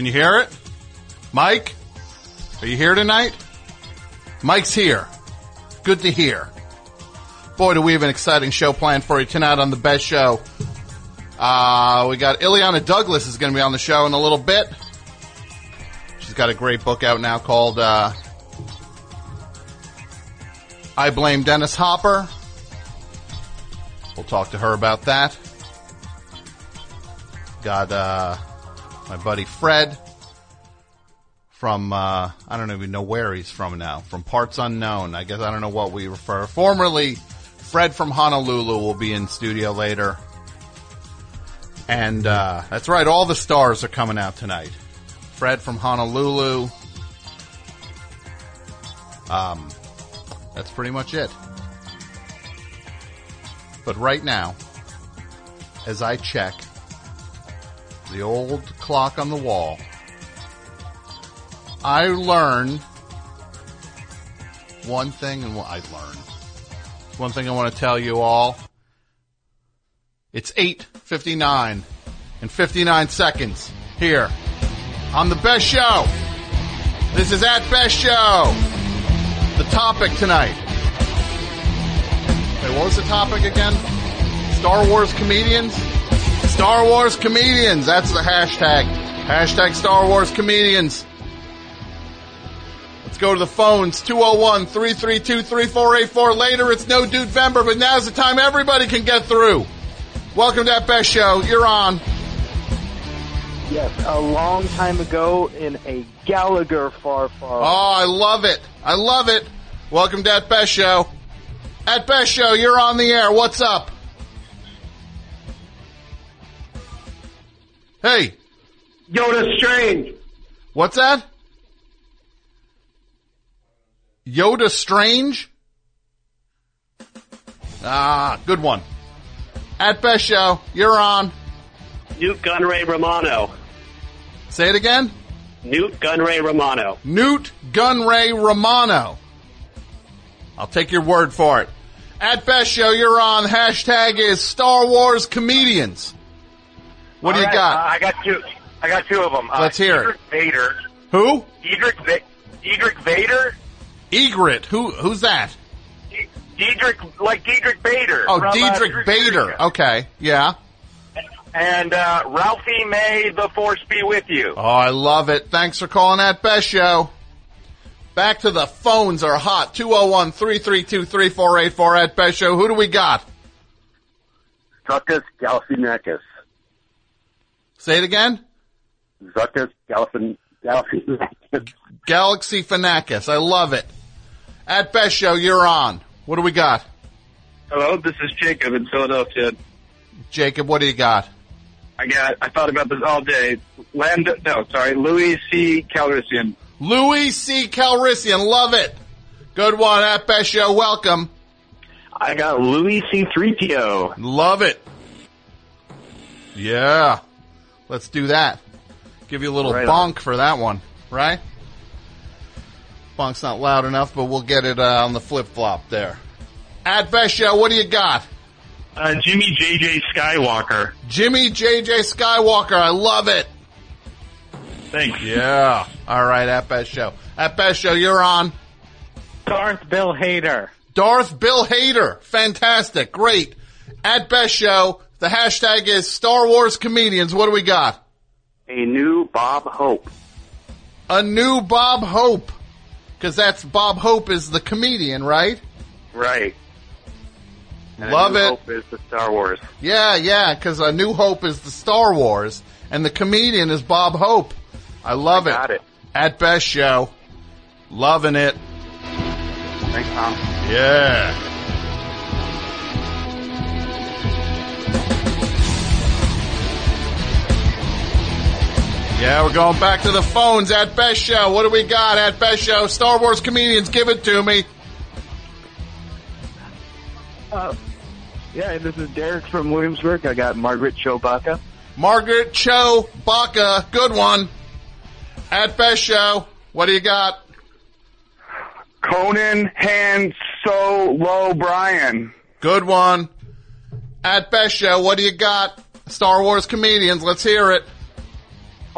Can you hear it? Mike? Are you here tonight? Mike's here. Good to hear. Boy, do we have an exciting show planned for you tonight on the best show. Uh, we got Illeana Douglas is going to be on the show in a little bit. She's got a great book out now called uh, I Blame Dennis Hopper. We'll talk to her about that. Got uh, my buddy Fred from uh, I don't even know where he's from now. From parts unknown. I guess I don't know what we refer. Formerly, Fred from Honolulu will be in studio later. And uh, that's right, all the stars are coming out tonight. Fred from Honolulu. Um, that's pretty much it. But right now, as I check the old clock on the wall, I learned one thing, and what I learned. One thing I want to tell you all. It's 8.59 and 59 seconds here on the best show. This is at best show. The topic tonight. Wait, what was the topic again? Star Wars comedians? Star Wars comedians. That's the hashtag. Hashtag Star Wars comedians. Let's go to the phones. 201-332-3484. Later, it's no dude Vember, but now's the time everybody can get through. Welcome to that best show. You're on. Yes, a long time ago in a Gallagher far, far. Oh, I love it. I love it. Welcome to At Best Show. At Best Show, you're on the air. What's up? Hey, Yoda Strange. what's that? Yoda Strange? Ah, good one. At Best Show, you're on. Nute Gunray Romano. Say it again. Nute Gunray Romano. Nute Gunray Romano. I'll take your word for it. At Best Show, you're on. Hashtag is Star Wars comedians. What do you All right, got? Uh, I got two. I got two of them. Let's hear it. Edric Vader. Who? Edric, Va- Edric Vader. Egret. Who? Who's that? D- Diedrich, like Diedrich Bader. Oh, from, uh, Diedrich True Bader. Fury. Okay, yeah. And uh, Ralphie May, the Force be with you. Oh, I love it. Thanks for calling At Best Show. Back to the phones are hot. 201-332-3484 at Best Show. Who do we got? Zuckuss Galifianakis. Say it again. Zuckuss Galifin Galifianakis. Galaxy Fanakis. I love it. At Best Show, you're on. What do we got? Hello, this is Jacob in Philadelphia. Jacob, what do you got? I got. I thought about this all day. Land. No, sorry, Louis C. Calrissian. Louis C. Calrissian. Love it. Good one. At Best Show, welcome. I got Louis C. 3PO. Love it. Yeah. Let's do that. Give you a little Right bonk for that one, right? Bonk's not loud enough, but we'll get it uh, on the flip flop there. At Best Show, what do you got? Uh, Jimmy J.J. Skywalker. Jimmy J.J. Skywalker. I love it. Thanks. Yeah. All right, at Best Show. At Best Show, you're on. Darth Bill Hader. Darth Bill Hader. Fantastic. Great. At Best Show, the hashtag is Star Wars Comedians. What do we got? A new Bob Hope. A new Bob Hope. Cause that's Bob Hope is the comedian, right? Right. And Love a new it. Hope is the Star Wars. Yeah, yeah, cause A New Hope is the Star Wars and the comedian is Bob Hope. I love I got it. At Best Show. Loving it. Thanks, Tom. Yeah. Yeah, we're going back to the phones at Best Show. What do we got at Best Show? Star Wars comedians, give it to me. Uh, yeah, this is Derek from Williamsburg. I got Margaret Chobaka. Margaret Cho Baca, good one. At Best Show, what do you got? Conan Han Solo Brian. Good one. At Best Show, what do you got? Star Wars comedians, let's hear it.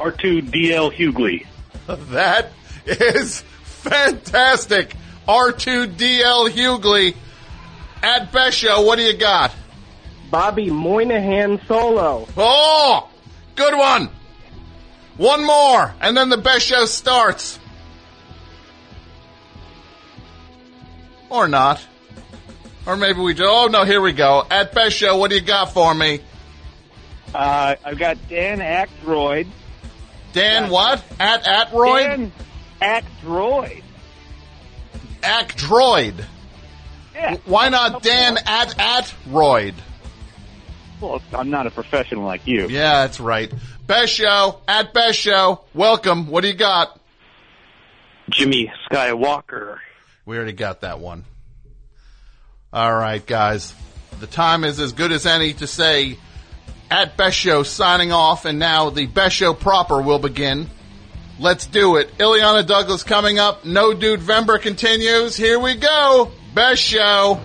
R2DL Hughley. That is fantastic. R2DL Hughley at Best Show. What do you got? Bobby Moynihan solo. Oh, good one. One more, and then the Best Show starts. Or not. Or maybe we just, oh no, here we go. At Best Show, what do you got for me? Uh, I've got Dan Aykroyd. Dan what? At Atroyd? Dan Aykroyd. Actroid. Yeah. Why not Dan at Atroyd? Well, I'm not a professional like you. Yeah, that's right. Best Show, at Best Show. Welcome. What do you got? Jimmy Skywalker. We already got that one. All right, guys. The time is as good as any to say at Best Show signing off, and now the Best Show proper will begin. Let's do it. Illeana Douglas coming up. No Dude Vember continues. Here we go. Best Show.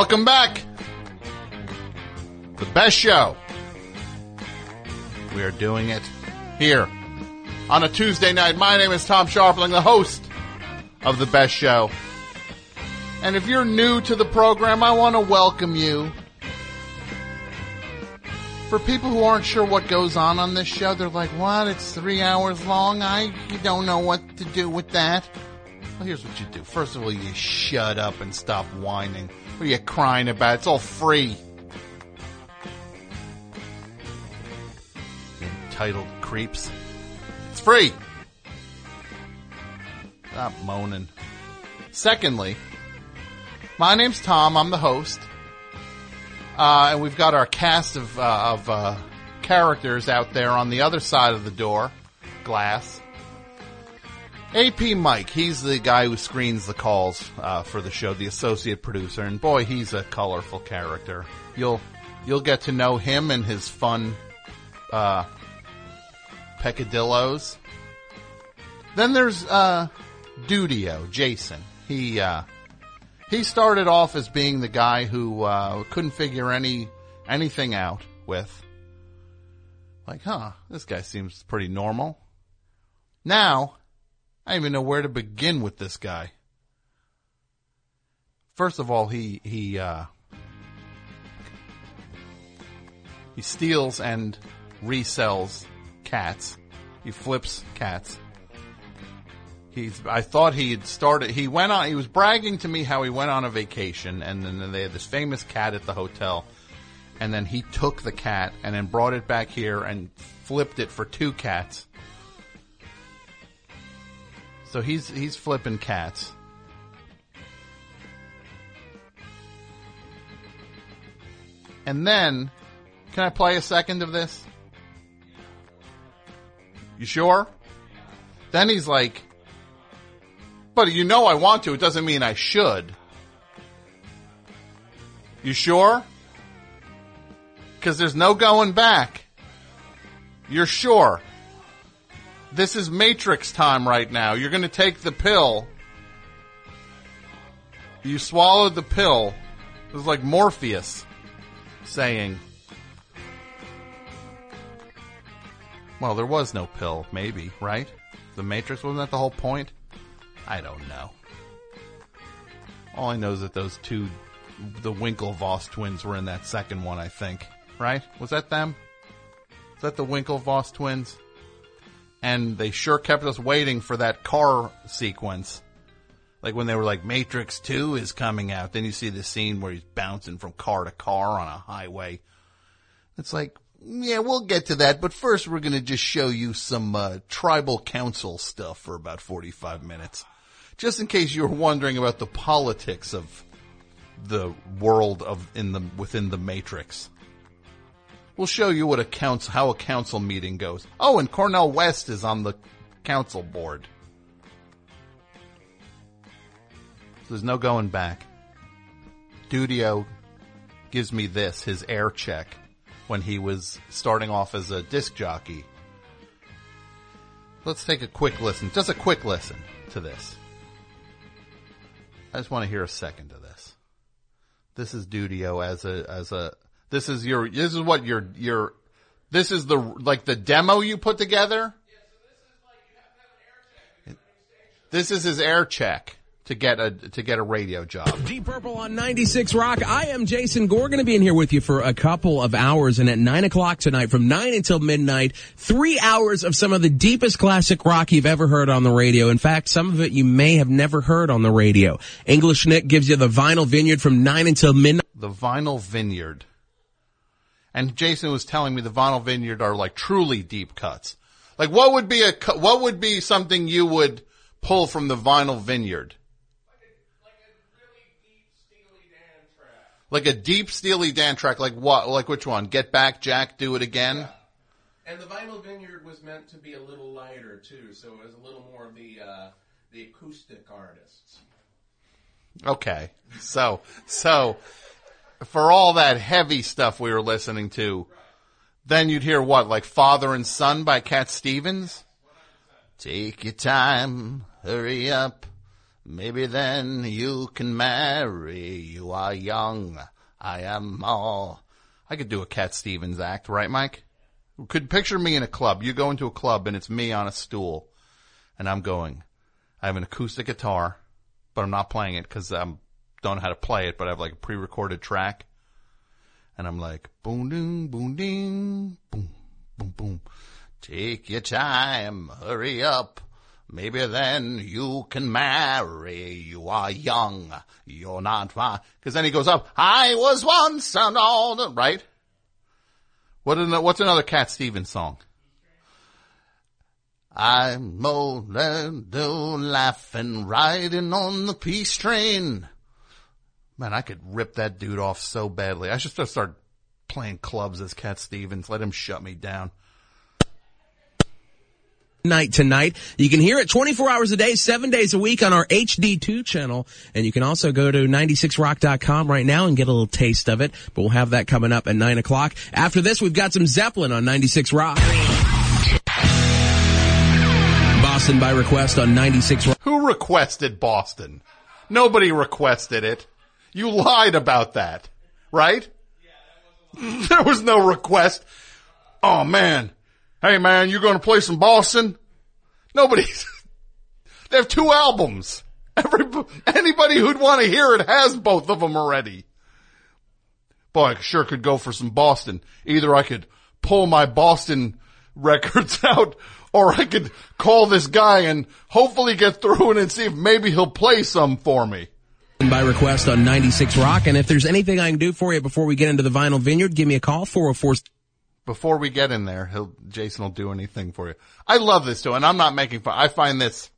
Welcome back. The best show. We are doing it here on a Tuesday night. My name is Tom Scharpling, the host of the best show. And if you're new to the program, I want to welcome you. For people who aren't sure what goes on on this show, they're like, "What? It's three hours long. I don't know what to do with that." Well, here's what you do. First of all, you shut up and stop whining. What are you crying about? It's all free. Entitled creeps. It's free. Stop moaning. Secondly, my name's Tom. I'm the host. Uh, and we've got our cast of, uh, of uh, characters out there on the other side of the door, glass. AP Mike, he's the guy who screens the calls uh, for the show, the associate producer, and boy, he's a colorful character. You'll you'll get to know him and his fun uh, peccadillos. Then there's uh, Dudio, Jason. He uh, he started off as being the guy who uh, couldn't figure any anything out with. Like, huh, this guy seems pretty normal. Now, I don't even know where to begin with this guy. First of all, he he uh, he steals and resells cats. He flips cats. He's. I thought he had started. He went on. He was bragging to me how he went on a vacation, and then they had this famous cat at the hotel, and then he took the cat and then brought it back here and flipped it for two cats. So he's he's flipping cats. And then, can I play a second of this? You sure? Then he's like, but you know I want to. It doesn't mean I should. You sure? Cause there's no going back. You're sure? This is Matrix time right now. You're gonna take the pill. You swallowed the pill. It was like Morpheus saying, well, there was no pill, maybe, right? The Matrix, wasn't that the whole point? I don't know. All I know is that those two, the Winklevoss twins were in that second one, I think. Right? Was that them? Is that the Winklevoss twins? And they sure kept us waiting for that car sequence. Like when they were like, Matrix 2 is coming out. Then you see the scene where he's bouncing from car to car on a highway. It's like, yeah, we'll get to that, but first we're gonna just show you some, uh, tribal council stuff for about 45 minutes. Just in case you were wondering about the politics of the world of, in the, within the Matrix. We'll show you what a council, how a council meeting goes. Oh, and Cornel West is on the council board. So there's no going back. Dudio gives me this, his air check, when he was starting off as a disc jockey. Let's take a quick listen, just a quick listen to this. I just want to hear a second of this. This is Dudio as a, as a, this is your, this is what your, your, this is the, like the demo you put together? This is his air check to get a to get a radio job. Deep Purple on 96 Rock. I am Jason Gore, going to be in here with you for a couple of hours. And at 9 o'clock tonight, from 9 until midnight, three hours of some of the deepest classic rock you've ever heard on the radio. In fact, some of it you may have never heard on the radio. English Nick gives you the Vinyl Vineyard from 9 until midnight. The Vinyl Vineyard. And Jason was telling me the Vinyl Vineyard are like truly deep cuts. Like what would be a what would be something you would pull from the Vinyl Vineyard? Like a deep steely dan track. like a deep Steely Dan track, like what? Like which one? Get Back, Jack, Do It Again? And the Vinyl Vineyard was meant to be a little lighter too, so it was a little more of the uh, the acoustic artists. Okay. So, so, for all that heavy stuff we were listening to, then you'd hear what? Like Father and Son by Cat Stevens? Take your time, hurry up. Maybe then you can marry. You are young. I am all. I could do a Cat Stevens act, right, Mike? Could picture me in a club. You go into a club and it's me on a stool and I'm going, I have an acoustic guitar, but I'm not playing it because I don't know how to play it, but I have like a pre-recorded track. And I'm like, boom, ding, boom, ding, boom, boom, boom. Take your time, hurry up. Maybe then you can marry. You are young. You're not far. Cause then he goes up, I was once an old, right? What, what's another Cat Stevens song? I'm old and old laughing, riding on the peace train. Man, I could rip that dude off so badly. I should just start playing clubs as Cat Stevens. Let him shut me down. Night tonight. You can hear it 24 hours a day, seven days a week on our HD2 channel. And you can also go to 96rock.com right now and get a little taste of it. But we'll have that coming up at 9 o'clock. After this, we've got some Zeppelin on 96 Rock. Boston by request on 96 Rock. Who requested Boston? Nobody requested it. You lied about that, right? there was no request. Oh man. Hey man, you gonna play some Boston? Nobody. they have two albums. Every, anybody who'd want to hear it has both of them already. Boy, I sure could go for some Boston. Either I could pull my Boston records out, or I could call this guy and hopefully get through it and see if maybe he'll play some for me. By request on 96 Rock. And if there's anything I can do for you before we get into the Vinyl Vineyard, give me a call, 404. Before we get in there, he'll, Jason will do anything for you. I love this too, and I'm not making fun. I find this,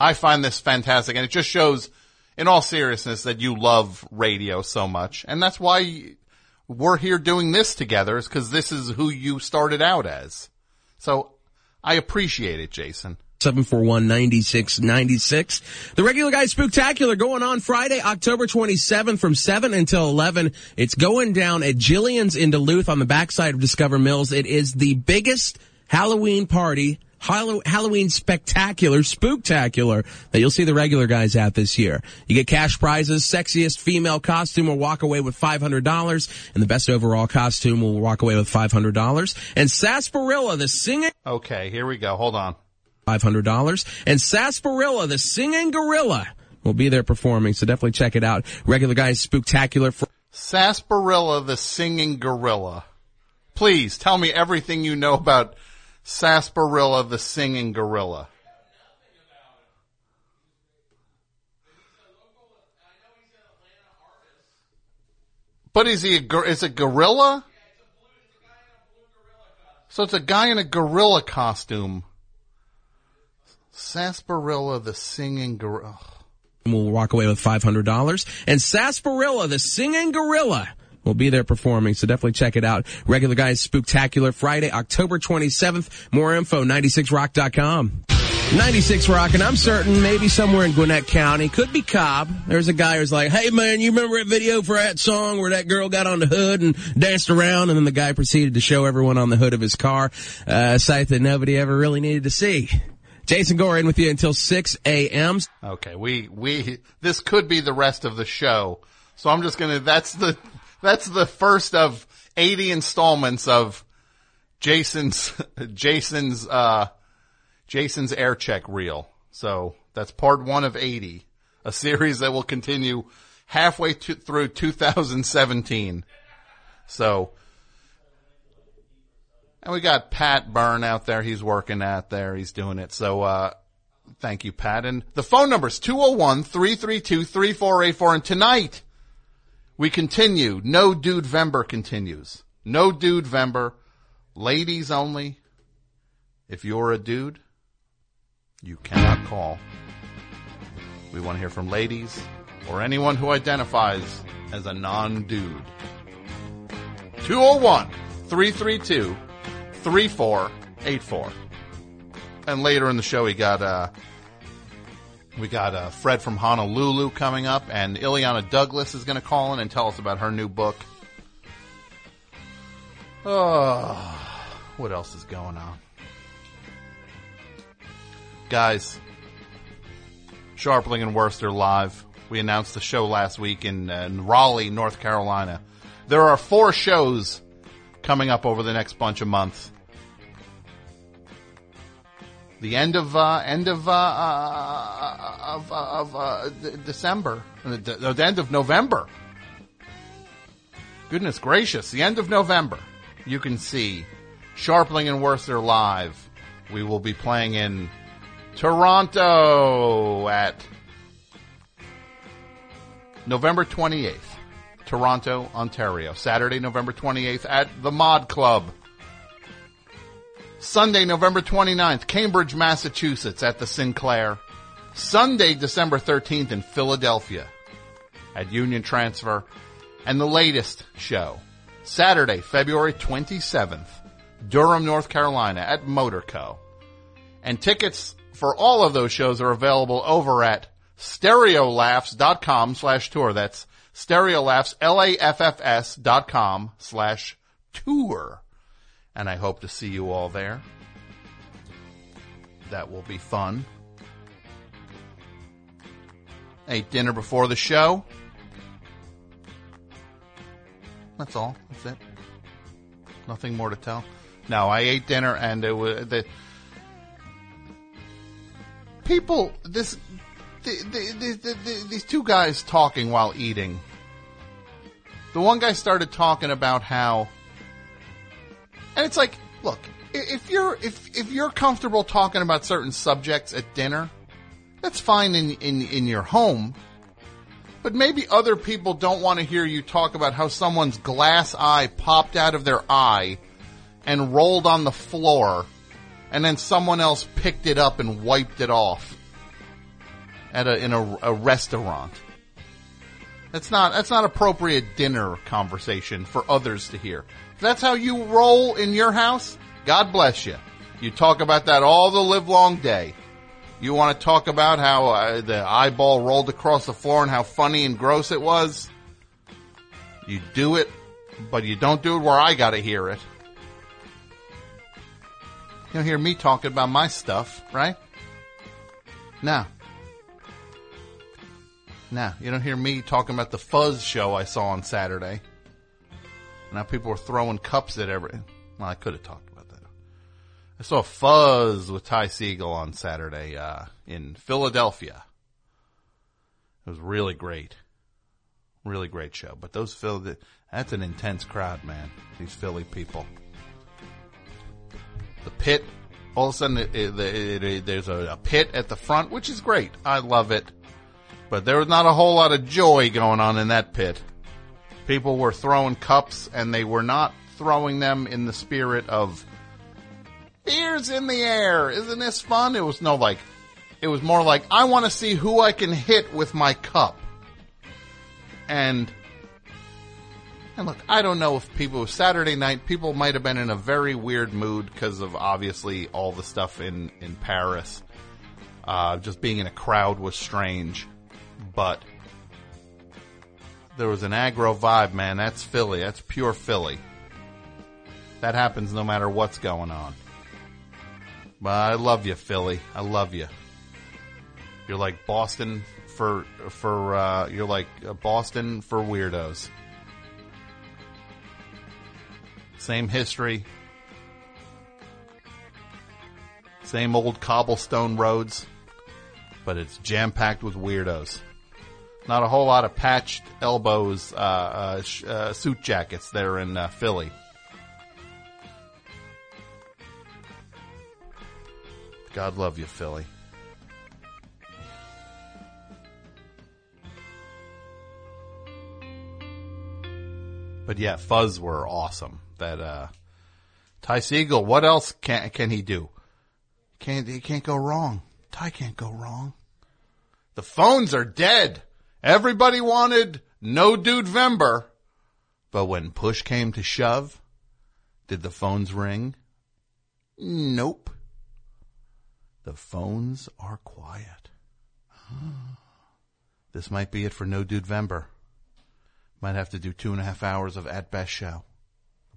I find this fantastic, and it just shows, in all seriousness, that you love radio so much, and that's why we're here doing this together, is because this is who you started out as. So, I appreciate it, Jason. 741-9696. The regular guy spooktacular going on Friday, October 27th from 7 until 11. It's going down at Jillian's in Duluth on the backside of Discover Mills. It is the biggest Halloween party Halloween spectacular, spooktacular that you'll see the regular guys at this year. You get cash prizes, sexiest female costume will walk away with $500, and the best overall costume will walk away with $500. And Sarsaparilla, the singing Okay, here we go. Hold on. $500. And Sarsaparilla, the singing gorilla, will be there performing, so definitely check it out. Regular guys spooktacular for Sarsaparilla, the singing gorilla. Please tell me everything you know about Sarsaparilla, the singing gorilla. But is he a, is it gorilla? So it's a guy in a gorilla costume. Sarsaparilla, the singing gorilla. We'll walk away with $500. And Sarsaparilla, the singing gorilla, will be there performing, so definitely check it out. Regular guys spooktacular Friday, October 27th. More info, 96rock.com. 96 Rock, and I'm certain maybe somewhere in Gwinnett County, could be Cobb. There's a guy who's like, hey man, you remember that video for that song where that girl got on the hood and danced around and then the guy proceeded to show everyone on the hood of his car, uh, a sight that nobody ever really needed to see. Jason Gore in with you until 6 a.m. Okay, we, we, this could be the rest of the show. So I'm just gonna, that's the, that's the first of 80 installments of Jason's, Jason's, uh, Jason's air check reel. So that's part one of 80, a series that will continue halfway to, through 2017. So, and we got Pat Byrne out there. He's working out there. He's doing it. So, uh, thank you, Pat. And the phone number is 201-332-3484. And tonight we continue. No Dude Vember continues. No Dude Vember. Ladies only. If you're a dude, you cannot call. We want to hear from ladies or anyone who identifies as a non-dude. 201 332 3484. And later in the show, we got, uh, we got, uh, Fred from Honolulu coming up and Illeana Douglas is going to call in and tell us about her new book. Oh, what else is going on? Guys, Scharpling and Wurster live. We announced the show last week in, uh, in Raleigh, North Carolina. There are four shows coming up over the next bunch of months. The end of uh, end of uh, uh, of, of uh, December, Uh, the, the end of November. Goodness gracious, the end of November. You can see Scharpling and Wurster live. We will be playing in Toronto at November 28th. Toronto, Ontario. Saturday, November 28th at the Mod Club. Sunday, November 29th, Cambridge, Massachusetts at the Sinclair. Sunday, December 13th in Philadelphia at Union Transfer. And the latest show, Saturday, February 27th, Durham, North Carolina at Motorco. And tickets for all of those shows are available over at stereolaffs.com slash tour. That's stereolaffs, L-A-F-F-S dot com slash tour. And I hope to see you all there. That will be fun. Ate dinner before the show. That's all. That's it. Nothing more to tell. No, I ate dinner and it was the people. This the, the, the, these two guys talking while eating. The one guy started talking about how, and it's like, look, if you're if if you're comfortable talking about certain subjects at dinner, that's fine in in in your home. But maybe other people don't want to hear you talk about how someone's glass eye popped out of their eye and rolled on the floor, and then someone else picked it up and wiped it off at a in a, a restaurant. That's not that's not appropriate dinner conversation for others to hear. If that's how you roll in your house, God bless you. You talk about that all the live long day. You want to talk about how uh, the eyeball rolled across the floor and how funny and gross it was? You do it, but you don't do it where I got to hear it. You don't hear me talking about my stuff, right? No. No, you don't hear me talking about the Fuzz show I saw on Saturday. Now people were throwing cups at every. Well, I could have talked about that. I saw Fuzz with Ty Segall on Saturday uh, in Philadelphia. It was really great, really great show. But those Philly, that's an intense crowd, man. These Philly people. The pit, all of a sudden, it, it, it, there's a, a pit at the front, which is great. I love it. But there was not a whole lot of joy going on in that pit. People were throwing cups and they were not throwing them in the spirit of beers in the air. Isn't this fun? It was no like, it was more like, I want to see who I can hit with my cup. And, and look, I don't know if people, Saturday night, people might have been in a very weird mood because of obviously all the stuff in, in Paris. Uh, just being in a crowd was strange but there was an aggro vibe, man. That's Philly. That's pure Philly. That happens no matter what's going on. But I love you, Philly. I love you. You're like Boston for for uh, you're like Boston for weirdos. Same history. Same old cobblestone roads, but it's jam packed with weirdos. Not a whole lot of patched elbows, uh, uh, sh- uh, suit jackets there in uh, Philly. God love you, Philly. But yeah, Fuzz were awesome. That uh, Ty Segall. What else can can he do? Can't he can't go wrong. Ty can't go wrong. The phones are dead. Everybody wanted no dude Vember. But when push came to shove, did the phones ring? Nope. The phones are quiet. This might be it for No Dude Vember. Might have to do two and a half hours of at best show.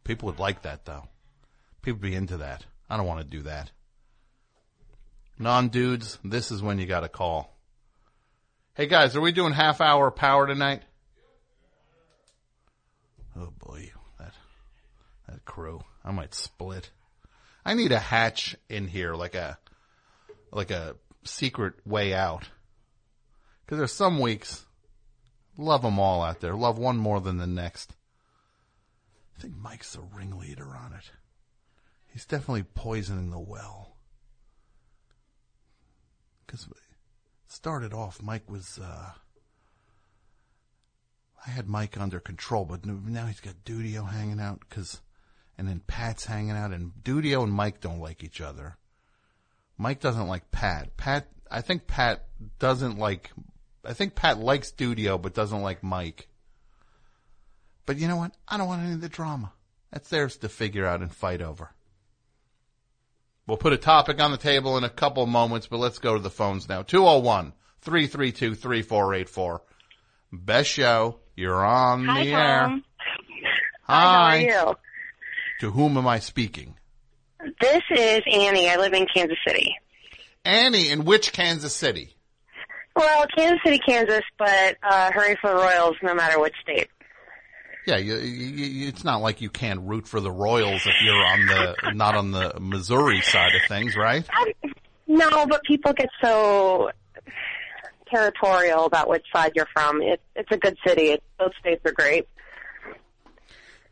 People would like that though. People would be into that. I don't want to do that. Non dudes, this is when you got to call. Hey guys, are we doing half hour power tonight? Oh boy, that that crew. I might split. I need a hatch in here, like a like a secret way out. Because there's some weeks, love them all out there. Love one more than the next. I think Mike's the ringleader on it. He's definitely poisoning the well. Because started off, Mike was, uh, I had Mike under control, but now he's got Dudio hanging out because, and then Pat's hanging out, and Dudio and Mike don't like each other. Mike doesn't like Pat. Pat, I think Pat doesn't like, I think Pat likes Dudio, but doesn't like Mike. But you know what? I don't want any of the drama. That's theirs to figure out and fight over. We'll put a topic on the table in a couple moments, but let's go to the phones now. 201 332 3484. Best show. You're on Hi, the Tom. air. Hi, how are you? To whom am I speaking? This is Annie. I live in Kansas City. Annie, in which Kansas City? Well, Kansas City, Kansas, but uh, hurry for the Royals no matter which state. Yeah, you, you, it's not like you can't root for the Royals if you're on the not on the Missouri side of things, right? Um, no, but people get so territorial about which side you're from. It, it's a good city. It, both states are great.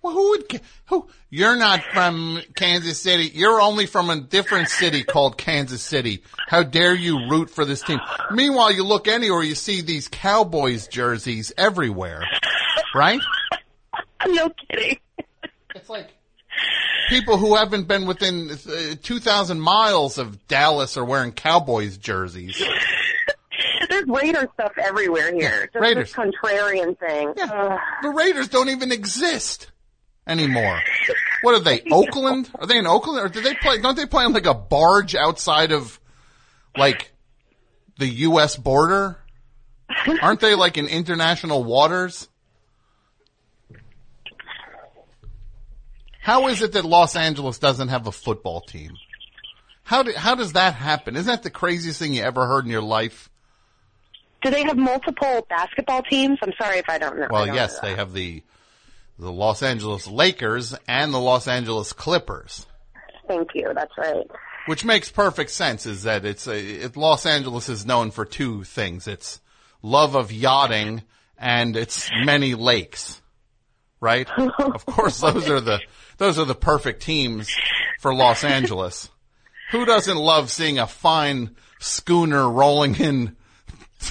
Well, who would? Who? You're not from Kansas City. You're only from a different city called Kansas City. How dare you root for this team? Meanwhile, you look anywhere, you see these Cowboys jerseys everywhere, right? no kidding. It's like people who haven't been within uh, 2,000 miles of Dallas are wearing Cowboys jerseys. There's Raider stuff everywhere here. Just Raiders. this contrarian thing. Ugh. The Raiders don't even exist anymore. What are they? Oakland? Are they in Oakland or do they play? Don't they play on like a barge outside of like the U.S. border? Aren't they like in international waters? How is it that Los Angeles doesn't have a football team? How do, how does that happen? Isn't that the craziest thing you ever heard in your life? Do they have multiple basketball teams? I'm sorry if I don't know. Well, don't yes, know they have the the Los Angeles Lakers and the Los Angeles Clippers, Thank you. That's right. which makes perfect sense. Is that it's a it, Los Angeles is known for two things: it's love of yachting and its many lakes. Right? of course, those are the those are the perfect teams for Los Angeles. Who doesn't love seeing a fine schooner rolling in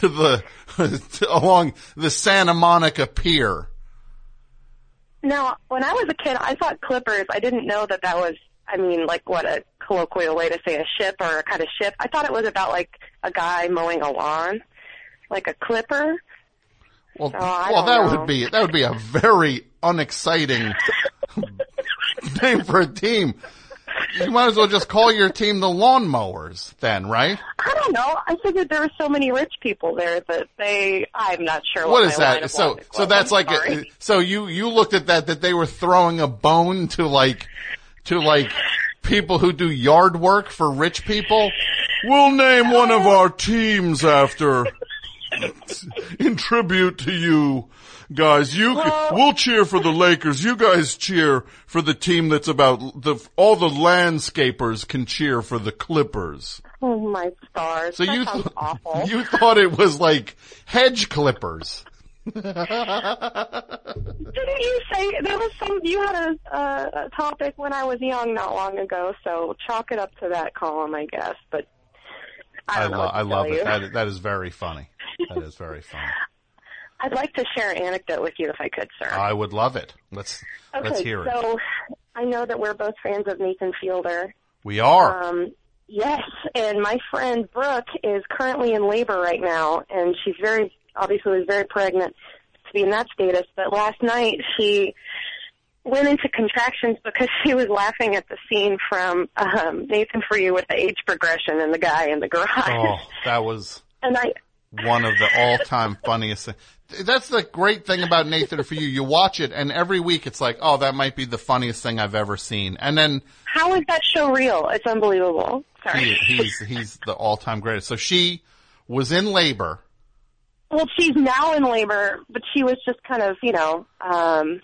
to the to, along the Santa Monica Pier? Now, when I was a kid, I thought clippers. I didn't know that that was. I mean, like what a colloquial way to say a ship or a kind of ship. I thought it was about like a guy mowing a lawn, like a clipper. Well, So, well, that know. would be that would be a very unexciting name for a team. You might as well just call your team the Lawnmowers, then, right? I don't know. I figured there were so many rich people there that they. I'm not sure. What What, is my line that? So, so was. that's I'm like, a, so you you looked at that that they were throwing a bone to like to like people who do yard work for rich people. We'll name one of uh, our teams after in tribute to you guys. You Well- we'll cheer for the Lakers. You guys cheer for the team that's about the all the landscapers can cheer for the Clippers. Oh my stars! So that you th- awful. you thought it was like hedge clippers. Didn't you say there was some? You had a, a, a topic when I was young, not long ago. So chalk it up to that column, I guess. But I I, lo- I love it. That, that is very funny. That is very funny. I'd like to share an anecdote with you if I could, sir. I would love it. Let's okay, let's hear it. so I know that we're both fans of Nathan Fielder. We are. Um, yes, and my friend Brooke is currently in labor right now, and she's very obviously was very pregnant to be in that status. But last night she went into contractions because she was laughing at the scene from um, Nathan for You with the age progression and the guy in the garage. oh, that was And I one of the all-time funniest things. That's the great thing about Nathan for you. You watch it, and every week it's like, oh, that might be the funniest thing I've ever seen. And then how is that show real? It's unbelievable. Sorry. he, he's he's the all-time greatest. So she was in labor. Well, she's now in labor, but she was just kind of, you know, um,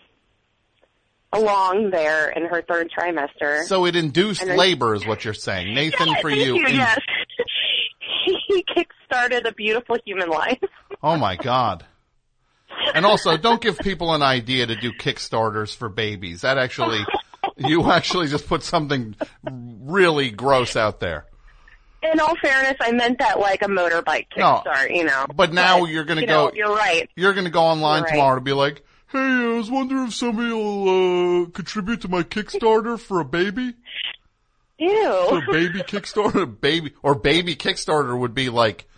along there in her third trimester. So it induced then- labor, is what you're saying. Nathan Yes, for thank you. in- yes. he kick-started a beautiful human life. Oh my God. And also, don't give people an idea to do Kickstarters for babies. That actually, you actually just put something really gross out there. In all fairness, I meant that like a motorbike No, kickstart, you know. But now you're going to you go. know, you're right. You're going to go online right. tomorrow to be like, "Hey, I was wondering if somebody will uh, contribute to my Kickstarter for a baby, Ew. a baby Kickstarter, baby or baby Kickstarter would be like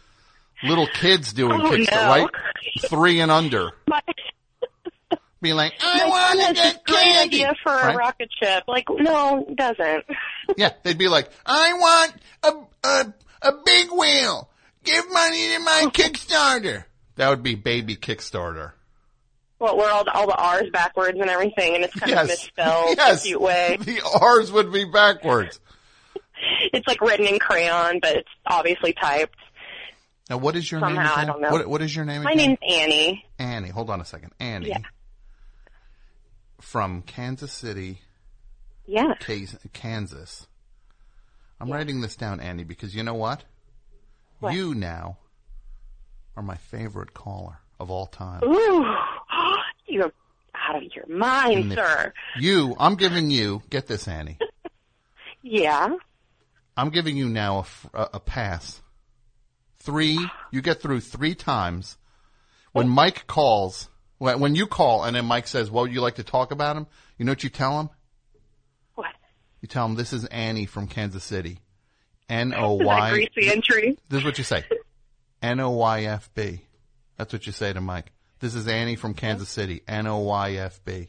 little kids doing Oh, Kickstarter, no. right? Three and under, My, be like, I want to a get great candy. idea for Right? a rocket ship. Like, no, it doesn't. Yeah, they'd be like, I want a, a, a big wheel. Give money to my Kickstarter. That would be baby Kickstarter. Well, where all the, all the R's backwards and everything, and it's kind of Yes. misspelled in Yes. a cute way. The R's would be backwards. It's like written in crayon, but it's obviously typed. Now, what is your name? Somehow, I don't know. What, what is your name My again? name's Annie. Annie. Hold on a second. Annie. Yeah. From Kansas City, Yes. Kansas. I'm writing this down, Annie, because you know what? What? You now are my favorite caller of all time. Ooh, you're out of your mind, if- sir. You, I'm giving you, get this, Annie. Yeah. I'm giving you now a pass. Three, you get through three times. When oh. Mike calls, when, when you call and then Mike says, what would you like to talk about him? You know what you tell him? What? You tell him, this is Annie from Kansas City. Is that N-O-Y. greasy entry? This is what you say. N-O-Y-F-B. That's what you say to Mike. This is Annie from Kansas City. N-O-Y-F-B.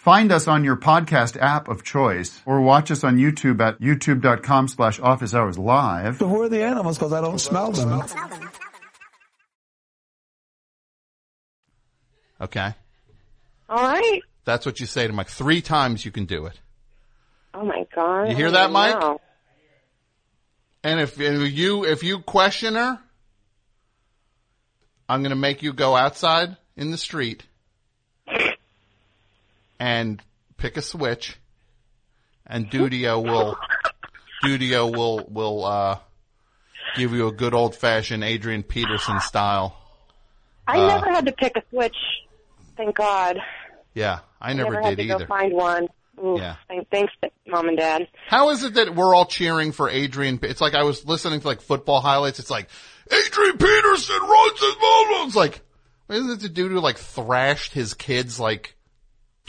Find us on your podcast app of choice or watch us on YouTube at youtube.com slash office hours live. So who are the animals? Because I don't smell them. Okay? All right. That's what you say to Mike. Three times you can do it. Oh my god. You hear that, Mike? Wow. And if if you if you question her, I'm going to make you go outside in the street and pick a switch, and Dudio will Dudio will will uh, give you a good old fashioned Adrian Peterson style. I Uh, never had to pick a switch. Thank God. Yeah, I never, never had did to either. go find one. Ooh, Yeah. Thanks, mom and dad. How is it that we're all cheering for Adrian? It's like I was listening to like football highlights. It's like Adrian Peterson runs his ball. It's like isn't it the dude who like thrashed his kids like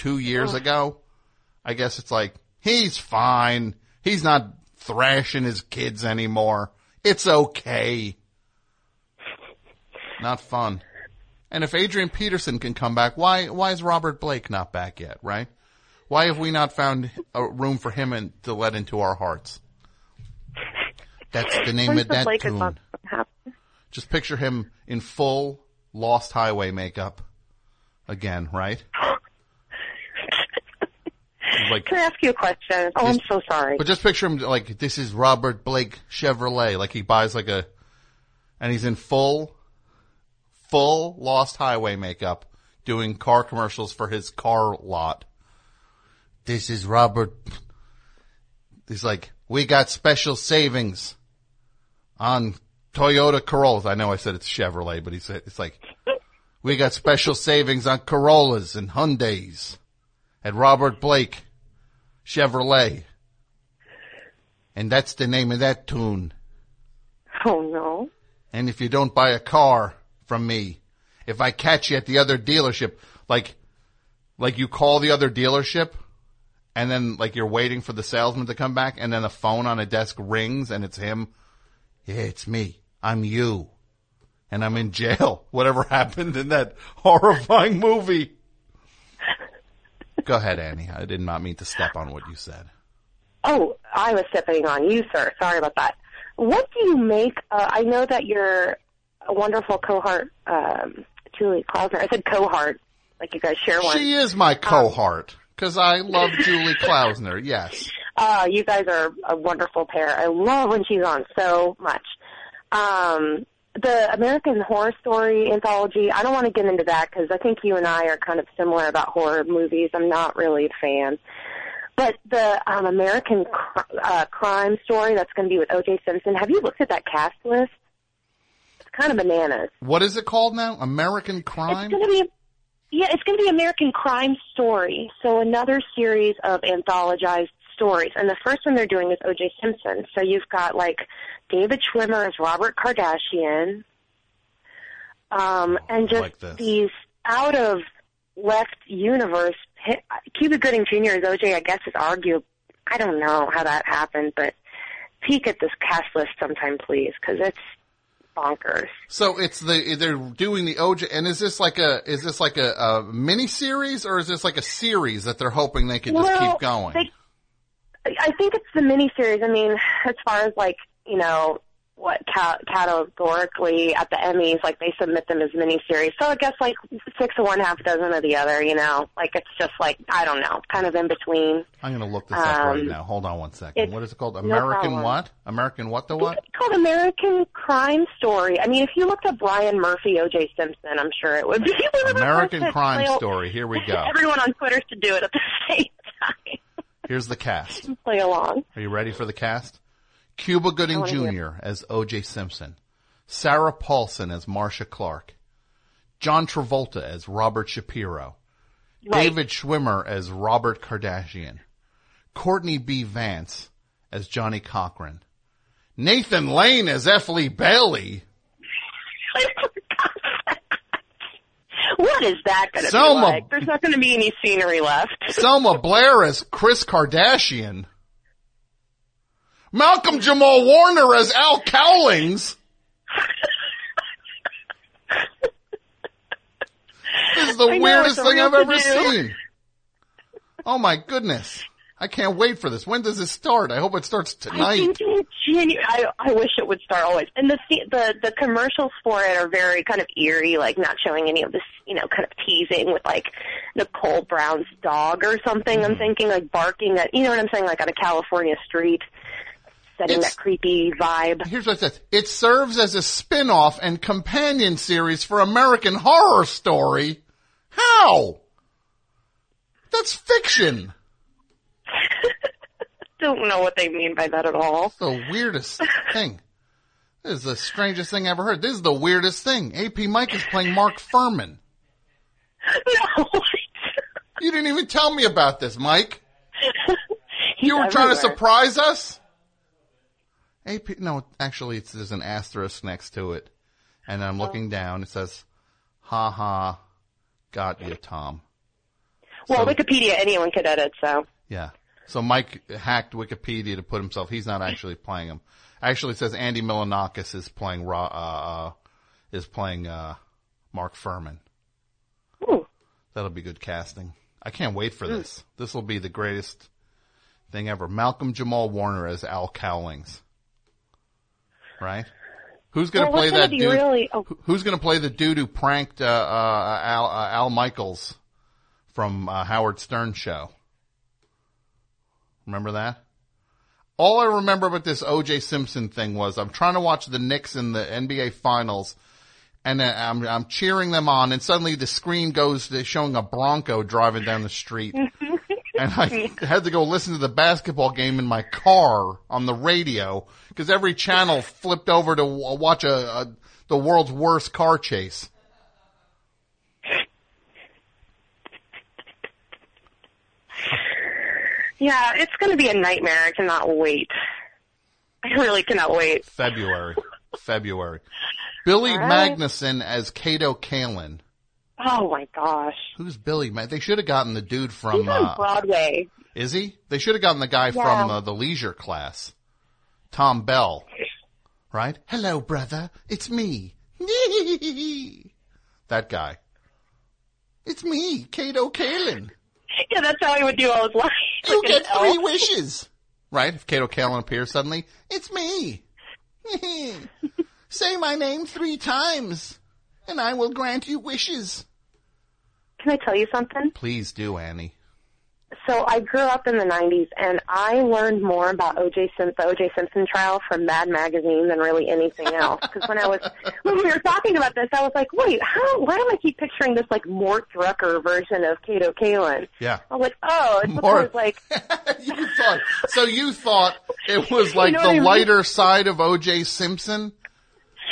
two years ago? I guess it's like he's fine. He's not thrashing his kids anymore. It's okay. Not fun. And if Adrian Peterson can come back, why why is Robert Blake not back yet? Right? Why have we not found a room for him in, to let into our hearts? That's the name of that Blake tune. Just picture him in full Lost Highway makeup again, right? like, Can I ask you a question? Oh, I'm so sorry. but just picture him like this is Robert Blake Chevrolet, like he buys like a, and he's in full, full Lost Highway makeup, doing car commercials for his car lot. This is Robert. He's like, we got special savings on Toyota Corollas. I know I said it's Chevrolet, but he said it's like, we got special savings on Corollas and Hyundais at Robert Blake Chevrolet. And that's the name of that tune. Oh no. And if you don't buy a car from me, if I catch you at the other dealership, like, like you call the other dealership and then like you're waiting for the salesman to come back and then the phone on a desk rings and it's him. Yeah, it's me. I'm you. And I'm in jail. Whatever happened in that horrifying movie. Go ahead, Annie. I did not mean to step on what you said. Oh, I was stepping on you, sir. Sorry about that. What do you make? Uh, I know that you're a wonderful cohort, um, Julie Klausner. I said cohort, like you guys share one. She is my cohort because I love Julie Klausner. Yes. Uh, you guys are a wonderful pair. I love when she's on so much. Um, the American Horror Story anthology, I don't want to get into that because I think you and I are kind of similar about horror movies. I'm not really a fan. But the um, American cr- uh, Crime Story that's going to be with O.J. Simpson, have you looked at that cast list? It's kind of bananas. What is it called now? American Crime? It's going to be, yeah, it's going to be American Crime Story. So another series of anthologized stories. And the first one they're doing is O.J. Simpson. So you've got like David Schwimmer as Robert Kardashian, um, and just like these out of left universe. Cuba Gooding Jr. as O.J. I guess is argue. I don't know how that happened, but peek at this cast list sometime, please, because it's bonkers. So it's the they're doing the OJ, and is this like a is this like a, a mini series or is this like a series that they're hoping they can just keep going? They, I think it's the miniseries. I mean, as far as like you know, what ca- categorically at the Emmys, like they submit them as miniseries. So I guess like six of one, half dozen of the other. You know, like it's just like I don't know, kind of in between. I'm going to look this up right Um, now. Hold on one second. What is it called? American problem. what? American what the what? It's called American Crime Story. I mean, if you looked up Ryan Murphy, O.J. Simpson, I'm sure it would be one of the American Crime Story. Here we go. Everyone on Twitter should do it at the same time. Here's the cast. Play along. Are you ready for the cast? Cuba Gooding Jr. as O.J. Simpson, Sarah Paulson as Marcia Clark, John Travolta as Robert Shapiro, Right. David Schwimmer as Robert Kardashian, Courtney B. Vance as Johnnie Cochran, Nathan Lane as F. Lee Bailey, What is that going to be like? There's not going to be any scenery left. Selma Blair as Kris Kardashian, Malcolm Jamal Warner as Al Cowlings. This is the I weirdest a thing I've ever to-do. seen. Oh my goodness. I can't wait for this. When does it start? I hope it starts tonight. I think in Janu- I I wish it would start always. And the the the commercials for it are very kind of eerie, like not showing any of this, you know, kind of teasing with like Nicole Brown's dog or something. Mm-hmm. I'm thinking like barking at, you know what I'm saying, like on a California street, setting It's- that creepy vibe. Here's what it says. It serves as a spin-off and companion series for American Horror Story. How? That's fiction. Don't know what they mean by that at all. the weirdest thing. This is the strangest thing I ever heard. This is the weirdest thing. AP Mike is playing Mark Fuhrman. No. You didn't even tell me about this, Mike. You were trying to surprise us? AP, no, actually it's, there's an asterisk next to it. And I'm oh. looking down. It says, ha ha, got you, Tom. Well, So- Wikipedia anyone could edit, so. Yeah. So Mike hacked Wikipedia to put himself. He's not actually playing him. Actually, it says Andy Milonakis is playing uh, uh, is playing uh, Mark Fuhrman. Ooh. That'll be good casting. I can't wait for this. This will be the greatest thing ever. Malcolm Jamal Warner as Al Cowlings. Right? Who's going to Well, play that dude? really- oh. Who's going to play the dude who pranked uh, uh, Al, uh, Al Michaels from uh, Howard Stern show? Remember that? All I remember about this O.J. Simpson thing was I'm trying to watch the Knicks in the NBA Finals, and I'm I'm cheering them on, and suddenly the screen goes to showing a Bronco driving down the street, and I had to go listen to the basketball game in my car on the radio because every channel flipped over to watch a, a the world's worst car chase. Yeah, it's going to be a nightmare. I cannot wait. I really cannot wait. February, February. Billy right. Magnussen as Kato Kaelin. Oh my gosh. Who's Billy? Man, they should have gotten the dude from. Uh, Broadway. is he? They should have gotten the guy Yeah. from uh, the Leisure Class, Tom Bell. Right? Hello, brother. It's me. that guy. It's me, Kato Kaelin. Yeah, that's how he would do all his life. You Like get three elf. wishes. Right? If Kato Kaelin appears suddenly, it's me. Say my name three times, and I will grant you wishes. Can I tell you something? Please do, Annie. So I grew up in the 90s, and I learned more about O.J. Simpson, the O.J. Simpson trial from Mad Magazine than really anything else. Because when I was when we were talking about this, I was like, wait, how? Why do I keep picturing this like Mort Drucker version of Kato Kaelin? Yeah. I was like, oh, it's Mort- because like you thought so you thought it was like know the I mean? lighter side of OJ Simpson?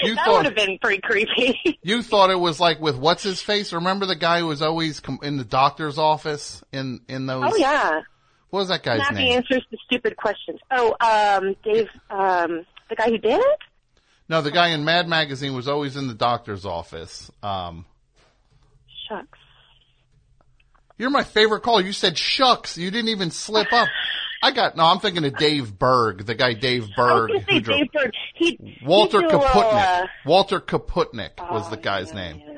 You that would have been pretty creepy. you thought it was like with what's his face? Remember the guy who was always com- in the doctor's office in in those oh yeah, What was that guy's name? snappy name? answers to stupid questions. Oh, um, Dave, um, the guy who did it. No, the guy in Mad Magazine was always in the doctor's office. Um Shucks. You're my favorite caller. You said shucks. You didn't even slip up. I got no. I'm thinking of Dave Berg, the guy Dave I was Berg. who say drove- Dave Bird. He Walter he'd a Kaputnik. little, uh, Walter Kaputnik was Oh, the guy's yeah, name. Yeah.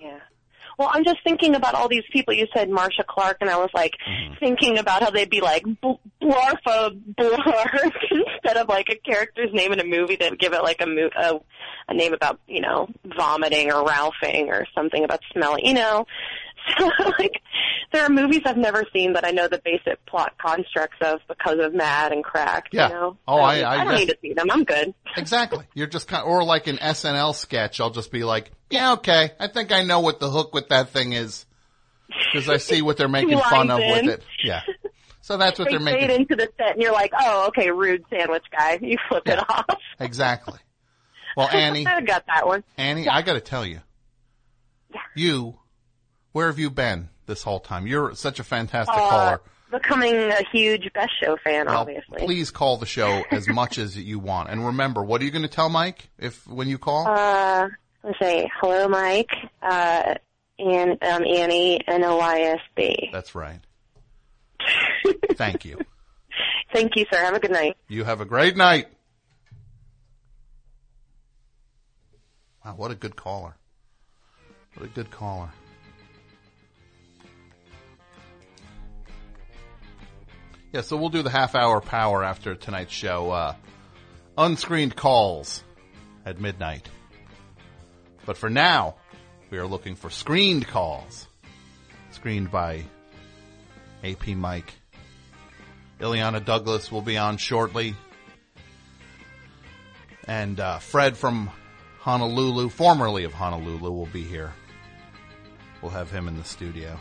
yeah. Well, I'm just thinking about all these people. You said Marcia Clark, and I was like Mm-hmm. thinking about how they'd be like bl- Blarfa Blarf instead of like a character's name in a movie. They'd give it like a, mo- a a name about you know vomiting or ralphing or something about smelling. You know, so like there are movies I've never seen that I know the basic plot constructs of because of Mad and Crack. Yeah. You know? Oh, I- I I don't guess- need to see them. I'm good. Exactly. You're just kind or like an SNL sketch. I'll just be like, yeah, okay. I think I know what the hook with that thing is because I see what they're making fun of in. with it. Yeah. So that's what they they're making. into the set, and you're like, oh, okay, rude sandwich guy. You flip it off. Exactly. Well, Annie, I got that one. Annie, I got to tell you, you, where have you been this whole time? You're such a fantastic Uh, caller. becoming a huge Best Show fan, Well, obviously. please call the show as much as you want. And remember, what are you going to tell Mike if when you call? Uh, let's say hello, Mike, uh, and um, Annie and Elias B. That's right. Thank you. Thank you, sir. Have a good night. You have a great night. Wow, what a good caller. What a good caller. Yeah, so we'll do the half hour power after tonight's show. Uh, unscreened calls at midnight. But for now, we are looking for screened calls. Screened by AP Mike. Illeana Douglas will be on shortly. And uh, Fred from Honolulu, formerly of Honolulu, will be here. We'll have him in the studio.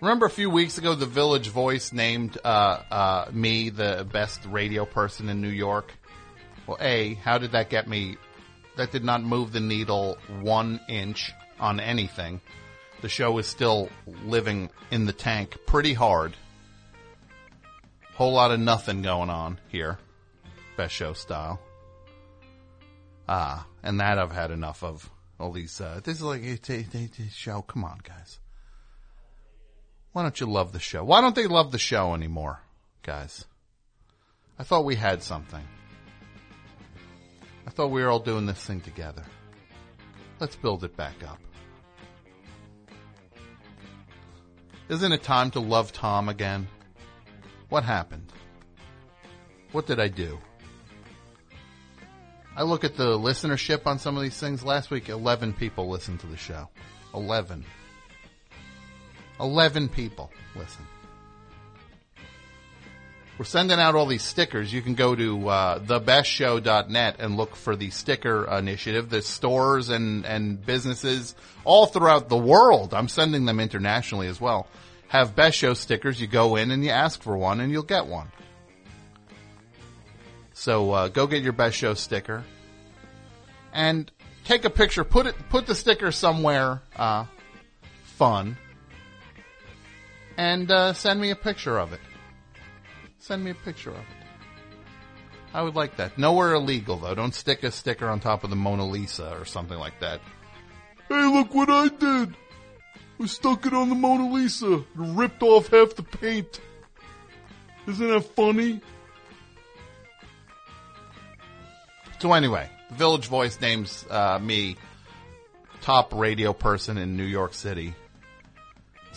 Remember a few weeks ago, the Village Voice named uh, uh, me the best radio person in New York? Well, A, how did that get me? That did not move the needle one inch on anything. The show is still living in the tank pretty hard. Whole lot of nothing going on here. Best show style. Ah, and that I've had enough of. All these, uh, this is like a show. Come on, guys. Why don't you love the show? Why don't they love the show anymore, guys? I thought we had something. I thought we were all doing this thing together. Let's build it back up. Isn't it time to love Tom again? What happened? What did I do? I look at the listenership on some of these things. Last week, 11 people listened to the show. 11. 11 people listen. We're sending out all these stickers. You can go to uh, thebestshow.net and look for the sticker initiative. The stores and, and businesses all throughout the world, I'm sending them internationally as well, have Best Show stickers. You go in and you ask for one and you'll get one. So uh, go get your Best Show sticker and take a picture. Put it, put the sticker somewhere uh, fun, and uh, send me a picture of it. Send me a picture of it. I would like that. Nowhere illegal though. Don't stick a sticker on top of the Mona Lisa or something like that. Hey, look what I did! I stuck it on the Mona Lisa and ripped off half the paint. Isn't that funny? So anyway, the Village Voice names uh, me top radio person in New York City.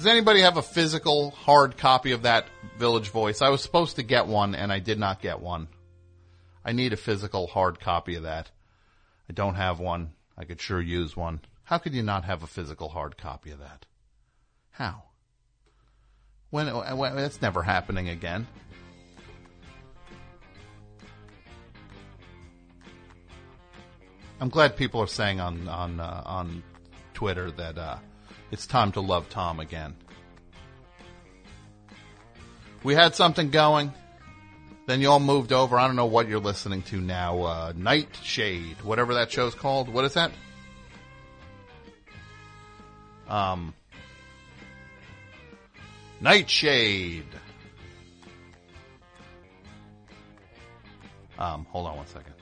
Does anybody have a physical hard copy of that Village Voice? I was supposed to get one and I did not get one. I need a physical hard copy of that. I don't have one. I could sure use one. How could you not have a physical hard copy of that? How? When, when that's never happening again. I'm glad people are saying on on uh, on Twitter that uh, it's time to love Tom again. We had something going, then you all moved over. I don't know what you're listening to now. Uh, Nightshade, whatever that show's called. What is that? Um, Nightshade. Um, hold on one second.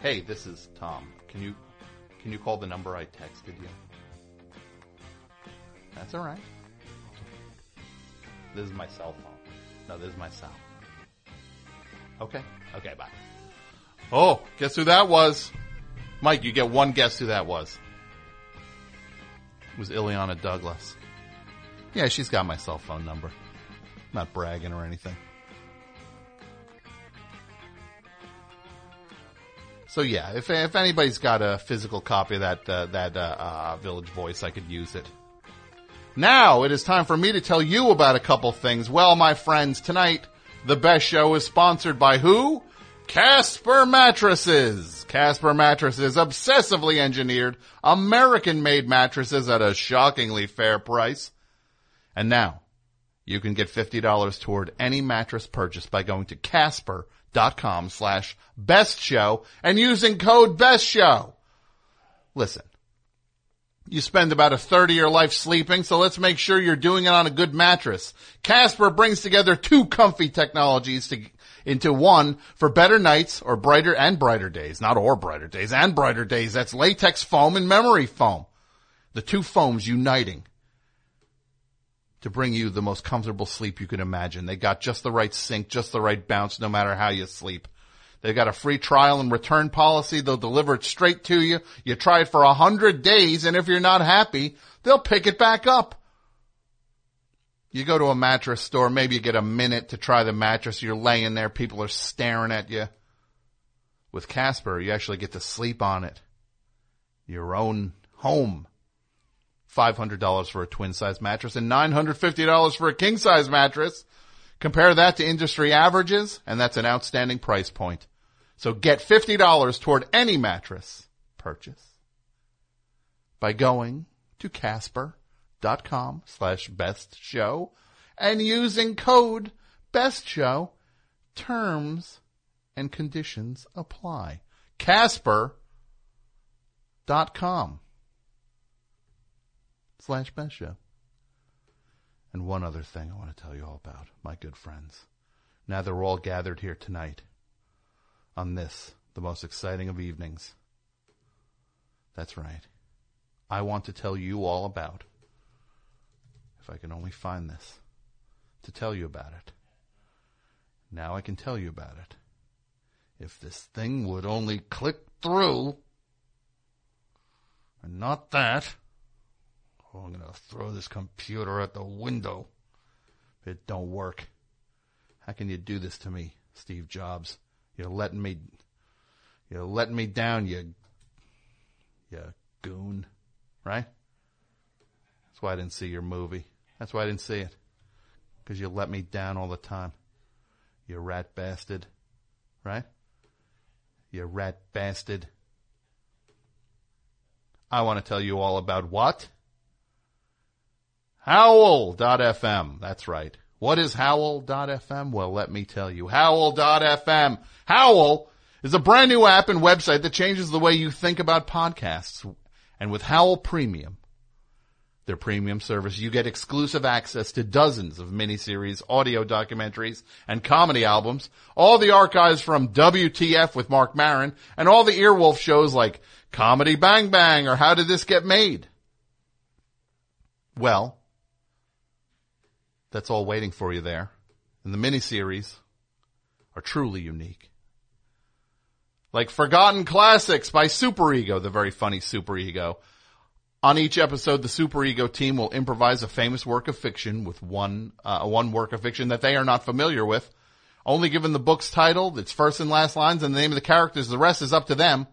Hey, this is Tom. Can you can you call the number I texted you? That's all right. This is my cell phone. No, this is my cell. Okay. Okay. Bye. Oh, guess who that was? Mike, you get one guess who that was. It was Illeana Douglas. Yeah, she's got my cell phone number. Not bragging or anything. So yeah, if if anybody's got a physical copy of that uh, that uh, uh, Village Voice, I could use it. Now it is time for me to tell you about a couple things. Well, my friends, tonight the best show is sponsored by who? Casper Mattresses. Casper Mattresses, obsessively engineered, American-made mattresses at a shockingly fair price. And now, you can get $50 toward any mattress purchase by going to casper.com slash best show and using code best show. Listen, you spend about a third of your life sleeping, so let's make sure you're doing it on a good mattress. Casper brings together two comfy technologies to, into one for better nights or brighter and brighter days, not or brighter days and brighter days. That's latex foam and memory foam. The two foams uniting to bring you the most comfortable sleep you can imagine. They got just the right sink, just the right bounce, no matter how you sleep. They've got a free trial and return policy. They'll deliver it straight to you. You try it for a hundred days, and if you're not happy, they'll pick it back up. You go to a mattress store, maybe you get a minute to try the mattress. You're laying there, people are staring at you. With Casper, you actually get to sleep on it. Your own home. $500 for a twin size mattress and $950 for a king size mattress. Compare that to industry averages and that's an outstanding price point. So get $50 toward any mattress purchase by going to casper.com slash best show and using code best show. Terms and conditions apply. Casper.com slash best show. And one other thing I want to tell you all about, my good friends. Now that we're all gathered here tonight on this, the most exciting of evenings. That's right. I want to tell you all about, if I can only find this, to tell you about it. Now I can tell you about it. If this thing would only click through, and not that. Oh, I'm gonna throw this computer at the window. It don't work. How can you do this to me, Steve Jobs? You're letting me, you're letting me down, you, you goon, right? That's why I didn't see your movie. That's why I didn't see it. Cause you let me down all the time. You rat bastard, right? You rat bastard. I want to tell you all about what? Howl.fm. That's right. What is Howl.fm? Well, let me tell you. Howl.fm. Howl is a brand new app and website that changes the way you think about podcasts. And with Howl Premium, their premium service, you get exclusive access to dozens of miniseries, audio documentaries, and comedy albums, all the archives from WTF with Mark Maron, and all the Earwolf shows like Comedy Bang Bang or How Did This Get Made? Well, that's all waiting for you there. And the miniseries are truly unique. Like Forgotten Classics by Superego, the very funny Superego. On each episode, the Superego team will improvise a famous work of fiction with one, uh, one work of fiction that they are not familiar with. Only given the book's title, its first and last lines, and the name of the characters, the rest is up to them.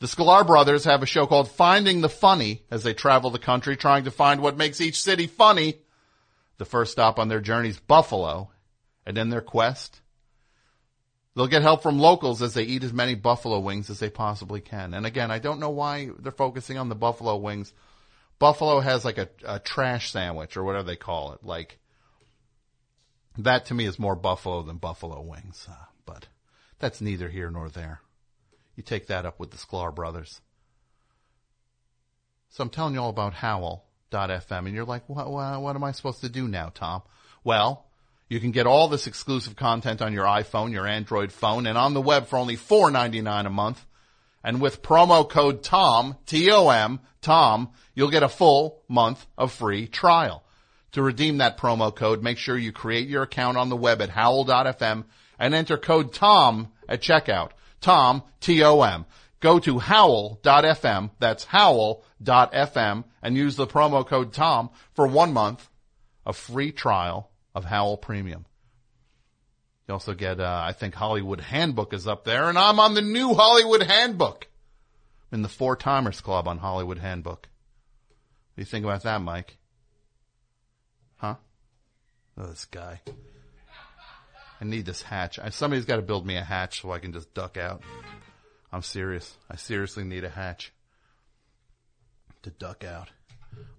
The Sklar brothers have a show called Finding the Funny as they travel the country trying to find what makes each city funny. The first stop on their journey is Buffalo, and in their quest, they'll get help from locals as they eat as many buffalo wings as they possibly can. And again, I don't know why they're focusing on the buffalo wings. Buffalo has like a, a trash sandwich or whatever they call it. Like, that to me is more buffalo than buffalo wings. Uh, but that's neither here nor there. You take that up with the Sklar brothers. So I'm telling you all about Howl.fm and you're like, what, what, what am I supposed to do now, Tom? Well, you can get all this exclusive content on your iPhone, your Android phone, and on the web for only $4.99 a month. And with promo code TOM, T-O-M, TOM, you'll get a full month of free trial. To redeem that promo code, make sure you create your account on the web at howl.fm and enter code TOM at checkout. Tom, T-O-M. Go to howl.fm, that's howl.fm, and use the promo code TOM for one month of free trial of Howl Premium. You also get, uh, I think Hollywood Handbook is up there, and I'm on the new Hollywood Handbook. I'm in the Four Timers Club on Hollywood Handbook. What do you think about that, Mike? Huh? Oh, this guy. I need this hatch. Somebody's got to build me a hatch so I can just duck out. I'm serious. I seriously need a hatch to duck out.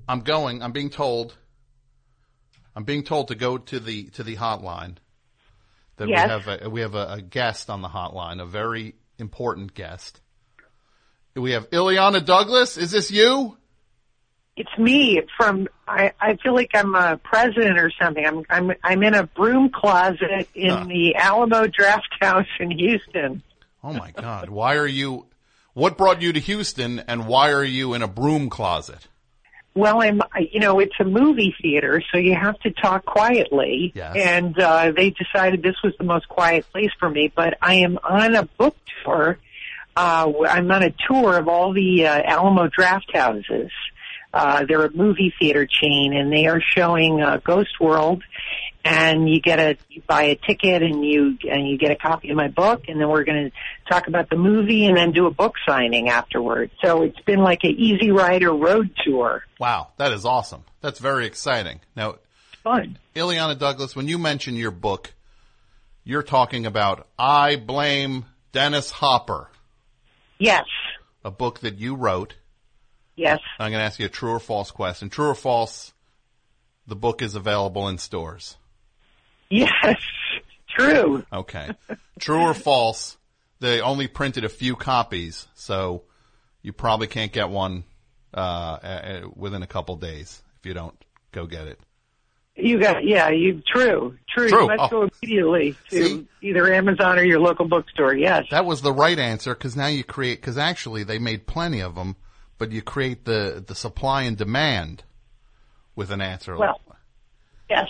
I'm going. I'm being told. I'm being told to go to the to the hotline. That Yes. we have a we have a, a guest on the hotline, a very important guest. We have Illeana Douglas. Is this you? It's me from. I, I feel like I'm a president or something. I'm I'm I'm in a broom closet in Huh. the Alamo Draft House in Houston. Oh my God! Why are you? What brought you to Houston, and why are you in a broom closet? Well, I'm. You know, it's a movie theater, so you have to talk quietly. Yes. And uh, they decided this was the most quiet place for me. But I am on a book tour. Uh, I'm on a tour of all the uh, Alamo Drafthouses. Uh, they're a movie theater chain, and they are showing uh, Ghost World. And you get a you buy a ticket, and you and you get a copy of my book, and then we're going to talk about the movie, and then do a book signing afterward. So it's been like an Easy Rider road tour. Wow, that is awesome. That's very exciting. Now, fun. Illeana Douglas, when you mention your book, you're talking about I Blame Dennis Hopper, Yes, a book that you wrote. yes. I'm going to ask you a true or false question. True or false, the book is available in stores. Yes, true. Okay. True or false, they only printed a few copies, so you probably can't get one uh, within a couple days if you don't go get it. You got yeah, you true, true. True. You must Oh. go immediately to either Amazon or your local bookstore. Yes. That was the right answer because now you create because actually they made plenty of them, but you create the the supply and demand with an answer. Well, yes,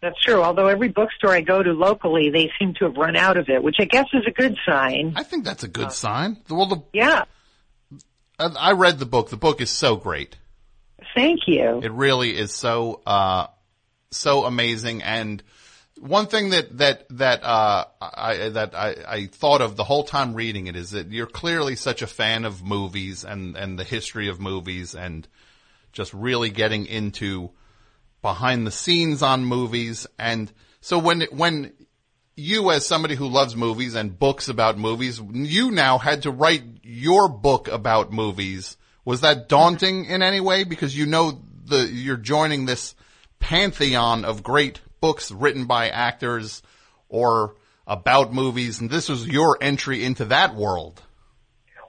that's true. Although every bookstore I go to locally, they seem to have run out of it, which I guess is a good sign. I think that's a good sign. Well, the yeah. I I read the book. The book is so great. Thank you. It really is so uh, so amazing. And one thing that that that uh, I that I, I thought of the whole time reading it is that you're clearly such a fan of movies and and the history of movies and just really getting into behind the scenes on movies. And so when when you as somebody who loves movies and books about movies, you now had to write your book about movies. Was that daunting in any way? Because you know the, you're joining this pantheon of great books written by actors or about movies, and this was your entry into that world.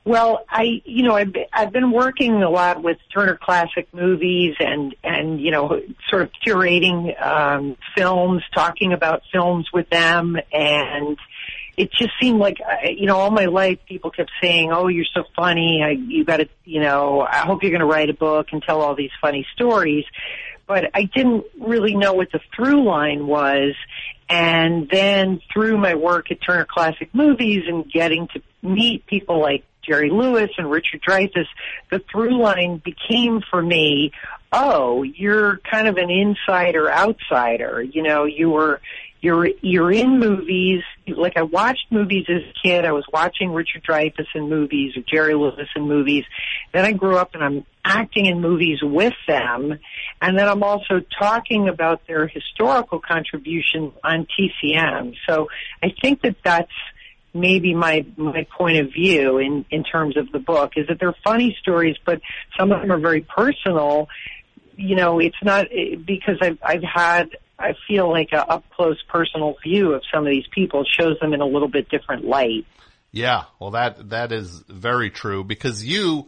Well, I, you know, I've I've been working a lot with Turner Classic Movies and, and, you know, sort of curating, um, films, talking about films with them. And it just seemed like, you know, all my life people kept saying, oh, you're so funny. I, you gotta, you know, I hope you're gonna write a book and tell all these funny stories. But I didn't really know what the through line was. And then through my work at Turner Classic Movies and getting to meet people like Jerry Lewis and Richard Dreyfuss, the through line became for me, oh, you're kind of an insider outsider. You know, you were, you're, you're in movies. Like I watched movies as a kid. I was watching Richard Dreyfuss in movies or Jerry Lewis in movies. Then I grew up and I'm acting in movies with them. And then I'm also talking about their historical contribution on TCM. So I think that that's maybe my my point of view in in terms of the book is that they're funny stories, but some of them are very personal. You know, it's not eh, because I've I've had I feel like a up close personal view of some of these people shows them in a little bit different light. Yeah, well that that is very true because you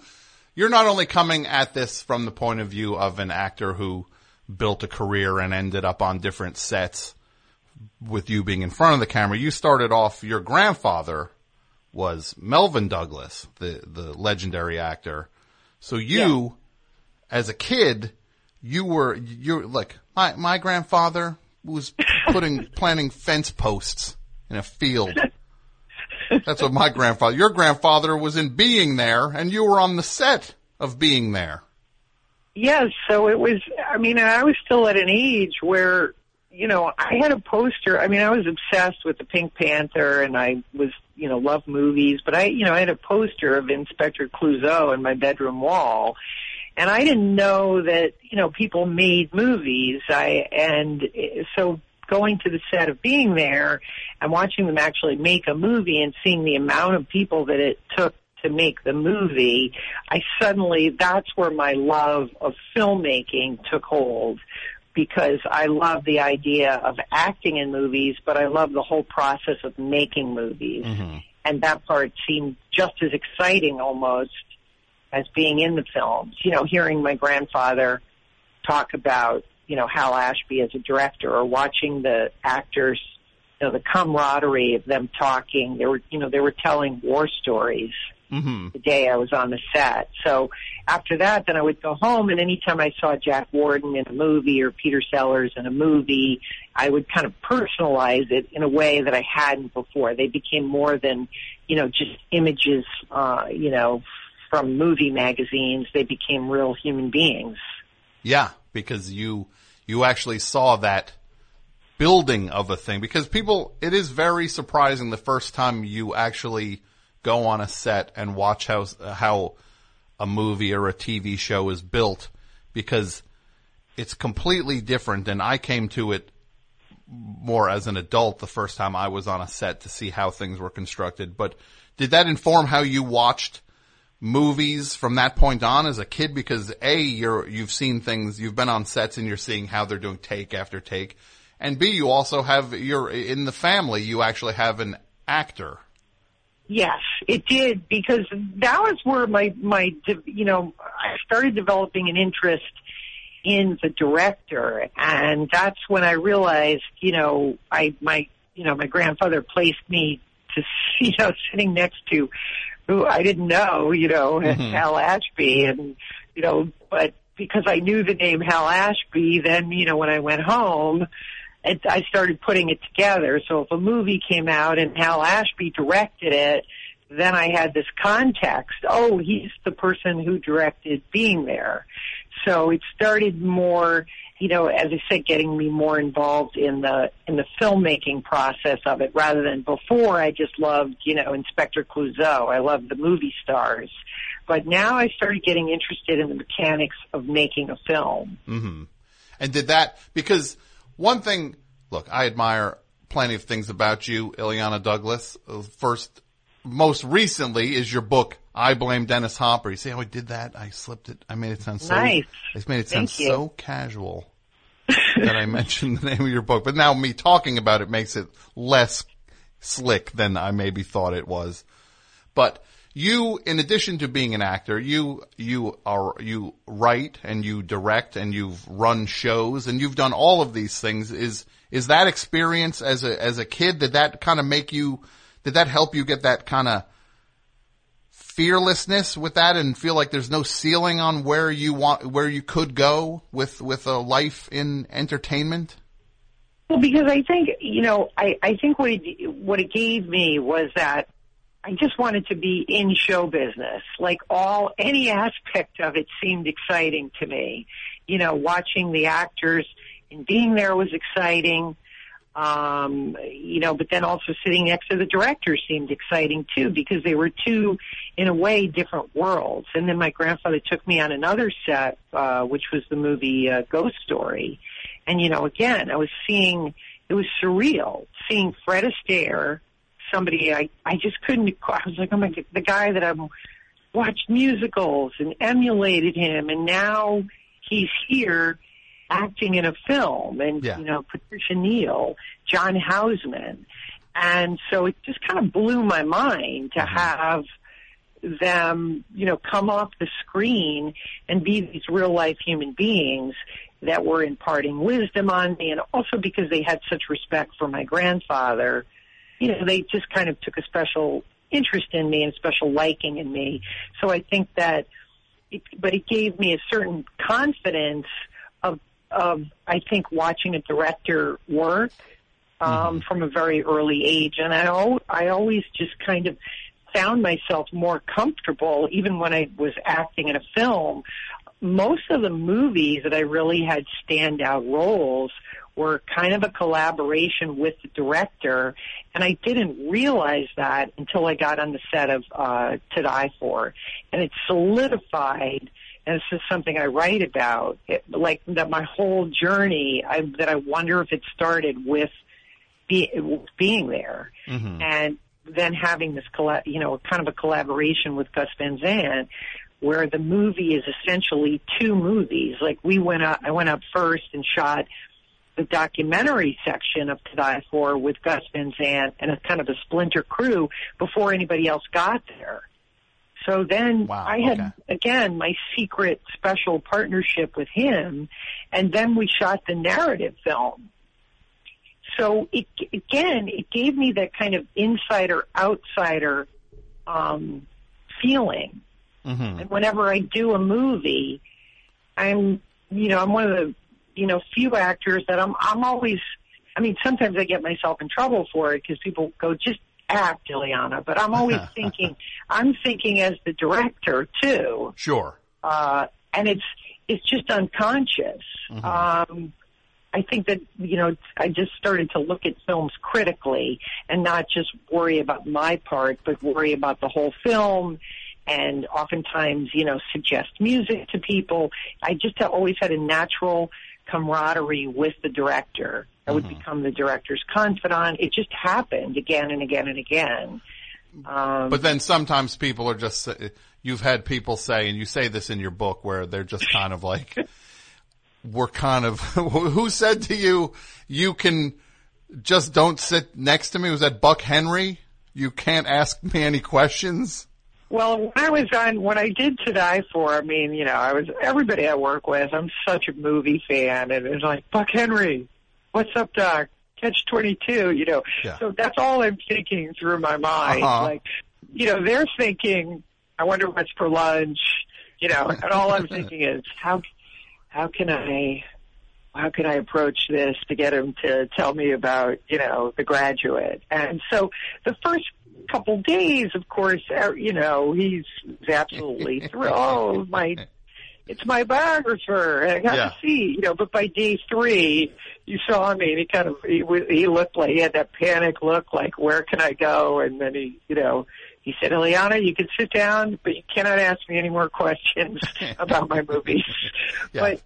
you're not only coming at this from the point of view of an actor who built a career and ended up on different sets with you being in front of the camera. You started off your grandfather was Melvyn Douglas, the the legendary actor. So you as a kid, you were you're like my my grandfather was putting planting fence posts in a field. That's what my grandfather, your grandfather was in being there and you were on the set of being there. Yes, so it was, I mean, I was still at an age where, you know, I had a poster. I mean, I was obsessed with the Pink Panther and I was, you know, loved movies, but I, you know, I had a poster of Inspector Clouseau in my bedroom wall. And I didn't know that, you know, people made movies. I, and eh, so going to the set of being there and watching them actually make a movie and seeing the amount of people that it took to make the movie, I suddenly, that's where my love of filmmaking took hold because I love the idea of acting in movies, but I love the whole process of making movies. Mm-hmm. And that part seemed just as exciting almost as being in the films. You know, hearing my grandfather talk about, you know, Hal Ashby as a director or watching the actors, you know, the camaraderie of them talking. They were, you know, they were telling war stories Mm-hmm. the day I was on the set. So after that, then I would go home and anytime I saw Jack Warden in a movie or Peter Sellers in a movie, I would kind of personalize it in a way that I hadn't before. They became more than, you know, just images, uh, you know, from movie magazines. They became real human beings. Yeah, because you, you actually saw that building of a thing because people, it is very surprising the first time you actually go on a set and watch how, how a movie or a TV show is built because it's completely different and I came to it more as an adult the first time I was on a set to see how things were constructed. But did that inform how you watched movies from that point on as a kid? Because A, you're, you've seen things, you've been on sets and you're seeing how they're doing take after take. And B, you also have, you're in the family, you actually have an actor. Yes, it did because that was where my my you know I started developing an interest in the director, and that's when I realized you know I my you know my grandfather placed me to you know sitting next to who I didn't know you know Mhm. Hal Ashby, and you know but because I knew the name Hal Ashby, then you know when I went home. It, I started putting it together. So if a movie came out and Hal Ashby directed it, then I had this context. Oh, he's the person who directed Being There. So it started more, you know, as I said, getting me more involved in the in the filmmaking process of it, rather than before. I just loved, you know, Inspector Clouseau. I loved the movie stars, but now I started getting interested in the mechanics of making a film. hmm And did that, because one thing, look, I admire plenty of things about you, Illeana Douglas. Uh, First, most recently is your book, I Blame Dennis Hopper. You see how I did that? I slipped it. I made it sound so, Nice. I made it sound Thank you. so casual that I mentioned the name of your book. But now me talking about it makes it less slick than I maybe thought it was. But you, in addition to being an actor, you, you are, you write and you direct and you've run shows and you've done all of these things. Is, is that experience as a, as a kid, did that kind of make you, did that help you get that kind of fearlessness with that and feel like there's no ceiling on where you want, where you could go with, with a life in entertainment? Well, because I think you know, I I think what it, what it gave me was that I just wanted to be in show business. Like all any aspect of it seemed exciting to me. You know, watching the actors and being there was exciting. Um, you know, but then also sitting next to the director seemed exciting too because they were two, in a way, different worlds. And then my grandfather took me on another set, uh, which was the movie uh, Ghost Story. And you know, again, I was seeing it was surreal seeing Fred Astaire, somebody I I just couldn't. I was like, oh my god, the guy that I've watched musicals and emulated him, and now he's here acting in a film, and you know, Patricia Neal, John Houseman, and so it just kind of blew my mind to mm-hmm. have them, you know, come off the screen and be these real life human beings that were imparting wisdom on me and also because they had such respect for my grandfather, you know, they just kind of took a special interest in me and special liking in me. So I think that it, but it gave me a certain confidence of, of, I think watching a director work um, from a very early age, and I al- I always just kind of found myself more comfortable, even when I was acting in a film. Most of the movies that I really had standout roles were kind of a collaboration with the director, and I didn't realize that until I got on the set of uh, To Die For, and it solidified. And this is something I write about, it, like that my whole journey. I, that I wonder if it started with be, being there, Mm-hmm. and then having this you know kind of a collaboration with Gus Van Sant where the movie is essentially two movies. Like we went up I went up first and shot the documentary section of To Die For with Gus Van Sant and a kind of a splinter crew before anybody else got there. So then I had again my secret special partnership with him and then we shot the narrative film. So it, again, it gave me that kind of insider outsider um, feeling. Mm-hmm. And whenever I do a movie, I'm you know I'm one of the you know few actors that I'm I'm always. I mean, sometimes I get myself in trouble for it because people go just act, Illeana. But I'm always thinking I'm thinking as the director too Sure. uh, and it's it's just unconscious. Um, I think that you know I just started to look at films critically and not just worry about my part, but worry about the whole film. And oftentimes, you know, suggest music to people. I just always had a natural camaraderie with the director. I would become the director's confidant. It just happened again and again and again. Um, But then sometimes people are just, you've had people say, and you say this in your book, where they're just kind of like, we're kind of, who said to you, you can just don't sit next to me? Was that Buck Henry? You can't ask me any questions? Well, when I was on, when I did To Die For, I mean, you know, I was, everybody I work with, I'm such a movie fan, and it's like, Buck Henry, what's up, Doc? Catch 22, you know. Yeah. So that's all I'm thinking through my mind. Uh-huh. Like, you know, they're thinking, I wonder what's for lunch, you know, and all I'm thinking is, how, how can I, how can I approach this to get him to tell me about, you know, the graduate? And so the first couple days, of course, er, you know, he's absolutely thrilled. Oh, my, it's my biographer. I got Yeah. to see, you know, but by day three, you saw me and he kind of, he, he looked like, he had that panic look like, where can I go? And then he, you know, he said, Illeana, you can sit down, but you cannot ask me any more questions about my movies. But,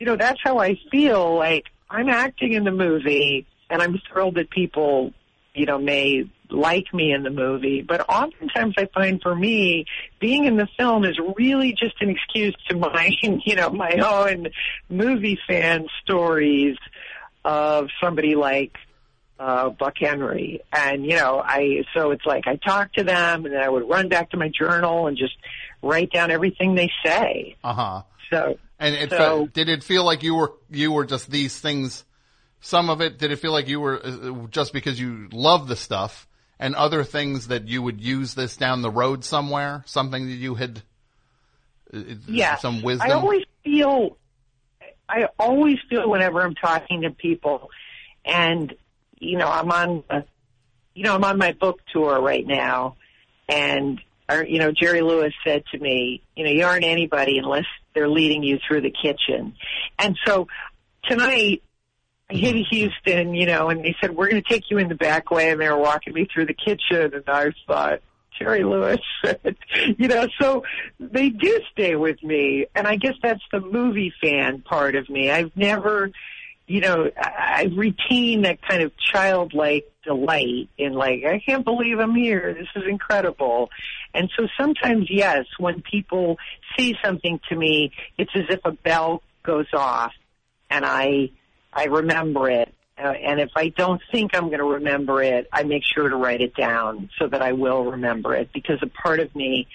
you know, that's how I feel like I'm acting in the movie and I'm thrilled that people, you know, may like me in the movie. But oftentimes I find for me, being in the film is really just an excuse to my, you know, my own movie fan stories of somebody like uh, Buck Henry. And, you know, I, so it's like I talk to them and then I would run back to my journal and just write down everything they say. Uh huh. So, And it so- felt, did it feel like you were, you were just these things, some of it, did it feel like you were uh, just because you love the stuff and other things that you would use this down the road somewhere? Something that you had, uh, yeah. some wisdom? I always feel, I always feel whenever I'm talking to people, and you know, I'm on, a, you know, I'm on my book tour right now, and or, you know, Jerry Lewis said to me, you know, you aren't anybody unless they're leading you through the kitchen, and so tonight. I hit mm-hmm. Houston, you know, and they said, we're going to take you in the back way, and they were walking me through the kitchen, and I thought, Jerry Lewis, you know, so they do stay with me, and I guess that's the movie fan part of me. I've never, you know, I, I retain that kind of childlike delight in like, I can't believe I'm here. This is incredible. And so sometimes, yes, when people say something to me, it's as if a bell goes off, and I, I remember it. Uh, and if I don't think I'm going to remember it, I make sure to write it down so that I will remember it because a part of me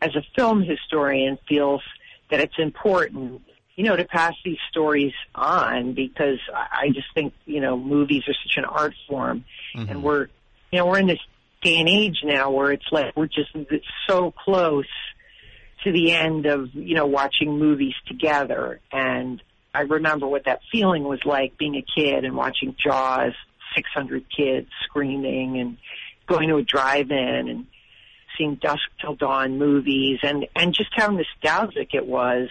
as a film historian feels that it's important, you know, to pass these stories on because I I just think, you know, movies are such an art form and we're, you know, we're in this day and age now where it's like we're just so close to the end of, you know, watching movies together. And I remember what that feeling was like being a kid and watching Jaws 600 kids screaming and going to a drive-in and seeing Dusk Till Dawn movies and, and just how nostalgic it was.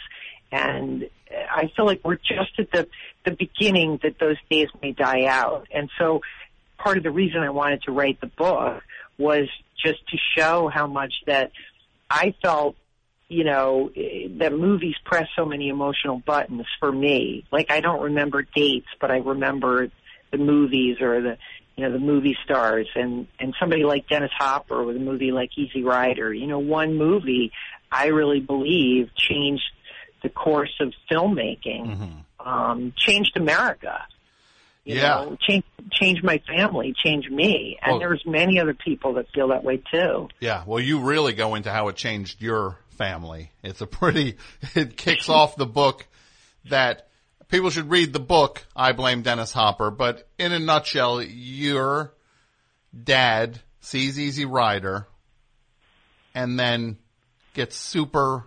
And I feel like we're just at the, the beginning that those days may die out. And so part of the reason I wanted to write the book was just to show how much that I felt, you know, eh, that movies press so many emotional buttons for me. Like I don't remember dates, but I remember the movies or the, you know, the movie stars and, and somebody like Dennis Hopper with a movie like Easy Rider. You know, one movie I really believe changed the course of filmmaking, um, changed America. You Yeah. know, change change my family, change me, and Well- there's many other people that feel that way too. Yeah, well, you really go into how it changed your family. It's a pretty, it kicks off the book that people should read the book, I Blame Dennis Hopper, but in a nutshell, your dad sees Easy Rider and then gets super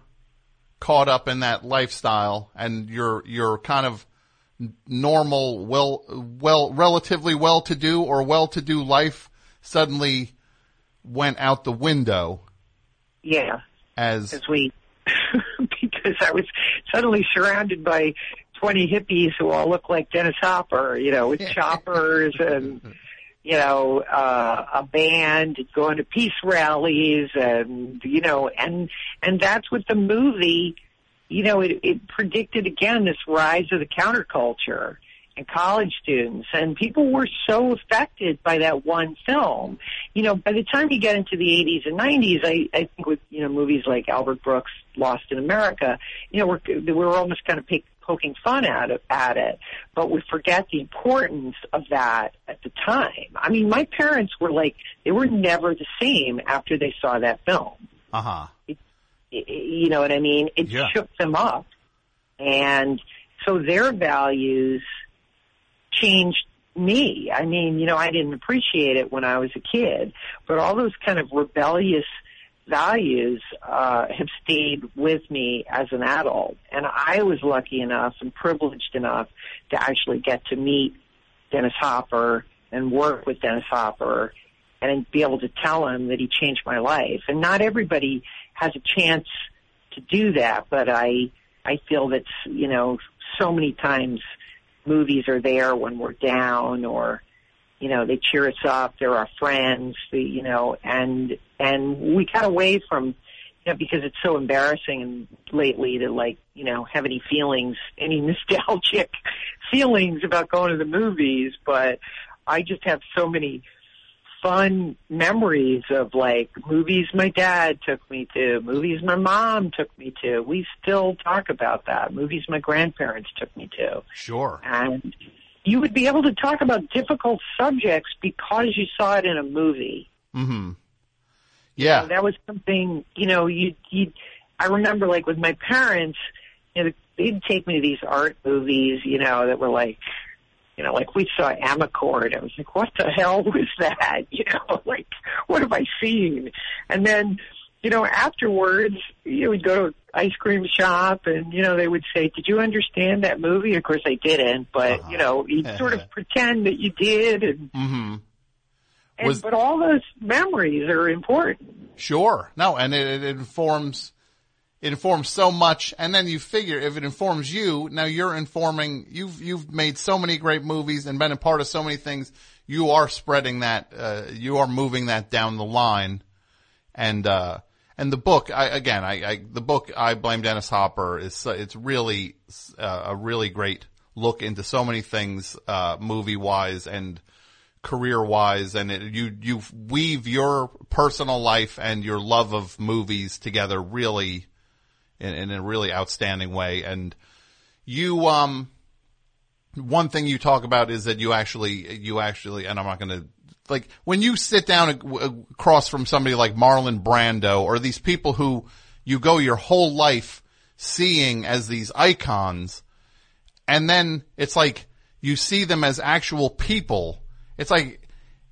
caught up in that lifestyle and your, your kind of normal, well, well, relatively well-to-do or well-to-do life suddenly went out the window Yeah, as as we because I was suddenly surrounded by twenty hippies who all look like Dennis Hopper, you know, with choppers and you know uh, a band going to peace rallies and you know and and that's what the movie you know it, it predicted again this rise of the counterculture and college students and people were so affected by that one film you know by the time you get into the 80s and 90s i i think with you know movies like albert brooks lost in america you know we're we're almost kind of pick, poking fun at it, at it but we forget the importance of that at the time i mean my parents were like they were never the same after they saw that film Uh-huh. y- you know what I mean? It Yeah. shook them up. And so their values changed me. I mean, you know, I didn't appreciate it when I was a kid, but all those kind of rebellious values uh, have stayed with me as an adult. And I was lucky enough and privileged enough to actually get to meet Dennis Hopper and work with Dennis Hopper and be able to tell him that he changed my life. And not everybody has a chance to do that, but I I feel that you know so many times movies are there when we're down or you know they cheer us up they're our friends the, you know and and we got away from you know because it's so embarrassing and lately to like you know have any feelings any nostalgic feelings about going to the movies but i just have so many fun memories of like movies my dad took me to, movies my mom took me to. We still talk about that. Movies my grandparents took me to. Sure. And you would be able to talk about difficult subjects because you saw it in a movie. Mm-hmm. Yeah. That was something, you know, you you I remember like with my parents, you know, they'd take me to these art movies, you know, that were like you know, like we saw Amarcord. I was like, what the hell was that? You know, like, what have I seen? And then, you know, afterwards, you we'd go to an ice cream shop and, you know, they would say, did you understand that movie? Of course I didn't, but, you know, you'd sort of pretend that you did and, Mm-hmm. and Was- but all those memories are important. Sure. No, and it, it informs it informs so much and then you figure if it informs you, now you're informing you've you've made so many great movies and been a part of so many things, you are spreading that uh you are moving that down the line. And uh and the book I again I, I the book I blame Dennis Hopper is it's really uh, a really great look into so many things uh movie wise and career wise and it, you you weave your personal life and your love of movies together really in, in a really outstanding way and you um one thing you talk about is that you actually you actually and I'm not going to like when you sit down across from somebody like Marlon Brando or these people who you go your whole life seeing as these icons and then it's like you see them as actual people. It's like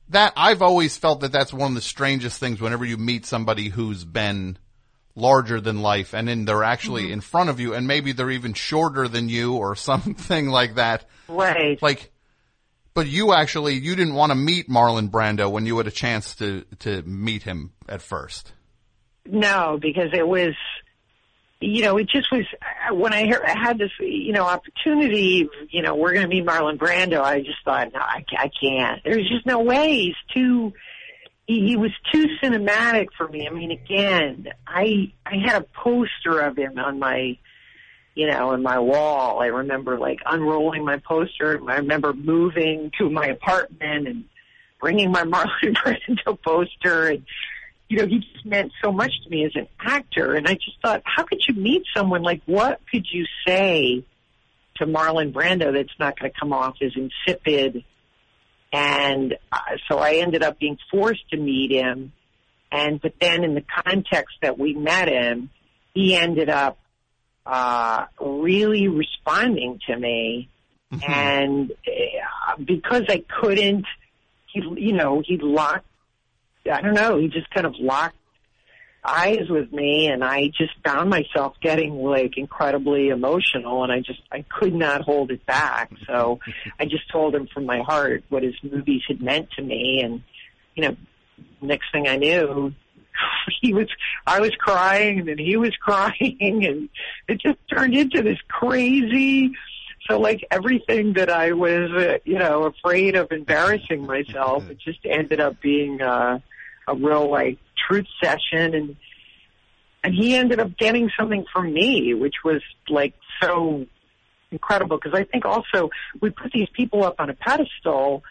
that. I've always felt that that's one of the strangest things whenever you meet somebody who's been larger than life and then they're actually mm-hmm. in front of you and maybe they're even shorter than you or something like that. Right. Like But you actually, you didn't want to meet Marlon Brando when you had a chance to, to meet him at first. No, because it was, you know, it just was when I had this, you know, opportunity. You know, we're going to meet Marlon Brando. I just thought, no, I, I can't. There's just no way. He's too. He, he was too cinematic for me. I mean, again, I I had a poster of him on my, you know, on my wall. I remember like unrolling my poster. I remember moving to my apartment and bringing my Marlon Brando poster and you know, he just meant so much to me as an actor. And I just thought, how could you meet someone like, what could you say to Marlon Brando that's not going to come off as insipid? And uh, so I ended up being forced to meet him. And, but then in the context that we met him, he ended up, uh, really responding to me. And uh, because I couldn't, he, you know, he locked I don't know, he just kind of locked eyes with me and I just found myself getting like incredibly emotional and I just I could not hold it back. So I just told him from my heart what his movies had meant to me and you know, next thing I knew he was I was crying and then he was crying and it just turned into this crazy so like everything that I was, uh, you know, afraid of embarrassing myself, it just ended up being uh, a real like truth session, and and he ended up getting something from me, which was like so incredible. Because I think also we put these people up on a pedestal,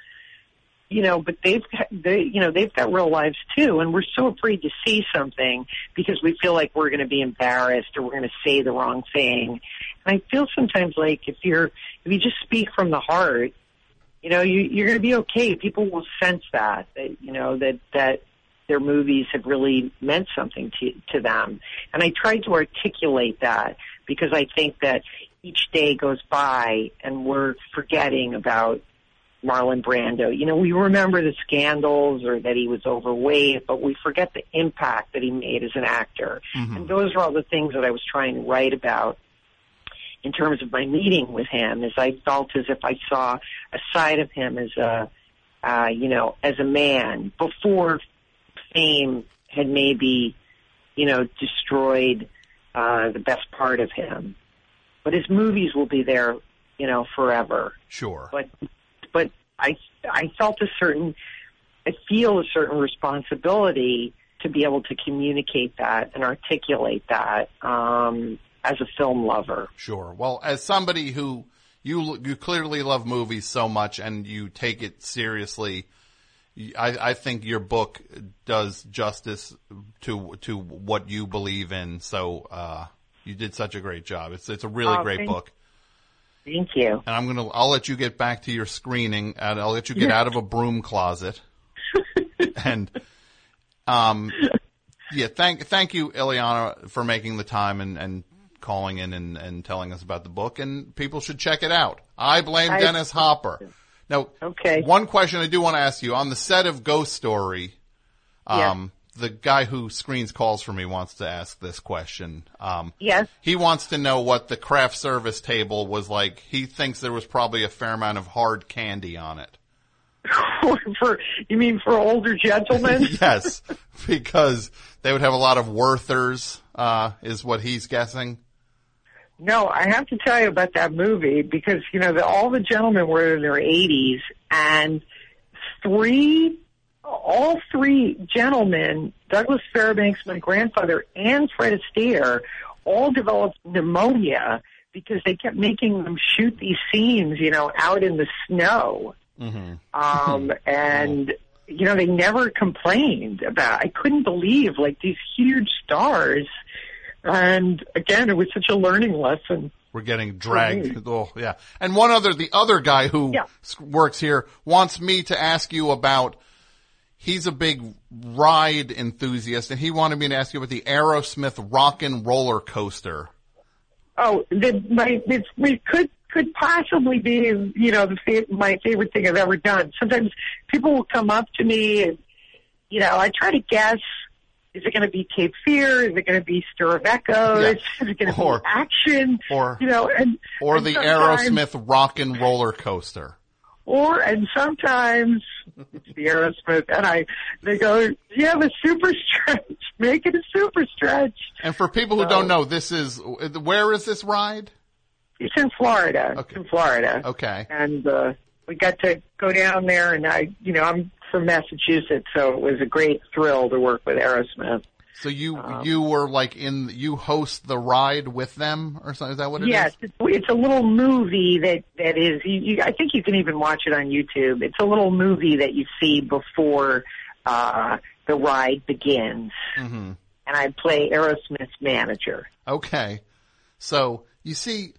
you know, but they've they you know they've got real lives too, and we're so afraid to see something because we feel like we're going to be embarrassed or we're going to say the wrong thing. And I feel sometimes like if you're if you just speak from the heart, you know, you, you're going to be okay. People will sense that, that you know that that their movies have really meant something to to them. And I tried to articulate that because I think that each day goes by and we're forgetting about Marlon Brando. You know, we remember the scandals or that he was overweight, but we forget the impact that he made as an actor. Mhm. And those are all the things that I was trying to write about in terms of my meeting with him is I felt as if I saw a side of him as a, uh, you know, as a man before fame had maybe, you know, destroyed, uh, the best part of him. But his movies will be there, you know, forever. Sure. But, but I, I felt a certain, I feel a certain responsibility to be able to communicate that and articulate that, um, as a film lover. Sure. Well, as somebody who you you clearly love movies so much and you take it seriously, I, I think your book does justice to to what you believe in. So uh, you did such a great job. It's it's a really Oh, great thank- book. Thank you. And I'm gonna I'll let you get back to your screening and I'll let you get out of a broom closet. and um yeah, thank thank you, Illeana, for making the time and, and calling in and, and telling us about the book and people should check it out. I blame I- Dennis Hopper. Now okay. one question I do want to ask you on the set of Ghost Story, um the guy who screens calls for me wants to ask this question. Um Yes. he wants to know what the craft service table was like. He thinks there was probably a fair amount of hard candy on it. for you mean for older gentlemen? yes, because they would have a lot of Werthers, uh, is what he's guessing. No, I have to tell you about that movie because you know the, all the gentlemen were in their 80s, and three, all three gentlemen, Douglas Fairbanks, my grandfather, and Fred Astaire, all developed pneumonia because they kept making them shoot these scenes, you know, out in the snow. Mm-hmm. um, and you know they never complained about. I couldn't believe like these huge stars, and again, it was such a learning lesson. We're getting dragged. Oh, yeah. And one other, the other guy who s- works here wants me to ask you about, he's a big ride enthusiast and he wanted me to ask you about the Aerosmith Rockin' Roller Coaster. Oh, the, my it's, we could could possibly be you know the my favorite thing I've ever done. Sometimes people will come up to me and you know I try to guess. Is it going to be Cape Fear? Is it going to be Stir of Echoes? Is it going to Or- be action? or- you know, and Or and the Aerosmith Rockin' Roller Coaster. or and sometimes it's the Aerosmith, and I they go, "Do you have a super stretch? Make it a super stretch." And for people who So- don't know, this is where is this ride? It's in Florida. It's in Florida. Okay. And uh, we got to go down there, and I, you know, I'm from Massachusetts, so it was a great thrill to work with Aerosmith. So you Um, you were like in you host the ride with them or something? Is that what it is? yes, it's, it's a little movie that that is. You, you, I think you can even watch it on YouTube. It's a little movie that you see before uh, the ride begins, hmm and I play Aerosmith's manager. Okay. So you see,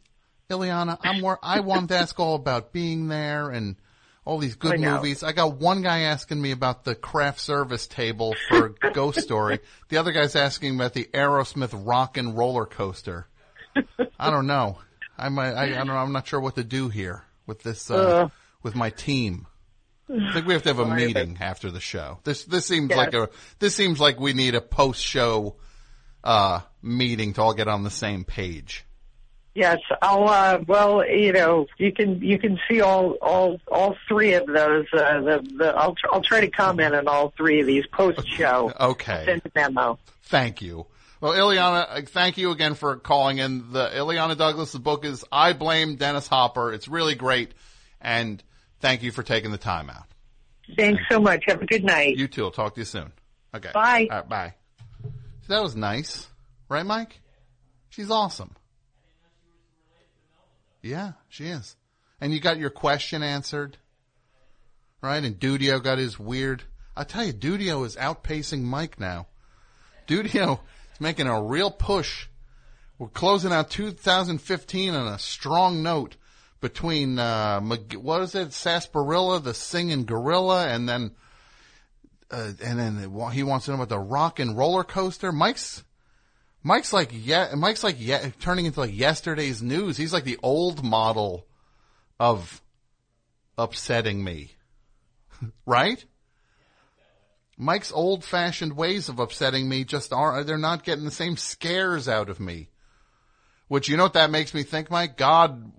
Illeana, I'm more, I wanted to ask all about being there and all these good I movies. I got one guy asking me about the craft service table for Ghost Story. The other guy's asking about the Aerosmith rock and roller coaster. I don't know. I might, I, I don't know. I'm not sure what to do here with this, uh, Uh. with my team. I think we have to have a meeting after the show. This, this seems Yeah. like a, this seems like we need a post show, uh, meeting to all get on the same page. Yes, I'll. Uh, well, you know, you can you can see all all all three of those. Uh, the the I'll tr- I'll try to comment on all three of these post show. Okay. Send memo. Thank you. Well, Illeana, uh, thank you again for calling in. The Illeana Douglas, the book is I Blame Dennis Hopper. It's really great. And thank you for taking the time out. Thanks so much. Have a good night. You too. I'll talk to you soon. Okay. Bye. Right, bye. So that was nice. Right, Mike? She's awesome. Yeah, she is. And you got your question answered. Right? And Dudio got his weird. I tell you, Dudio is outpacing Mike now. Dudio is making a real push. We're closing out 2015 on a strong note between, uh, what is it? Sarsaparilla, the singing gorilla, and then, uh, and then he wants to know about the rock and roller coaster. Mike's, Mike's like, yeah, Mike's like, yeah, turning into like yesterday's news. He's like the old model of upsetting me. right? Mike's old fashioned ways of upsetting me just aren't, they're not getting the same scares out of me. Which, you know what that makes me think, Mike? God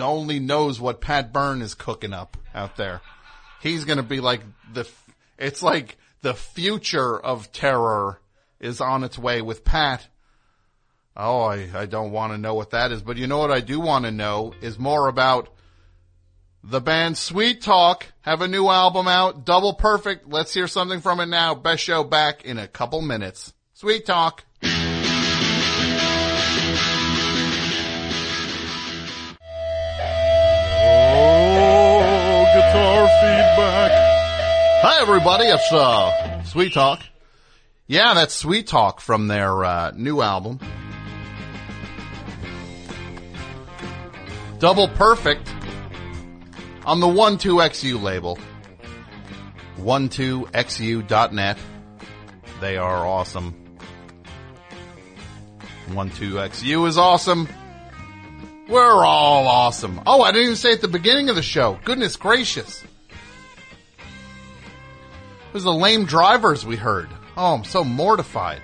only knows what Pat Byrne is cooking up out there. He's gonna be like the, it's like the future of terror is on its way with Pat. Oh, I, I don't want to know what that is, but you know what I do want to know is more about the band Sweet Talk have a new album out, Double Perfect. Let's hear something from it now. Best show back in a couple minutes. Sweet Talk. Oh, guitar feedback. Hi everybody, it's uh Sweet Talk. Yeah, that's Sweet Talk from their uh, new album. Double Perfect on the 12XU label. 12XU.net. They are awesome. 12XU is awesome. We're all awesome. Oh, I didn't even say at the beginning of the show. Goodness gracious. It was the lame drivers we heard. Oh, I'm so mortified.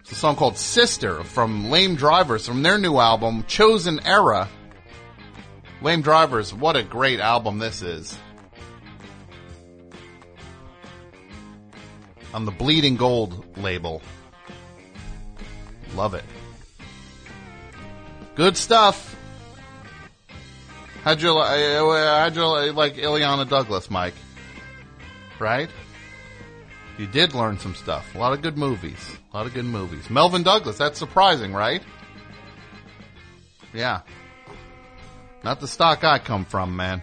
It's a song called Sister from Lame Drivers from their new album, Chosen Era. Lame Drivers, what a great album this is. On the Bleeding Gold label. Love it. Good stuff. How'd you, li- uh, how'd you like Illeana Douglas, Mike? Right? You did learn some stuff. A lot of good movies. A lot of good movies. Melvyn Douglas, that's surprising, right? Yeah. Not the stock I come from, man.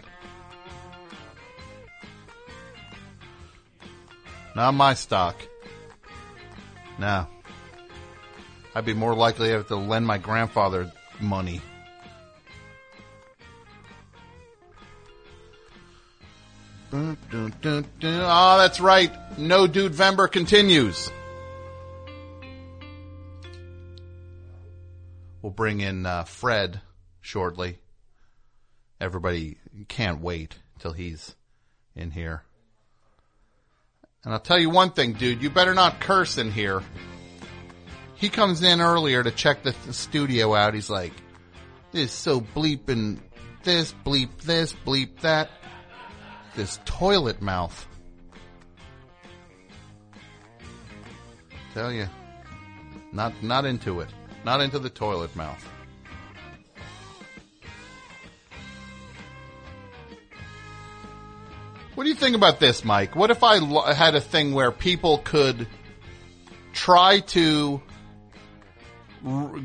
Not my stock. No. I'd be more likely to have to lend my grandfather money. Oh, that's right. No Dude Vember continues. We'll bring in uh, Fred shortly. Everybody can't wait till he's in here. And I'll tell you one thing, dude. You better not curse in here. He comes in earlier to check the, the studio out. He's like, this so bleeping this, bleep this, bleep that. this toilet mouth. Tell you, not not into it. Not into the toilet mouth. What do you think about this, Mike? What if I had a thing where people could try to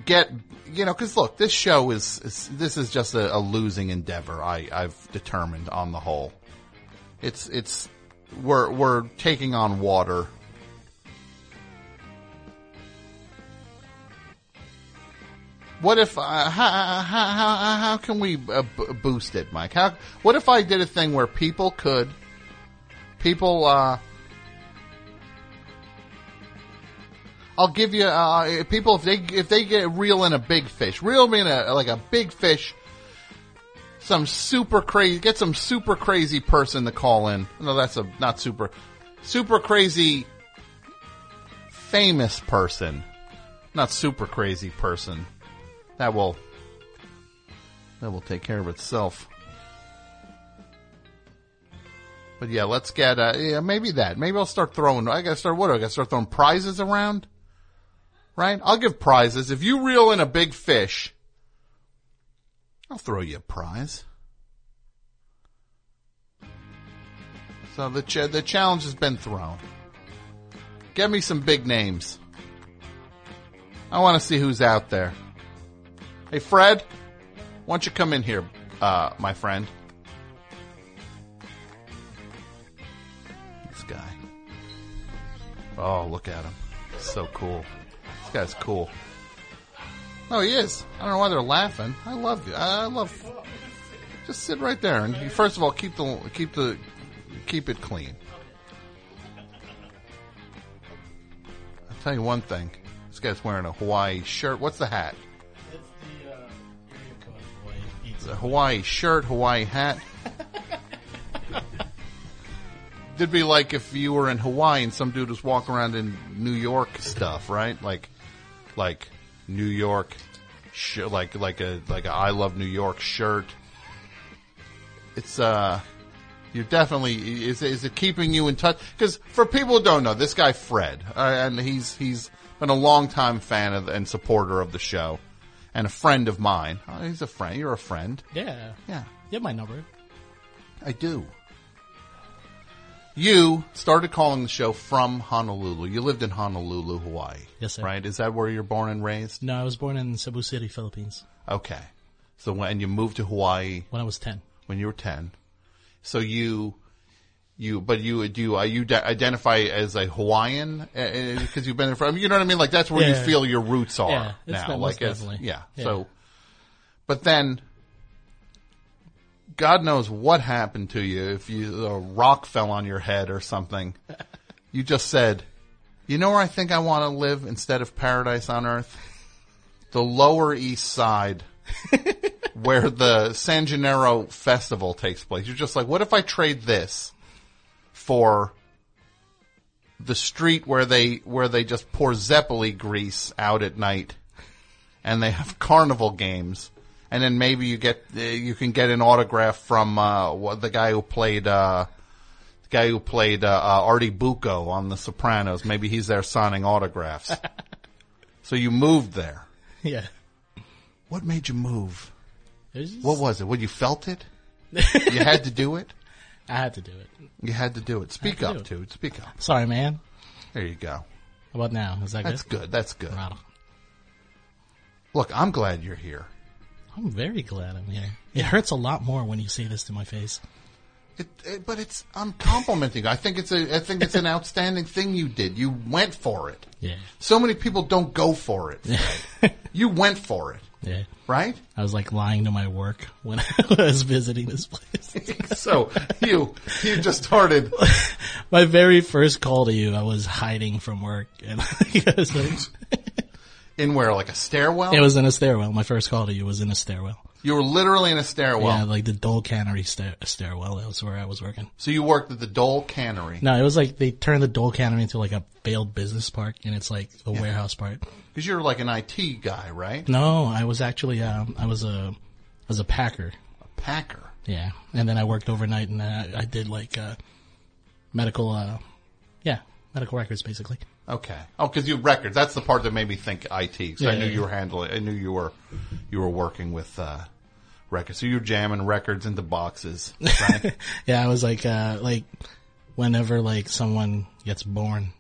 get, you know, because look, this show is, is this is just a, a losing endeavor. I I've determined on the whole. It's it's we're we're taking on water. What if uh, how, how how can we uh, b- boost it, Mike? How what if I did a thing where people could people uh I'll give you uh, people if they if they get reel in a big fish, reel in a like a big fish. Some super crazy, get some super crazy person to call in. No, that's a not super, super crazy, famous person, not super crazy person. That will that will take care of itself. But yeah, let's get uh, yeah maybe that. Maybe I'll start throwing. I gotta start. What do I gotta start throwing prizes around? Right? I'll give prizes if you reel in a big fish. I'll throw you a prize. So the ch- the challenge has been thrown. Get me some big names. I want to see who's out there. Hey, Fred, why don't you come in here, uh, my friend? This guy. Oh, look at him. So cool. This guy's cool. Oh, he is. I don't know why they're laughing. I love you. I love. Just sit right there and first of all keep the keep the keep it clean. I'll tell you one thing. This guy's wearing a Hawaii shirt. What's the hat? Hawaii shirt, Hawaii hat. It'd be like if you were in Hawaii and some dude was walking around in New York stuff, right? Like, like New York, sh- like like a like a I love New York shirt. It's uh, you're definitely is is it keeping you in touch? Because for people who don't know, this guy Fred, uh, and he's he's been a long time fan of and supporter of the show, and a friend of mine. Oh, he's a friend. You're a friend. Yeah. Yeah. You have my number. I do. You started calling the show from Honolulu. You lived in Honolulu, Hawaii. Yes, sir. Right? Is that where you're born and raised? No, I was born in Cebu City, Philippines. Okay. So when you moved to Hawaii when I was 10. When you were 10. So you you but you do you, uh, you identify as a Hawaiian because you've been there for I you know what I mean like that's where you feel your roots are Yeah, it's now like as, definitely. yeah. Yeah. So but then God knows what happened to you if you a rock fell on your head or something. you just said, "You know where I think I want to live instead of paradise on earth? The Lower East Side." where the San Gennaro festival takes place. You're just like, what if I trade this for the street where they where they just pour zeppoli grease out at night, and they have carnival games, and then maybe you get uh, you can get an autograph from uh, the guy who played uh, the guy who played uh, uh, Artie Bucco on The Sopranos. Maybe he's there signing autographs. so you moved there. Yeah. What made you move? Just- What was it? What you felt it? you had to do it. I had to do it. You had to do it. Speak up, do dude. Speak up. Sorry, man. There you go. How about now? Is that That's good? good. That's good. Look, I'm glad you're here. I'm very glad I'm here. It hurts a lot more when you say this to my face. It, it, but it's I'm complimenting. you. I think it's a I think it's an outstanding thing you did. You went for it. Yeah. So many people don't go for it. You went for it. Yeah. Right? I was like lying to my work when I was visiting this place. so you you just started. my very first call to you, I was hiding from work, and I was like, In where like a stairwell? it was in a stairwell. My first call to you was in a stairwell. You were literally in a stairwell. Yeah, like the Dole Cannery stair- stairwell. That was where I was working. So you worked at the Dole Cannery. No, it was like they turned the Dole Cannery into like a failed business park, and it's like a warehouse part. Because you're like an IT guy, right? No, I was actually um, I was a I was a packer. A packer. Yeah, and then I worked overnight, and I, I did like uh, medical, uh, yeah, medical records basically. Okay. Oh, because you records. That's the part that made me think IT. Because I knew yeah, you were handling. I knew you were you were working with uh, records. So you were jamming records into boxes, right? yeah, I was like, uh, like, whenever like someone gets born,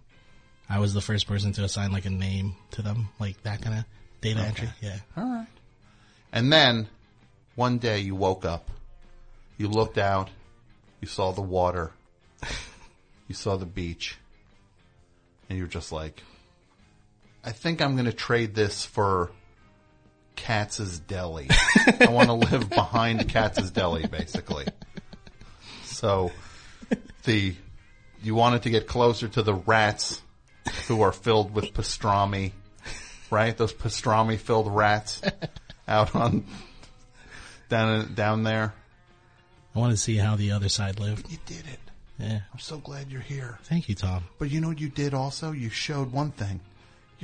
I was the first person to assign like a name to them, like that kind of data entry. Yeah. All right. And then one day you woke up, you looked out, you saw the water, you saw the beach, and you're just like, I think I'm going to trade this for Katz's Deli. I want to live behind Katz's Deli, basically. So the you wanted to get closer to the rats who are filled with pastrami, right? Those pastrami filled rats out on down down there. I want to see how the other side lived. You did it. Yeah. I'm so glad you're here. Thank you, Tom. But you know what you did also? You showed one thing.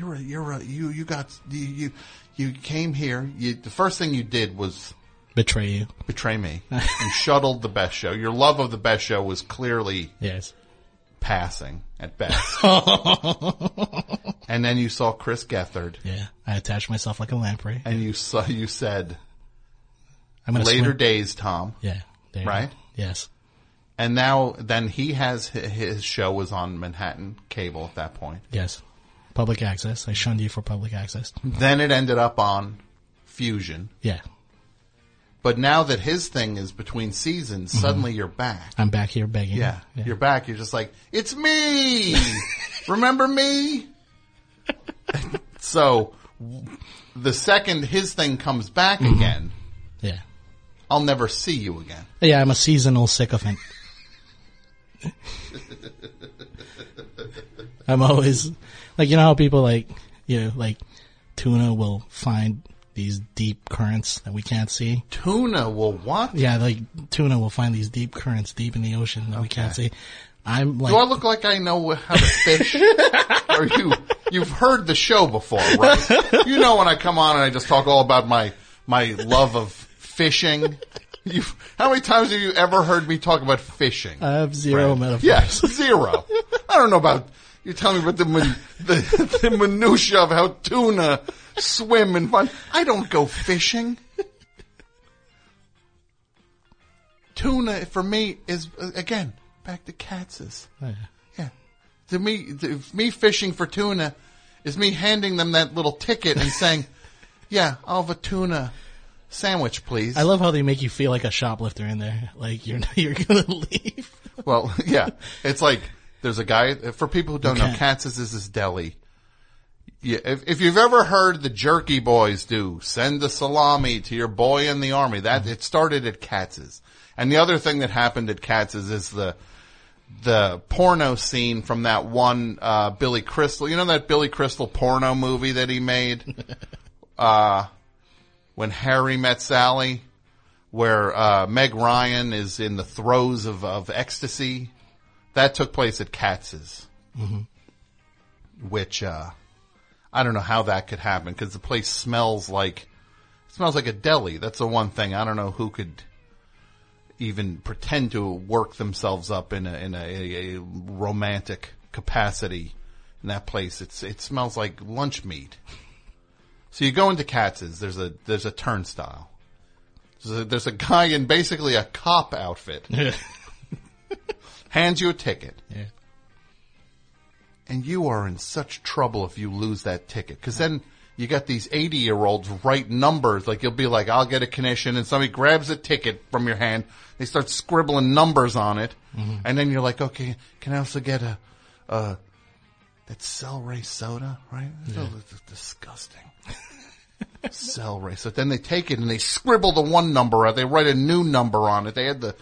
You're a, you're a, you, you got, you, you, you came here. You, the first thing you did was Betray you. betray me. you shuttled the best show. Your love of the best show was clearly Yes. passing at best. and then you saw Chris Gethard Yeah. I attached myself like a lamprey. and you saw, you said, I'm later swim- days, Tom. Yeah. Right? go. Yes. And now, then he has, his show was on Manhattan cable at that point. Yes. Public access. I shunned you for public access. Then it ended up on Fusion. Yeah. But now that his thing is between seasons, mm-hmm. suddenly you're back. I'm back here begging. Yeah, you're back. You're just like, it's me. Remember me? so w- the second his thing comes back mm-hmm. again, Yeah. I'll never see you again. Yeah, I'm a seasonal sycophant. I'm always like you know how people like you know like tuna will find these deep currents that we can't see. Tuna will what? Yeah, like tuna will find these deep currents deep in the ocean that we can't see. I'm like Do I look like I know how to fish? or you, you've heard the show before, right? You know when I come on and I just talk all about my, my love of fishing. You, how many times have you ever heard me talk about fishing? I have zero metaphors. Yes, zero. I don't know about, you're telling me about the, min- the, the minutia of how tuna swim and fun. I don't go fishing. Tuna, for me, is, again, back to Katz's. Oh, yeah. Yeah. To me, to, me fishing for tuna is me handing them that little ticket and saying, yeah, I'll have a tuna sandwich, please. I love how they make you feel like a shoplifter in there. Like you're you're gonna leave. Well, yeah, it's like there's a guy. For people who don't know, can't- Katz's is this deli. Yeah, if, if you've ever heard the Jerky Boys do send the salami to your boy in the army, that it started at Katz's. And the other thing that happened at Katz's is the the porno scene from that one uh, Billy Crystal. You know that Billy Crystal porno movie that he made, uh, when Harry met Sally, where uh, Meg Ryan is in the throes of, of ecstasy. That took place at Katz's, Mhm. which uh, I don't know how that could happen because the place smells like it smells like a deli. That's the one thing I don't know who could even pretend to work themselves up in a in a, a, a romantic capacity in that place. It's it smells like lunch meat. So you go into Katz's. There's a there's a turnstile. There's a, there's a guy in basically a cop outfit. hands you a ticket. Yeah. And you are in such trouble if you lose that ticket. Cause then you got these 80 year olds write numbers. Like you'll be like, I'll get a commission and somebody grabs a ticket from your hand. They start scribbling numbers on it. Mhm. And then you're like, okay, can I also get a, uh, that celery soda, right? Yeah. That's disgusting. celery. So then they take it and they scribble the one number out. They write a new number on it. They had the,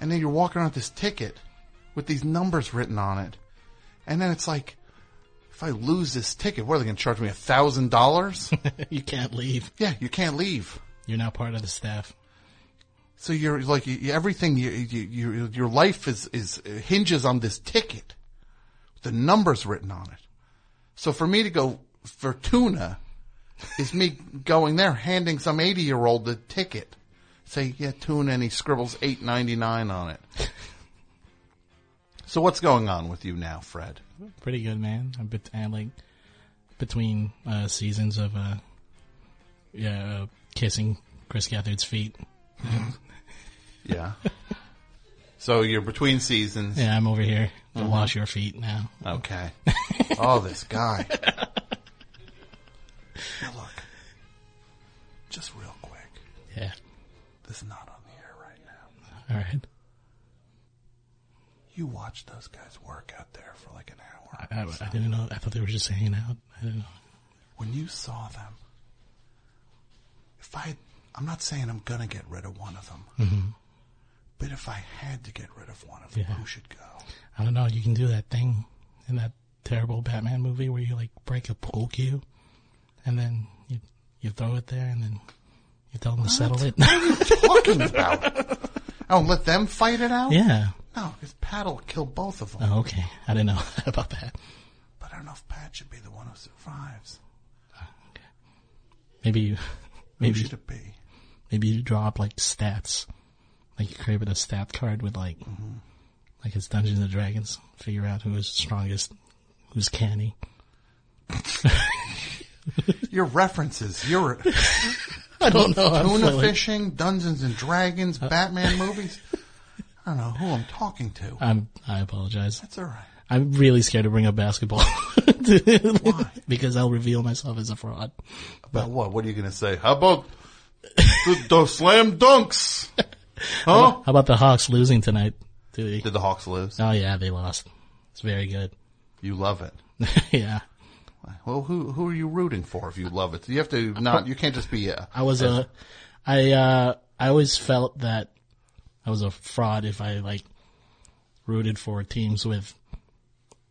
and then you're walking around with this ticket with these numbers written on it. And then it's like, if I lose this ticket, what are they going to charge me a thousand dollars? you can't leave. Yeah, you can't leave. You're now part of the staff. So you're like you, everything. You, you, you, your life is is hinges on this ticket, the numbers written on it. So for me to go for tuna, is me going there handing some eighty year old the ticket, Say, yeah, tune and He scribbles eight ninety nine on it. so what's going on with you now, Fred? Pretty good, man. I'm, bet- I'm like between uh, seasons of uh, yeah, uh, kissing Chris Gethard's feet. Yeah. so you're between seasons. Yeah, I'm over here to Mhm. wash your feet now. Okay. oh, this guy. Now look, just real quick. Yeah. This is not on the air right now. All right. You watch those guys work out there for like an hour. I, I, I didn't know. I thought they were just hanging out. I didn't know. When you saw them, if I, I'm not saying I'm gonna get rid of one of them, Mhm. but if I had to get rid of one of them, Yeah. who should go? I don't know. You can do that thing in that terrible Batman movie where you like break a pool cue, and then you you throw it there, and then you tell them to settle it. What are you talking about? Oh, let them fight it out? Yeah. No, because Pat will kill both of them. Oh, okay. I didn't know about that. But I don't know if Pat should be the one who survives. Maybe you, maybe should it be? Maybe you draw up like stats, like you create a stat card with like, Mm-hmm. like it's Dungeons and Dragons. Figure out who is strongest, who's canny. Your references, your I don't know, I'm Tuna feeling- fishing, Dungeons and Dragons, Batman movies. I don't know who I'm talking to. I'm. I apologize. That's all right. I'm really scared to bring up basketball. Why? because I'll reveal myself as a fraud. About what? What are you going to say? How about the, the slam dunks? Huh? How about the Hawks losing tonight? Did, Did the Hawks lose? Oh yeah, they lost. It's very good. You love it. yeah. Well, who who are you rooting for if you love it? You have to not. You can't just be a. I was a, I uh, I always felt that I was a fraud if I like rooted for teams with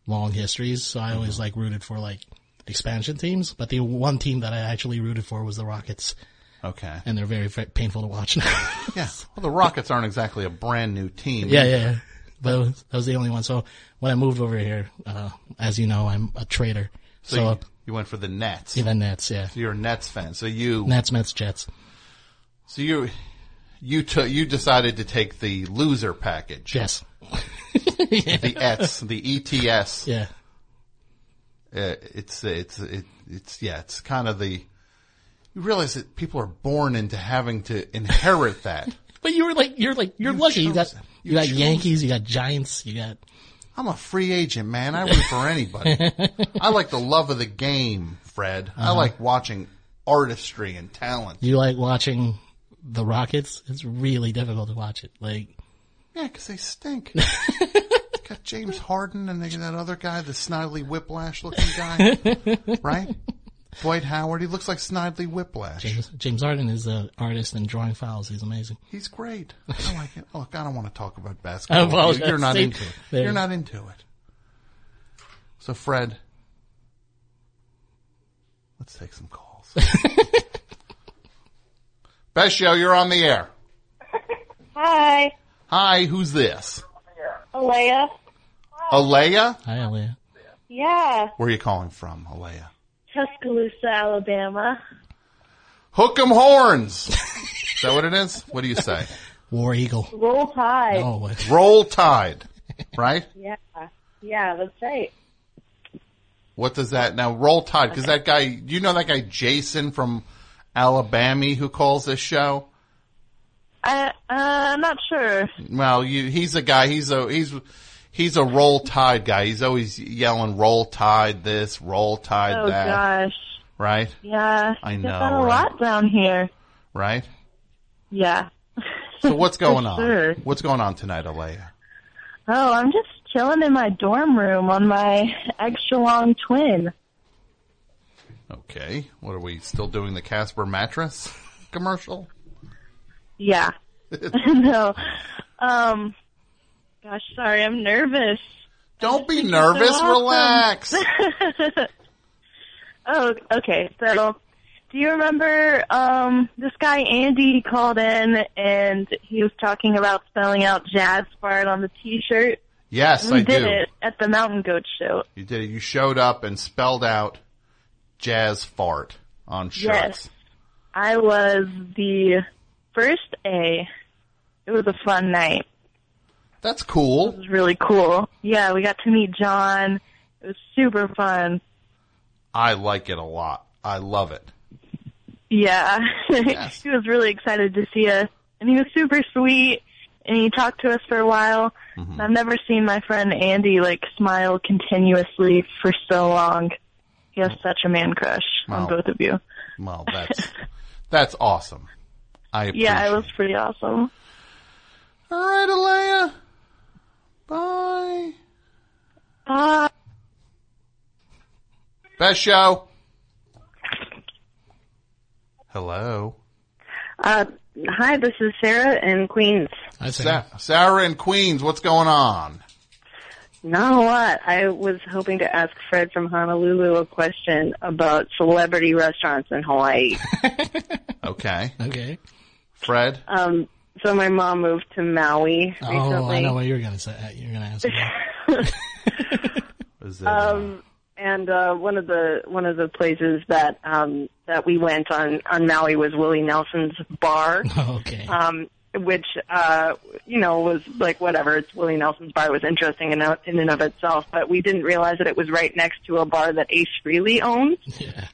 long histories. So I always like rooted for like expansion teams. But the one team that I actually rooted for was the Rockets. Okay. And they're very, very painful to watch now. Yeah. Well, the Rockets aren't exactly a brand new team. yeah, yeah, yeah. But that was the only one. So when I moved over here, uh, as you know, I'm a trader. So, So, you, you went for the Nets. yeah, the Nets, yeah. So you're a Nets fan. So you Nets, Mets, Jets. So you you took you decided to take the loser package. Yes. the ETS, the ETS. Yeah. Uh, it's it's it, it's yeah. It's kind of the. You realize that people are born into having to inherit that. But you were like, you're like, you're lucky. You got, you, You got Yankees, you got Giants, you got. I'm a free agent, man. I root for anybody. I like the love of the game, Fred. I Uh-huh. like watching artistry and talent. You like watching the Rockets? It's really difficult to watch it. Like, Yeah, because they stink. got James Harden and they got that other guy, the Snidely Whiplash looking guy, right? Dwight Howard. He looks like Snidely Whiplash. James, James Harden is an artist in drawing fouls. He's amazing. He's great. I like it. Look, I don't want to talk about basketball. apologize. You're not See, into it. there. You're not into it. So, Fred, let's take some calls. Best show, you're on the air. Hi, Hi, who's this? Alea. Alea? Hi, Alea. Yeah, Where are you calling from, Alea? Tuscaloosa, Alabama. Hook 'em horns. is that what it is? What do you say? War Eagle. Roll Tide. Oh, what? Roll Tide, right? Yeah, yeah, that's right. What does that now? Roll Tide, because that guy, you know that guy Jason from Alabama who calls this show. I, uh, I'm not sure. Well, you, he's a guy. He's a he's he's a Roll Tide guy. He's always yelling Roll Tide this, Roll Tide that. oh that. gosh. Right, Yeah. I know, that a right? lot down here. right. Yeah. So what's going on? sure. What's going on tonight, Alea? Oh, I'm just chilling in my dorm room on my extra long twin. Okay, what are we still doing? The Casper mattress commercial? Yeah. no. Um. Gosh, sorry, I'm nervous. Don't be so nervous. awesome. Relax. oh, okay. So, do you remember um this guy Andy called in and he was talking about spelling out jazz fart on the T-shirt? Yes, we I did do. it at the Mountain Goat Show. You did it. You showed up and spelled out jazz fart on shirts. Yes. I was the First A, it was a fun night. That's cool. It was really cool. Yeah, we got to meet John. It was super fun. I like it a lot. I love it. Yeah. he was really excited to see us. And he was super sweet. And he talked to us for a while. Mm-hmm. I've never seen my friend Andy like smile continuously for so long. He has such a man crush Wow. on both of you. Well, that's that's awesome. I appreciate Yeah, it was pretty awesome. All right, Alea. Bye. Uh, Best show. Hello. Uh, hi, this is Sarah in Queens. Sa- Sarah in Queens, what's going on? Not a lot. I was hoping to ask Fred from Honolulu a question about celebrity restaurants in Hawaii. Okay. Okay. Fred? um, so my mom moved to Maui Oh. I know what you're gonna say. You're gonna answer. that. Is um, and uh, one of the one of the places that um, that we went on on Maui was Willie Nelson's bar. okay. Um, which uh, you know was like whatever. It's Willie Nelson's bar. It was interesting in, in and of itself, but we didn't realize that it was right next to a bar that Ace Frehley owns. Yeah.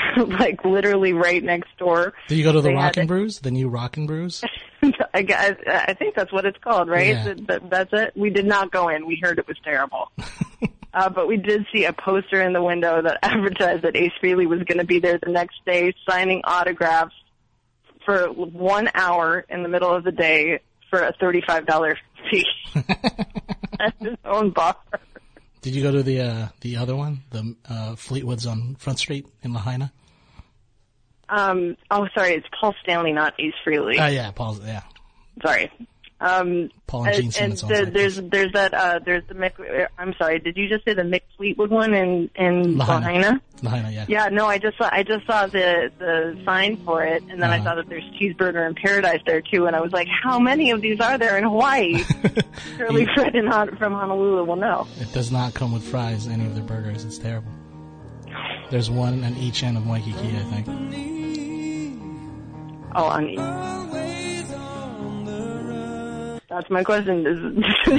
like literally right next door. Did you go to the Rock and Brews? The new Rock and Brews? I, guess, I think that's what it's called, right? Yeah. That, that, that's it. We did not go in. We heard it was terrible. uh, but we did see a poster in the window that advertised that Ace Frehley was going to be there the next day signing autographs for one hour in the middle of the day for a $35 fee at his own bar. Did you go to the uh, the other one, the uh, Fleetwoods on Front Street in Lahaina? Um, oh, sorry, it's Paul Stanley, not Ace Frehley. Oh yeah, Paul's yeah. Sorry. Um, Paul and Gene and the, there's there's that uh there's the Mick. I'm sorry. Did you just say the Mick Fleetwood one in in Lahaina. Lahaina? Yeah. Yeah, no, I just saw I just saw the the sign for it, and then I Uh-huh. saw that there's cheeseburger in paradise there too, and I was like, how many of these are there in Hawaii? Surely Fred in from Honolulu will know. It does not come with fries. Any of their burgers, it's terrible. There's one on each end of Waikiki, I think. Oh, on each. That's my question. Is,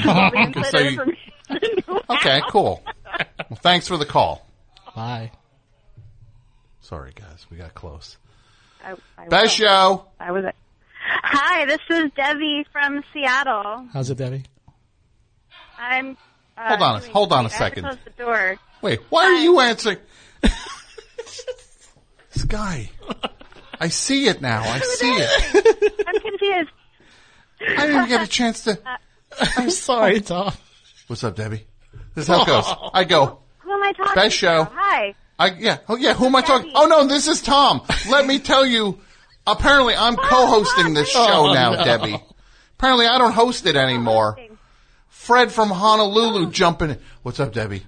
is all the inside So you- Okay, cool. Well, thanks for the call. Bye. Sorry, guys, we got close. I, I Best will. show. I was. Hi, this is Debbie from Seattle. How's it, Debbie? I'm. Uh, Hold on a- hold on a great. I have second. Close the door. Wait, why are you answering? this guy. I see it now. I see it. I'm confused. I didn't even get a chance to. I'm sorry, Tom. What's up, Debbie? This is how it goes. Oh. I go. Who am I talking Best to? show. Hi. I yeah. Oh yeah. Who am I talking? Oh no, this is Tom. Let me tell you. Apparently, I'm oh, co-hosting this show Oh, now, no. Debbie. Apparently, I don't host it anymore. Fred from Honolulu jumping. in. What's up, Debbie?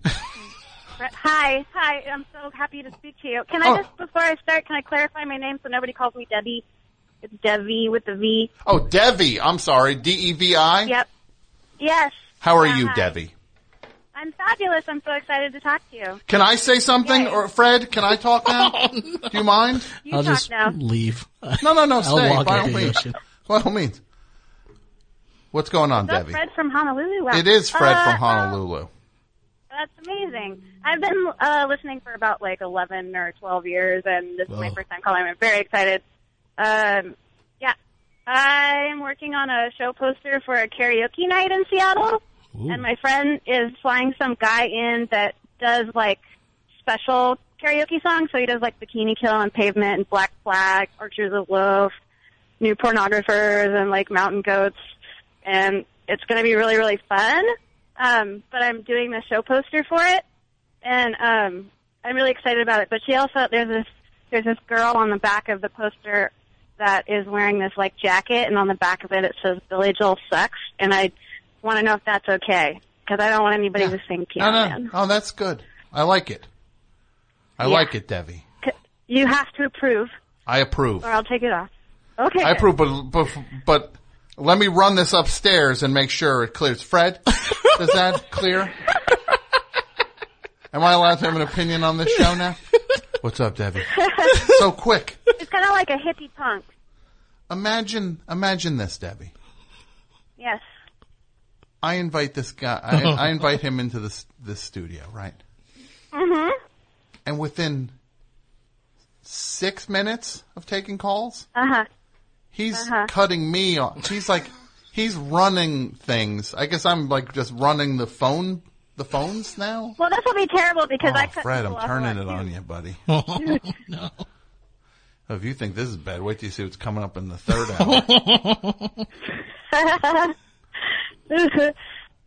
Hi. Hi. I'm so happy to speak to you. Can I Oh. just, before I start, can I clarify my name so nobody calls me Debbie? It's Debbie with the V. Oh, Devi. I'm sorry. D E V I. Yep. Yes. How are Yeah, you, hi. Debbie? I'm fabulous. I'm so excited to talk to you. Can I say something, or Fred? Can I talk now? Do you mind? You I'll talk just now. leave. No, no, no. I'll Stay. walk By all into the means. ocean. By all means. What's going on, Is that Debbie? Fred from Honolulu? Wow. It is Fred Uh, from uh, Honolulu. That's amazing. I've been uh, listening for about like 11 or 12 years, and this is my first time calling. I'm very excited. Um, yeah, I'm working on a show poster for a karaoke night in Seattle, and my friend is flying some guy in that does like special karaoke songs. So he does like Bikini Kill and Pavement and Black Flag, Archers of Loaf, New Pornographers, and like Mountain Goats, and it's going to be really really fun. Um, but I'm doing the show poster for it, and um, I'm really excited about it. But she also there's this there's this girl on the back of the poster that is wearing this like jacket, and on the back of it it says Billy Joel sucks, and I want to know if that's okay because I don't want anybody to sing No, no. Man. Oh, that's good. I like it. I Yeah. like it, Debbie. You have to approve, I approve. or I'll take it off. Okay. I approve, but, but but let me run this upstairs and make sure it clears. Fred, does that clear? Am I allowed to have an opinion on this show now? What's up, Debbie? So quick. It's kind of like a hippie punk. Imagine, imagine this, Debbie. Yes. I invite this guy. I, I invite him into this this studio, right? Mm-hmm. And within six minutes of taking calls, Uh huh. he's Uh-huh. cutting me off. He's like, he's running things. I guess I'm like just running the phone, the phones now. Well, this will be terrible because I Oh, cut Fred, people I'm off turning it too. on you, buddy. no. If you think this is bad, wait till you see what's coming up in the third hour.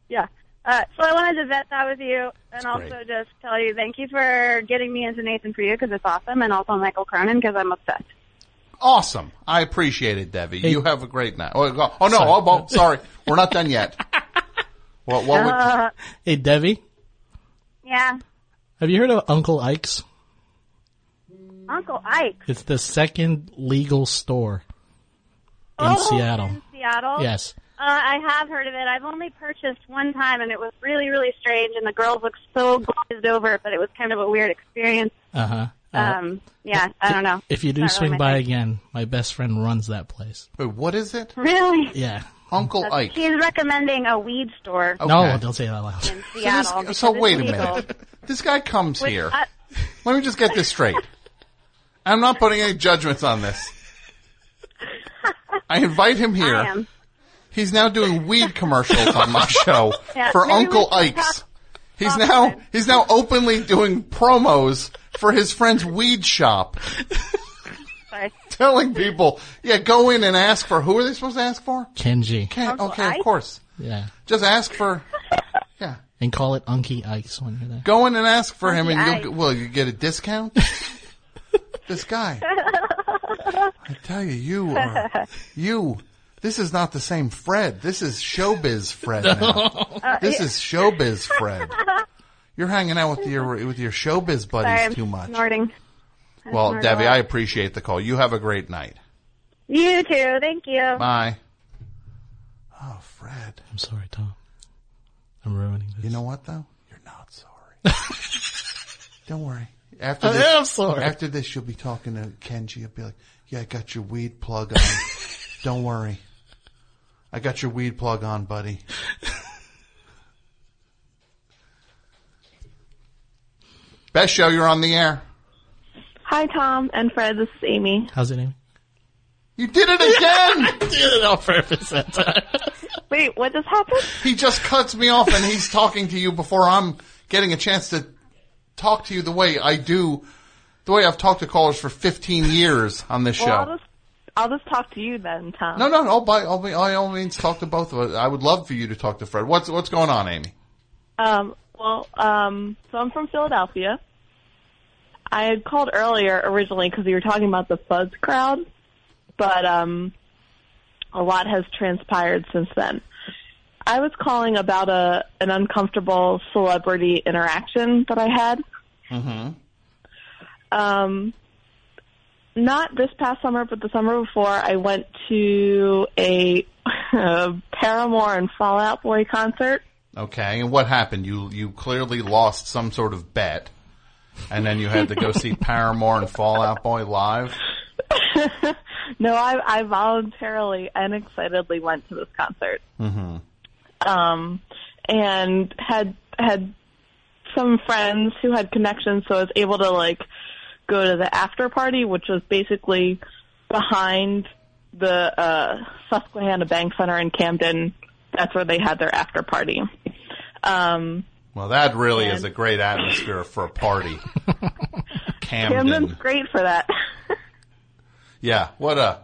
yeah. Uh, so I wanted to vet that with you, and also great. just tell you thank you for getting me into Nathan for you because it's awesome, and also Michael Cronin because I'm obsessed. awesome. I appreciate it, Debbie. Hey. You have a great night. Oh, go- oh no, oh, oh, sorry. We're not done yet. What, what would, Uh, Hey, Debbie, yeah, have you heard of Uncle Ike's? Uncle Ike. It's the second legal store in Oh, Seattle. In Seattle. Yes. Uh, I have heard of it. I've only purchased one time, and it was really, really strange. And the girls looked so glazed over, but it was kind of a weird experience. Uh-huh. Uh Um, yeah, I don't know. If you do Not really swing my by thing. again, my best friend runs that place. wait, what is it? Really? Yeah. Uncle That's- Ike. He's recommending a weed store No, don't say that out loud. in Seattle. So, this, so wait a legal. minute. This guy comes Which, here. uh, Let me just get this straight. I'm not putting any judgments on this. I invite him here. I am. He's now doing weed commercials on my show Yeah, for Uncle Ike's. talk He's now he's now openly doing promos for his friend's weed shop, Sorry. telling people, "Yeah, go in and ask for who are they supposed to ask for?" Kenji. Okay, Uncle okay, Ike? of course. Yeah. Just ask for yeah. And call it Unky Ike's when you're there. Go in and ask for him, and Ike. you'll well, you get a discount. this guy, I tell you, you are you. This is not the same Fred. This is showbiz Fred. Now. Uh, this is showbiz Fred. You're hanging out with your with your showbiz buddies Sorry, I'm too much. snorting. I Well, Debbie, lot. I appreciate the call. You have a great night. You too. Thank you. Bye. Oh, Fred. I'm sorry, Tom. I'm ruining this. You know what though? You're not sorry. Don't worry. After I this, am sorry. After this, you'll be talking to Kenji. You'll be like, "Yeah, I got your weed plug on. Don't worry. I got your weed plug on, buddy." Best show. You're on the air. Hi, Tom and Fred. This is Amy. How's it name? You did it again. I did it on purpose that time. Wait, what just happened? He just cuts me off, and he's talking to you before I'm getting a chance to talk to you the way I do, the way I've talked to callers for 15 years on this show. I'll just I'll just talk to you then, Tom. No, no, no. By all, by all means, talk to both of us. I would love for you to talk to Fred. What's what's going on, Amy? Um, well, um, so I'm from Philadelphia. I had called earlier originally because you were talking about the Fuzz crowd, but um, a lot has transpired since then. I was calling about a an uncomfortable celebrity interaction that I had. Mm-hmm. Um, not this past summer, but the summer before, I went to a, a Paramore and Fall Out Boy concert. Okay, and what happened? You you clearly lost some sort of bet, and then you had to go see Paramore and Fall Out Boy live. no, I, I voluntarily and excitedly went to this concert. Mm-hmm. Um, and had, had some friends who had connections, so I was able to like go to the after party, which was basically behind the, uh, Susquehanna Bank Center in Camden. That's where they had their after party. Um, Well, that really is a great atmosphere for a party. Camden. Camden's great for that. Yeah, what a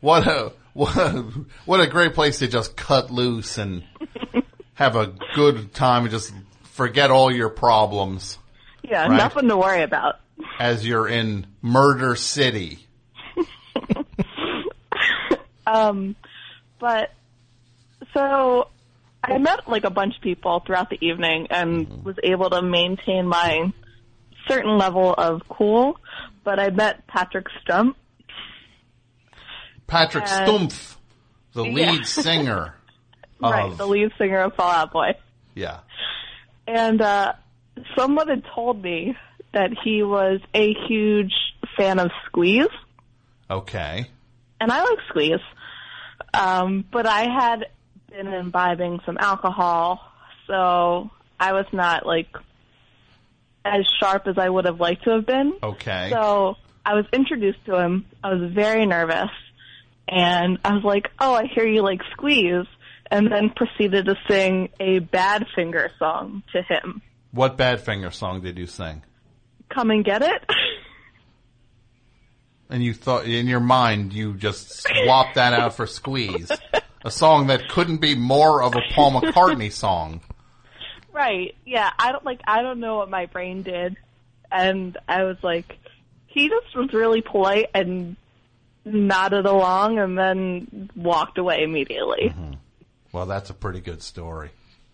what a what a, what a great place to just cut loose and have a good time and just forget all your problems yeah, Right. nothing to worry about. as you're in Murder City. Um, but so I met like a bunch of people throughout the evening and was able to maintain my certain level of cool. But I met Patrick Stump. Patrick And- Stump, the lead Yeah. singer right, the lead singer of Fall Out Boy. yeah. And uh, someone had told me that he was a huge fan of Squeeze. Okay. and I like Squeeze. Um, but I had been imbibing some alcohol, so I was not like as sharp as I would have liked to have been. Okay. So I was introduced to him. I was very nervous, and I was like, "Oh, I hear you like Squeeze," and then proceeded to sing a Badfinger song to him. What Badfinger song did you sing? Come and get it. And you thought in your mind you just swapped that out for Squeeze, a song that couldn't be more of a Paul McCartney song. Right. Yeah. I don't like. I don't know what my brain did, and I was like, he just was really polite and nodded along, and then walked away immediately. Well, that's a pretty good story.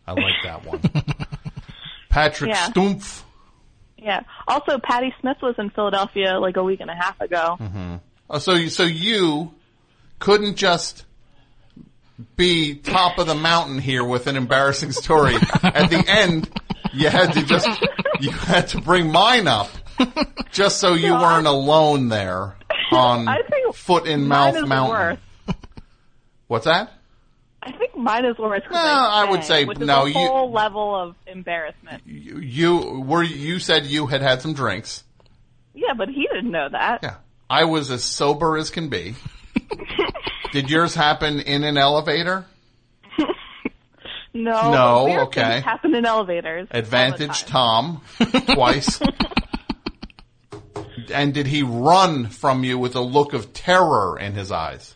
I like that one. Patrick Yeah. Stump. Yeah. Also, Patti Smith was in Philadelphia like a week and a half ago. Mm-hmm. Oh, so so you couldn't just be top of the mountain here with an embarrassing story. At the end, you had to just you had to bring mine up just so you weren't alone there on I foot in mouth mountain. What's that? I think mine is worse. No, I would say no, you- whole level of embarrassment. You were you said you had had some drinks. Yeah, but he didn't know that. Yeah. I was as sober as can be. Did yours happen in an elevator? No. No, weird okay. Things happen in elevators. Advantage Tom twice. and did he run from you with a look of terror in his eyes?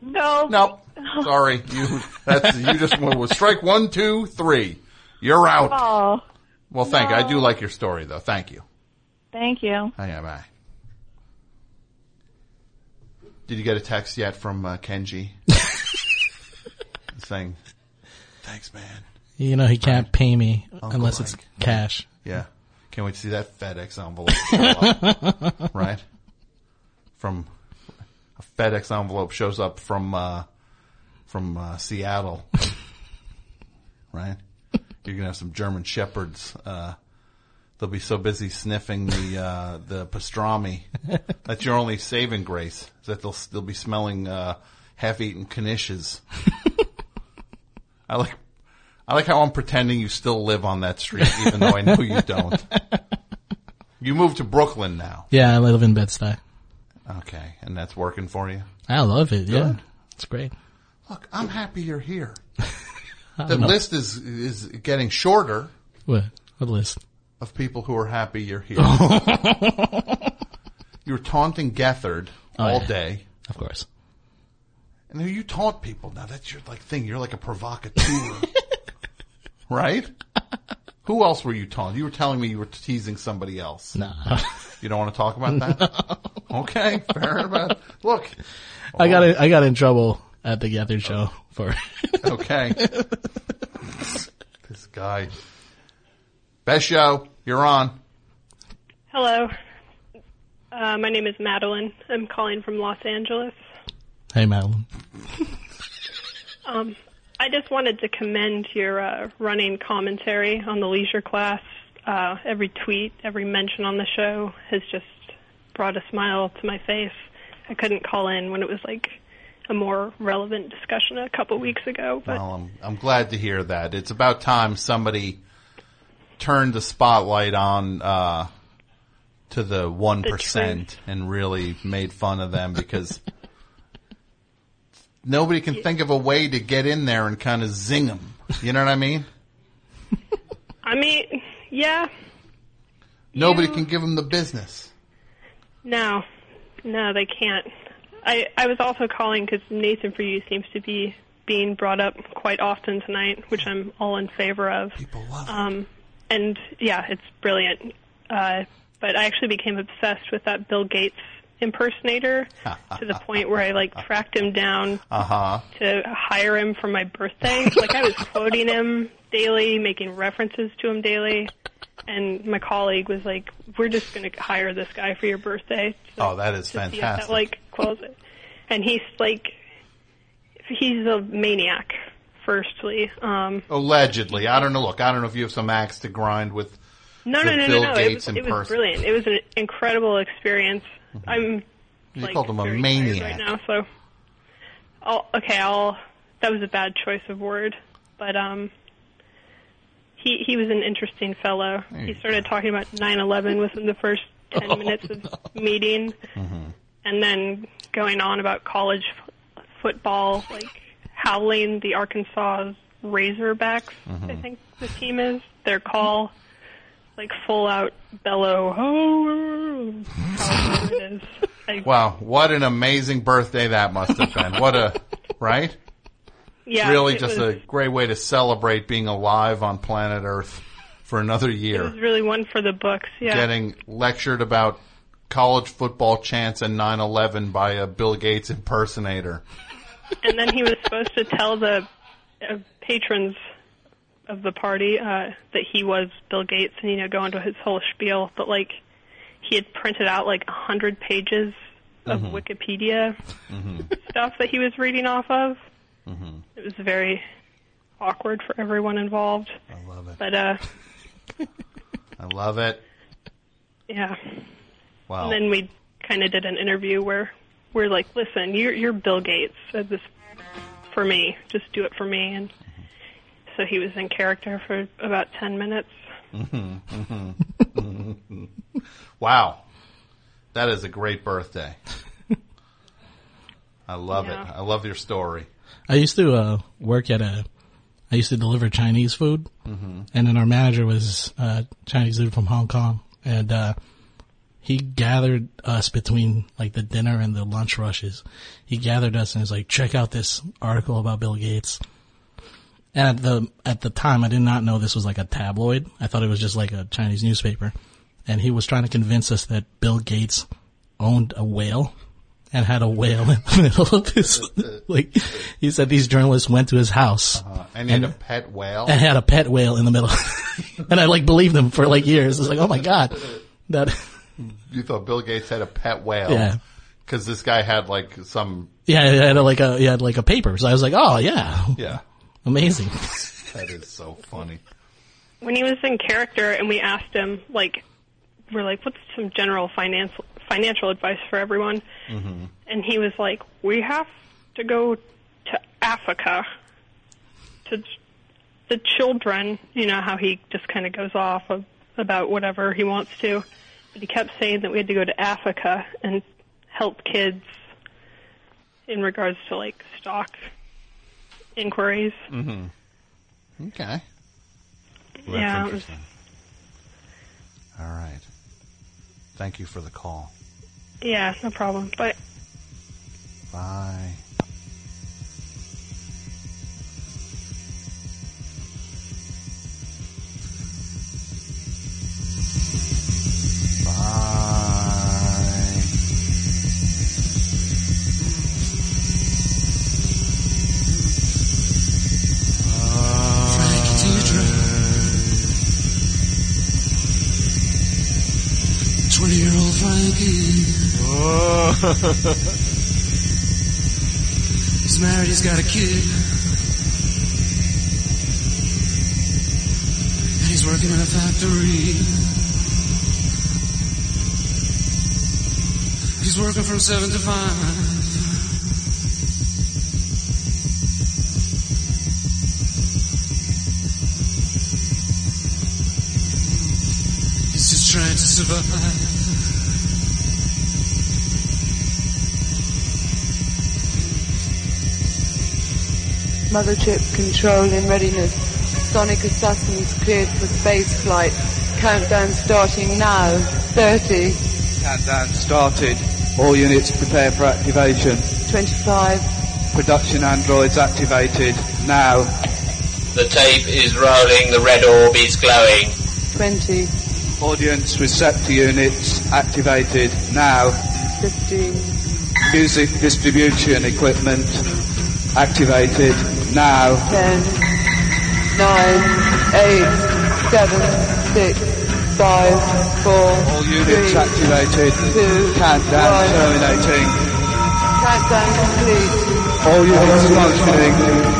No. Nope. Sorry, you that's you just went with strike one, two, three. You're out. Oh, Well, thank you. I do like your story though. Thank you. thank you. I am I. Did you get a text yet from uh, Kenji saying, "Thanks, man." You know he can't pay me Uncle unless it's Mike. cash. Yeah. Can't wait to see that FedEx envelope. show up. right? From a FedEx envelope shows up from uh, from uh, Seattle. right? You're gonna have some German shepherds. Uh, they'll be so busy sniffing the uh, the pastrami. That's your only saving grace. Is that they'll they'll be smelling uh, half-eaten knishes. I like I like how I'm pretending you still live on that street, even though I know you don't. You moved to Brooklyn now. Yeah, I live in Bed-Stuy. Okay, and that's working for you. I love it. Yeah, Good. it's great. Look, I'm happy you're here. I The don't know. list is is getting shorter What? What list? Of people who are happy you're here. you were taunting Gethard Oh, all yeah. day. Of course. And then you taunt people. Now that's your like thing. You're like a provocateur. right? Who else were you taunting? You were telling me you were teasing somebody else. No. You don't want to talk about that? Okay, fair enough. Look. I got in, I got in trouble at the Gethard show oh. for. Okay. this guy. Best show. You're on. Hello. Uh, my name is Madeline. I'm calling from Los Angeles. hey, Madeline. Um, I just wanted to commend your uh, running commentary on the leisure class. Uh, every tweet, every mention on the show has just brought a smile to my face. I couldn't call in when it was like a more relevant discussion a couple weeks ago, but Well, I'm, I'm glad to hear that. It's about time somebody turned the spotlight on uh, to the one percent and really made fun of them because nobody can think of a way to get in there and kind of zing them. You know what I mean? I mean, yeah, Nobody can give them the business. No, no, they can't. I I was also calling because Nathan for you seems to be being brought up quite often tonight, which I'm all in favor of. People love it. Um, and yeah, it's brilliant. Uh, but I actually became obsessed with that Bill Gates impersonator to the point where I like tracked him down Uh huh. to hire him for my birthday. like I was quoting him daily, making references to him daily. And my colleague was like, "We're just going to hire this guy for your birthday." Oh, that is to if that fantastic. like quotes it. And he's like, he's a maniac. Firstly, um, Allegedly, I don't know. Look, I don't know if you have some axe to grind with. no, no, no, Bill no, no. Gates It was, it was brilliant. It was an incredible experience. Mm-hmm. I'm You like, called him a maniac. right now. So, I'll, okay, I'll. That was a bad choice of word, but um, he he was an interesting fellow. He started talking about 9/11 within the first ten Oh, minutes of meeting, Mm-hmm. and then going on about college football, like howling the Arkansas Razorbacks. Mm-hmm. I think the team is their call, like full out bellow. Oh, however it is. Like, Wow, what an amazing birthday that must have been. What a right? Yeah, really just was- a great way to celebrate being alive on planet Earth for another It year. was really one for the books. Yeah. Getting lectured about college football chants and 9/11 by a Bill Gates impersonator. And then he was supposed to tell the uh, patrons of the party uh, that he was Bill Gates and you know go into his whole spiel, but like he had printed out like a hundred pages of Mhm. Wikipedia Mm-hmm. stuff that he was reading off of. It was very awkward for everyone involved. I love it. But uh, I love it. yeah. Wow. And then we kind of did an interview where we're like, "Listen, you're you're Bill Gates. Said this for me. Just do it for me." And so he was in character for about ten minutes. Wow. That is a great birthday. I love Yeah. it. I love your story. I used to uh, work at a. I used to deliver Chinese food, Mhm. and then our manager was uh, Chinese dude from Hong Kong, and uh, he gathered us between like the dinner and the lunch rushes. He gathered us and was like, "Check out this article about Bill Gates." And at the at the time, I did not know this was like a tabloid. I thought it was just like a Chinese newspaper, and he was trying to convince us that Bill Gates owned a whale and had a whale in the middle of his like. He said these journalists went to his house Uh, and he had a pet whale. and had a pet whale in the middle, and I like believed him for like years. It's like, oh my god, that You thought Bill Gates had a pet whale. Yeah. Because this guy had like some. yeah, he had a, like a he had like a paper. So I was like, oh yeah, Yeah. amazing. That is so funny. When he was in character, and we asked him like, we're like, "What's some general financial financial advice for everyone?" Mm-hmm. And he was like, "We have to go to Africa to the children." You know how he just kind of goes off of, about whatever he wants to, but he kept saying that we had to go to Africa and help kids in regards to like stock inquiries. Mm-hmm. Okay. Well, that's Yeah, was- interesting. All right. Thank you for the call. Yeah, no problem. But Bye. Bye. Frankie Teardrop. 20 year old Frankie. He's married, he's got a kid. And he's working in a factory. He's working from 7 to 5. He's just trying to survive. Mother Mothership control in readiness. Sonic assassins cleared for space flight. Countdown starting now. 30, Countdown started. All units prepare for activation. 25, Production androids activated. Now. The tape is rolling, the red orb is glowing. 20, Audience receptor units activated. Now. 15, Music distribution equipment activated. Now. 10, 9, 8, 7, 6, 5, 4, All units 3, activated. 2, Countdown 1. terminating. Countdown complete. All units functioning.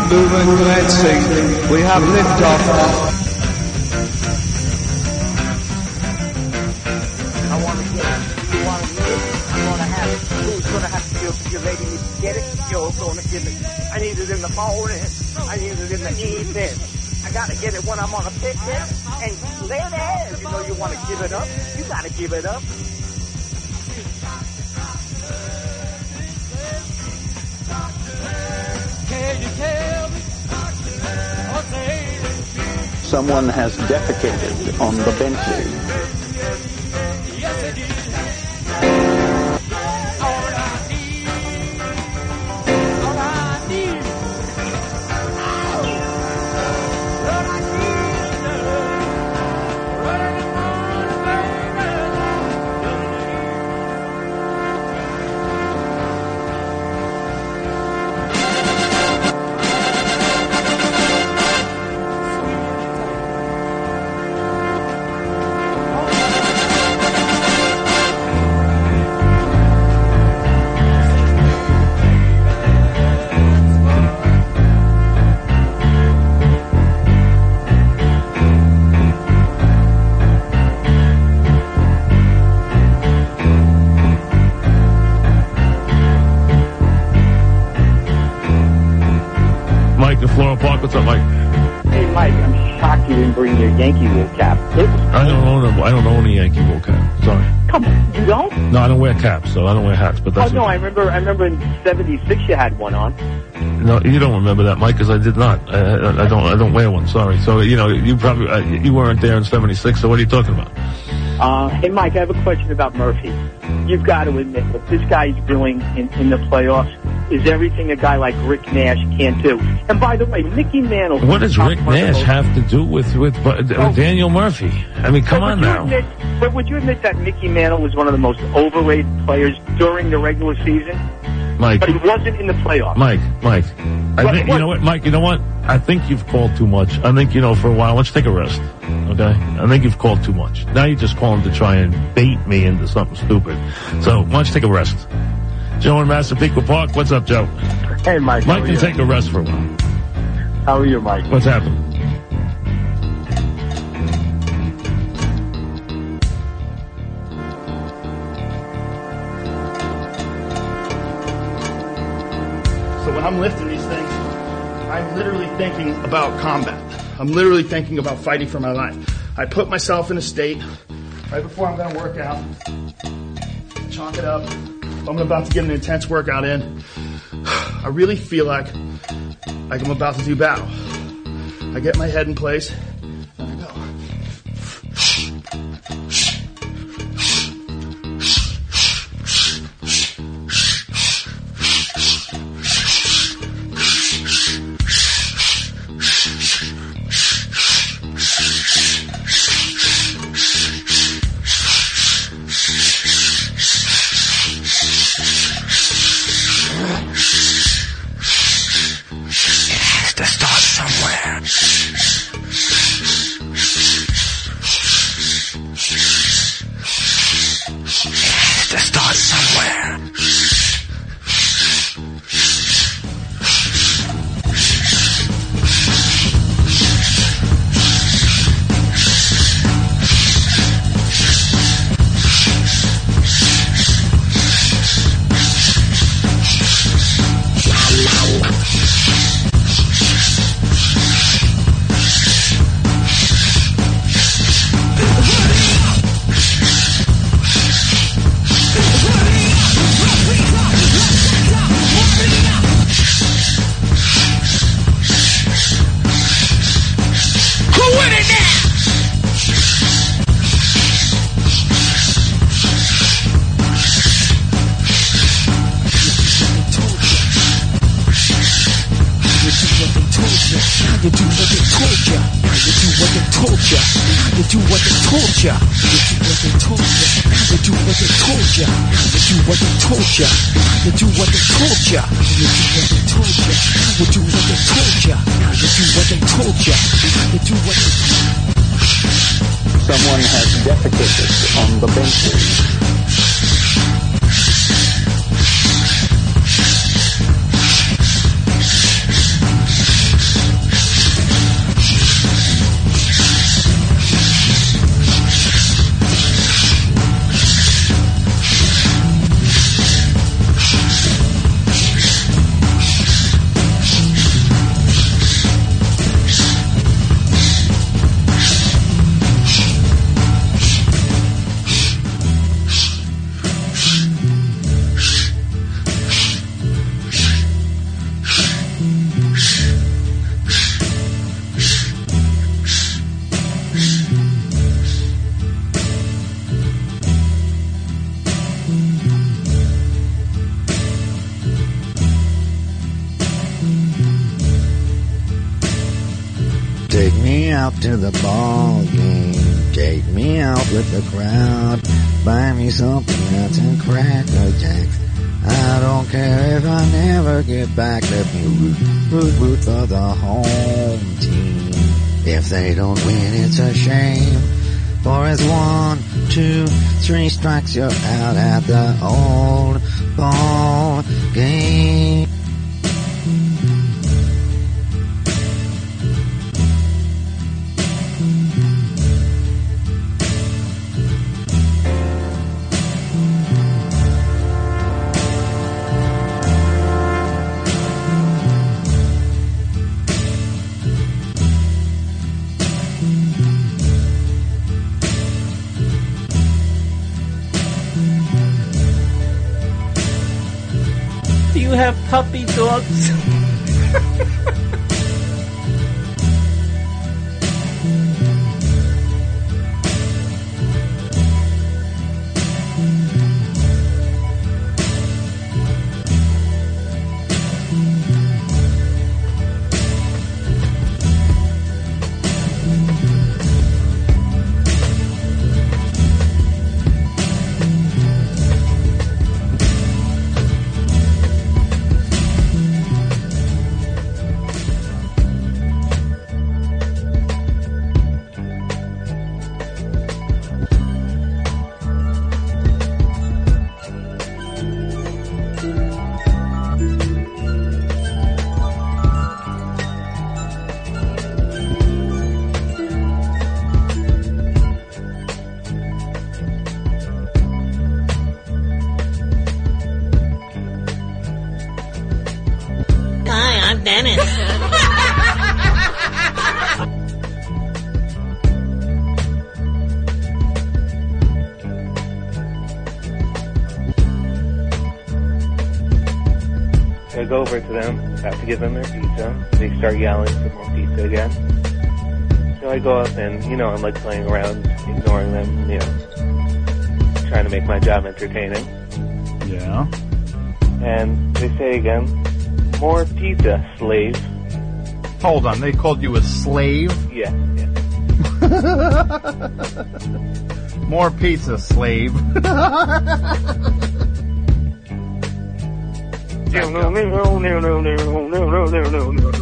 Movement commencing. We have liftoff. I want to get it. You want to get it. You want to have to be your your lady needs to get it. To your gonna give it. I need it in the morning. I need it in the evening. I gotta get it when I'm on a picnic. And there it is. You know you wanna give it up. You gotta give it up. Can you tell me? Someone has defecated on the Bentley. Yankee wool cap. It I don't own a, I don't own a Yankee wool cap. Sorry. come on, you don't? No, I don't wear caps, so I don't wear hats. But Oh no, I remember. I remember in '76 you had one on. no. You don't remember that, Mike, because I did not. I, I, I don't. I don't wear one. Sorry. So you know, you probably uh, you weren't there in '76. So what are you talking about? Uh, hey, Mike, I have a question about Murphy. You've got to admit what this guy's doing in, in the playoffs is everything a guy like Rick Nash can't do. And by the way, Mickey Mantle. What does Rick Nash have to do with with, with uh, oh. Daniel Murphy? I mean, come on now. Admit, but would you admit that Mickey Mantle was one of the most overrated players during the regular season? Mike. But he wasn't in the playoffs. Mike, Mike, I think you know what, Mike. You know what? I think you've called too much. I think you know for a while. Let's take a rest, okay? I think you've called too much. Now you're just calling to try and bait me into something stupid. So why don't you take a rest? Joe in Massapequa Park. What's up, Joe? Hey, Mike. Mike can take a rest for a while. How are you, Mike? What's happening? So when I'm lifting these things, I'm literally thinking about combat. I'm literally thinking about fighting for my life. I put myself in a state right before I'm going to work out, chalk it up. I'm about to get an intense workout in. I really feel like like I'm about to do battle. I get my head in place to the ball game. Take me out with the crowd. Buy me something that's in cracker jacks. I don't care if I never get back. Let me root, root, root for the home team. If they don't win, it's a shame. For it's one, two, three strikes, you're out at the old ball game. Puppy dogs? go up and, you know, I'm like playing around, ignoring them, you know, trying to make my job entertaining. Yeah. And they say again, more pizza, slave. Hold on, they called you a slave? Yeah, More pizza, slave.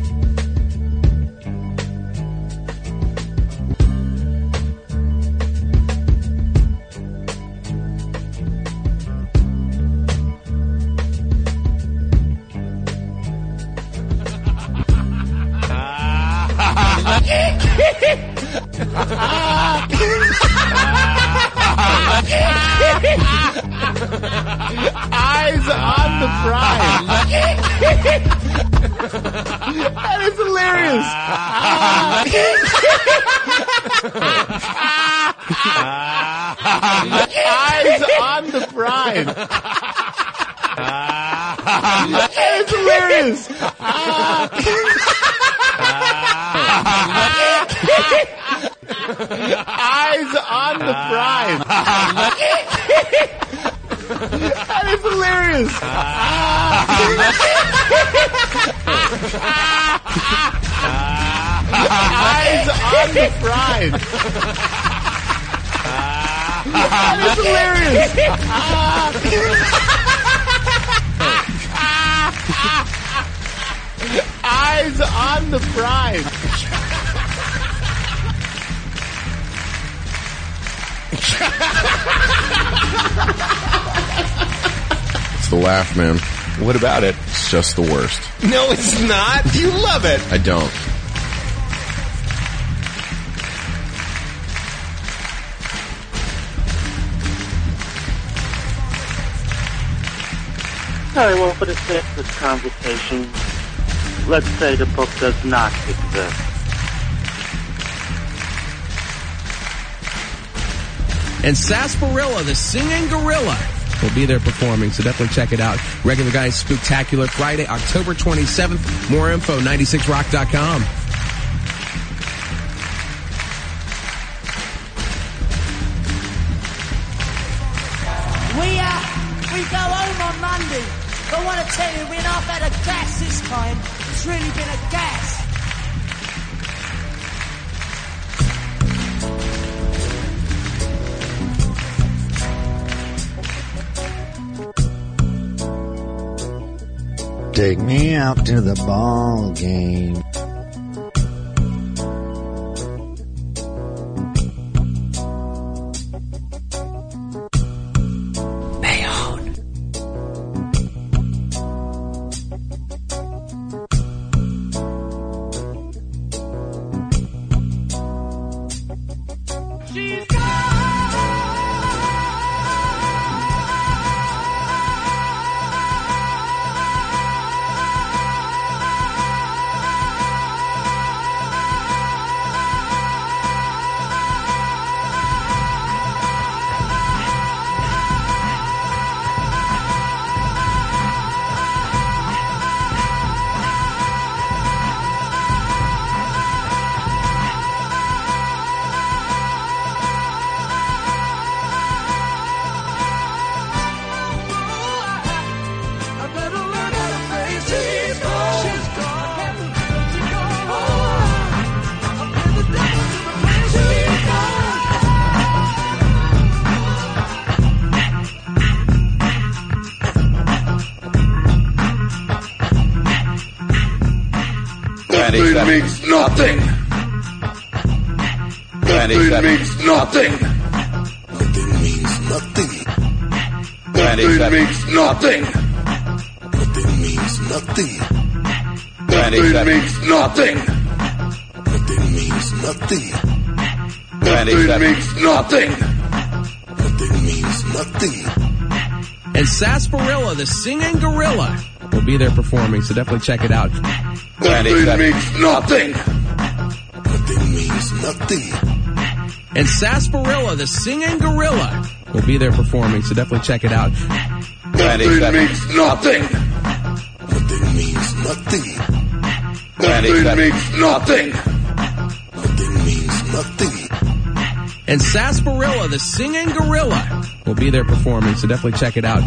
the that is hilarious. Eyes on the prize. It's the laugh, man. What about it? It's just the worst. No, it's not. You love it. I don't. Right, well, for the sake of this conversation, let's say the book does not exist. And Sarsaparilla, the singing gorilla, will be there performing, so definitely check it out. Regular Guys Spooktacular Friday, October 27th. More info, 96rock.com. Take me out to the ball game. The singing gorilla, will be there performing, so definitely check it out. Nothing means nothing. Nothing means nothing. And Sarsaparilla, the singing gorilla, will be there performing, so definitely check it out. Nothing means nothing. Nothing means nothing. Nothing means nothing. Nothing means nothing. And Sarsaparilla, the singing gorilla, will be there performing, so definitely check it out.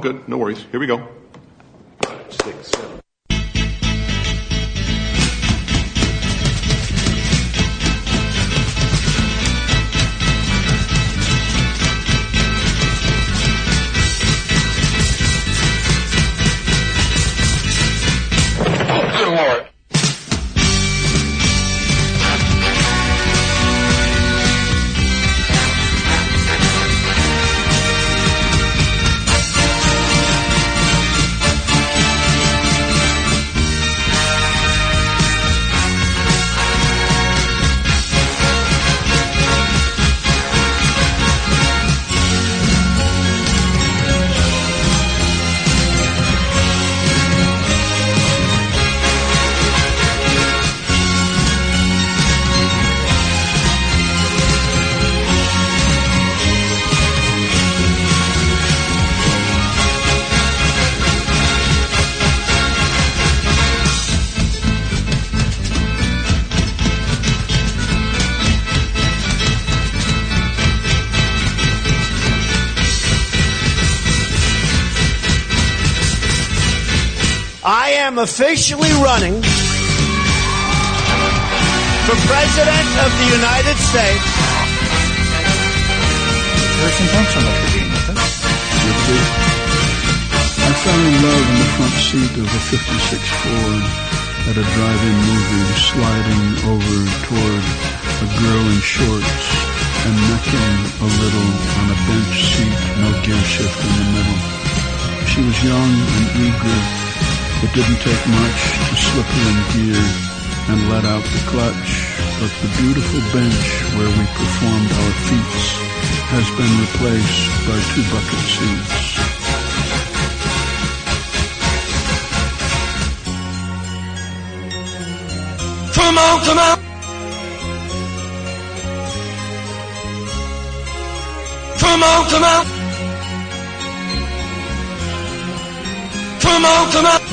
Good. No worries. Here we go. Officially running for President of the United States. There's some tension at the beginning of this. I fell in love in the front seat of a 56 Ford at a drive-in movie sliding over toward a girl in shorts and necking a little on a bench seat, no gear shift in the middle. She was young and eager. It didn't take much to slip her in gear and let out the clutch, but the beautiful bench where we performed our feats has been replaced by two bucket seats. Come on, come on. Come on, come on. Come on, come on.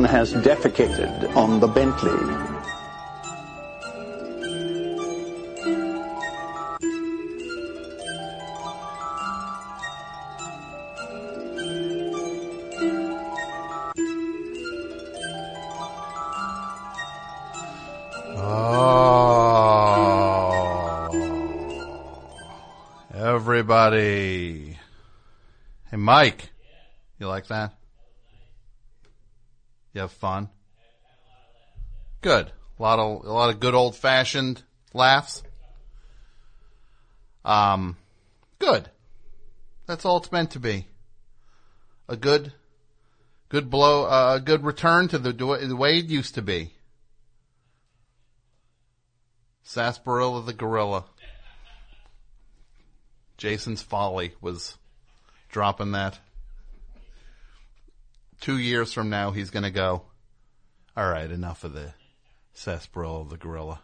Someone has defecated on the Bentley. Oh. Everybody. Hey, Mike. You like that? You have fun? Good. A lot of, a lot of good old fashioned laughs. Um, good. That's all it's meant to be. A good, good blow, uh, a good return to the, the way it used to be. Sarsaparilla the gorilla. Jason's Folly was dropping that. Two years from now, he's going to go, all right, enough of the sarsaparilla the gorilla.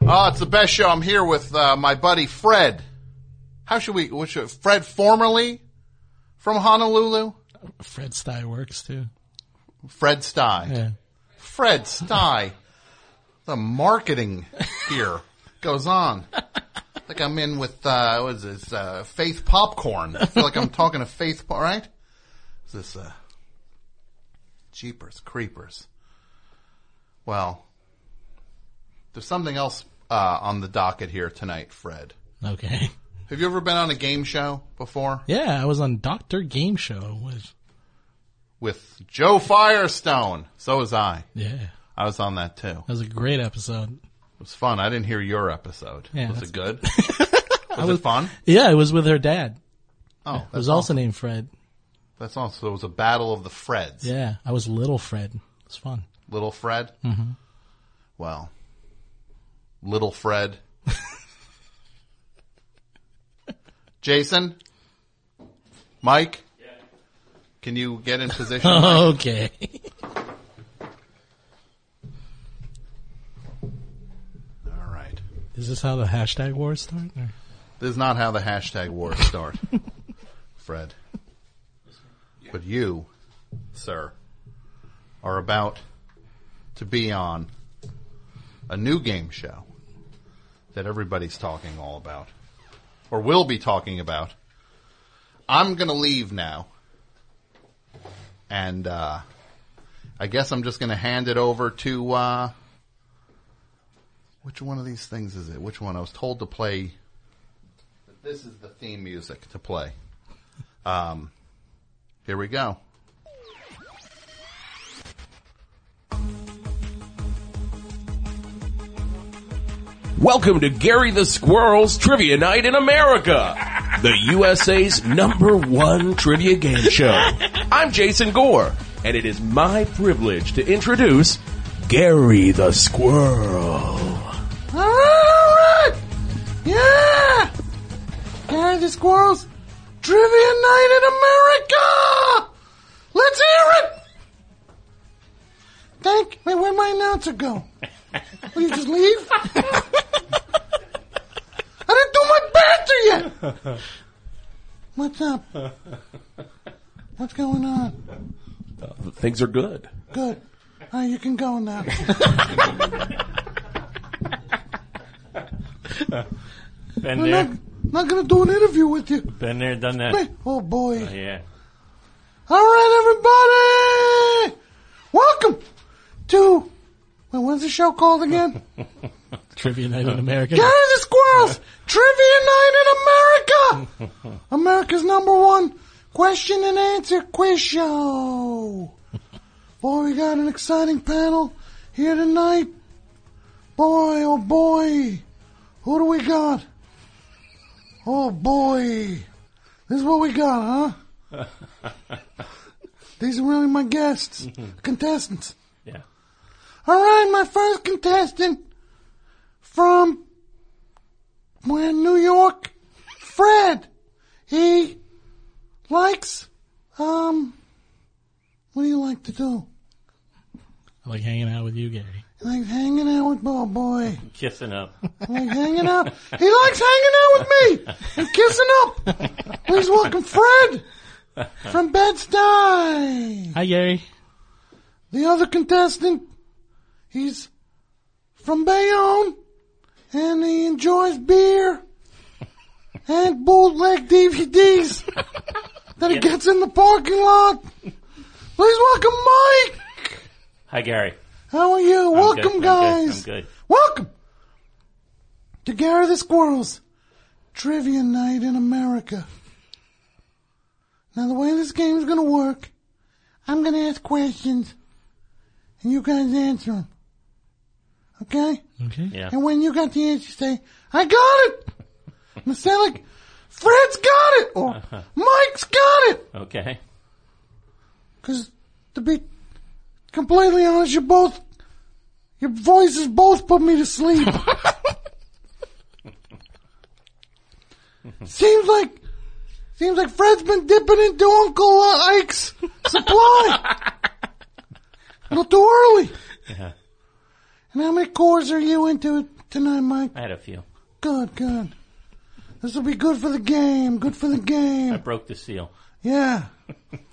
Oh, it's the best show. I'm here with uh, my buddy Fred. How should we? Which Fred formerly from Honolulu? Fred Stye works too. Fred Stye. Yeah. Fred Stye. the marketing here goes on. Like I'm in with uh, what is this? Uh, Faith Popcorn. I feel like I'm talking to Faith. Po- Right? Is this uh, Jeepers Creepers? Well, there's something else uh, on the docket here tonight, Fred. Okay. Have you ever been on a game show before Yeah, I was on Doctor Game Show. Was with Jo Firestone? So was I. yeah, I was on that too. that was a great episode. It was fun. I didn't hear your episode. Yeah, was it good? was, was- it fun? Yeah, it was with her dad. Oh, it that's was also awesome. named Fred. That's awesome. So it was a battle of the Freds. Yeah, I was Little Fred. It was fun. Little Fred. Mhm. Well, Little Fred. Jason, Mike, can you get in position? Mike? okay. All right. Is this how the hashtag wars start? or- This is not how the hashtag wars start, Fred. But you, sir, are about to be on a new game show that everybody's talking all about, or will be talking about. I'm going to leave now, and uh, I guess I'm just going to hand it over to uh, which one of these things is it? Which one? I was told to play. This is the theme music to play. Um, Here we go. Welcome to Gary the Squirrel's Trivia Night in America, the USA's number one trivia game show. I'm Jason Gore, and it is my privilege to introduce Gary the Squirrel. All right. Yeah. The Squirrels Trivia Night in America. Let's hear it. Thank. Wait, where'd my announcer go? Will you just leave? I didn't do my banter yet. What's up? What's going on? Things are good. Good. Right, you can go now. Been I'm there, not, not going to do an interview with you. been there, done that. Oh boy. Oh, yeah. All right, everybody. Welcome to. Wait, what's the show called again? Trivia Night in America. Gary the Squirrels Trivia Night in America. America's number one question and answer quiz show. Boy, we got an exciting panel here tonight. Boy, oh boy. Who do we got? Oh boy. This is what we got, huh? These are really my guests, contestants. Yeah. All right, my first contestant from where New York, Fred. He likes um. What do you like to do? I like hanging out with you, Gary. He likes hanging out with oh boy. Kissing up. I like hanging out. He likes hanging out with me and kissing up. Please welcome Fred from Bed-Stuy. Hi, Gary. The other contestant, he's from Bayonne, and he enjoys beer and bootleg DVDs that he gets in the parking lot. Please welcome Mike. Hi, Gary. How are you? I'm welcome, good, I'm good, guys. I'm good. Welcome to Gary the Squirrels Trivia Night in America. Now, the way this game is going to work, I'm going to ask questions, and you guys answer them. Okay? Okay. Yeah. And when you got the answer, say, I got it! and say like, Fred's got it! Or, uh-huh. Mike's got it! Okay. Because, to be completely honest, you both, your voices both put me to sleep. seems like, seems like Fred's been dipping into Uncle uh, Ike's supply. A little too early. Yeah. And how many Coors are you into tonight, Mike? I had a few. Good, good. This will be good for the game. Good for the game. I broke the seal. Yeah.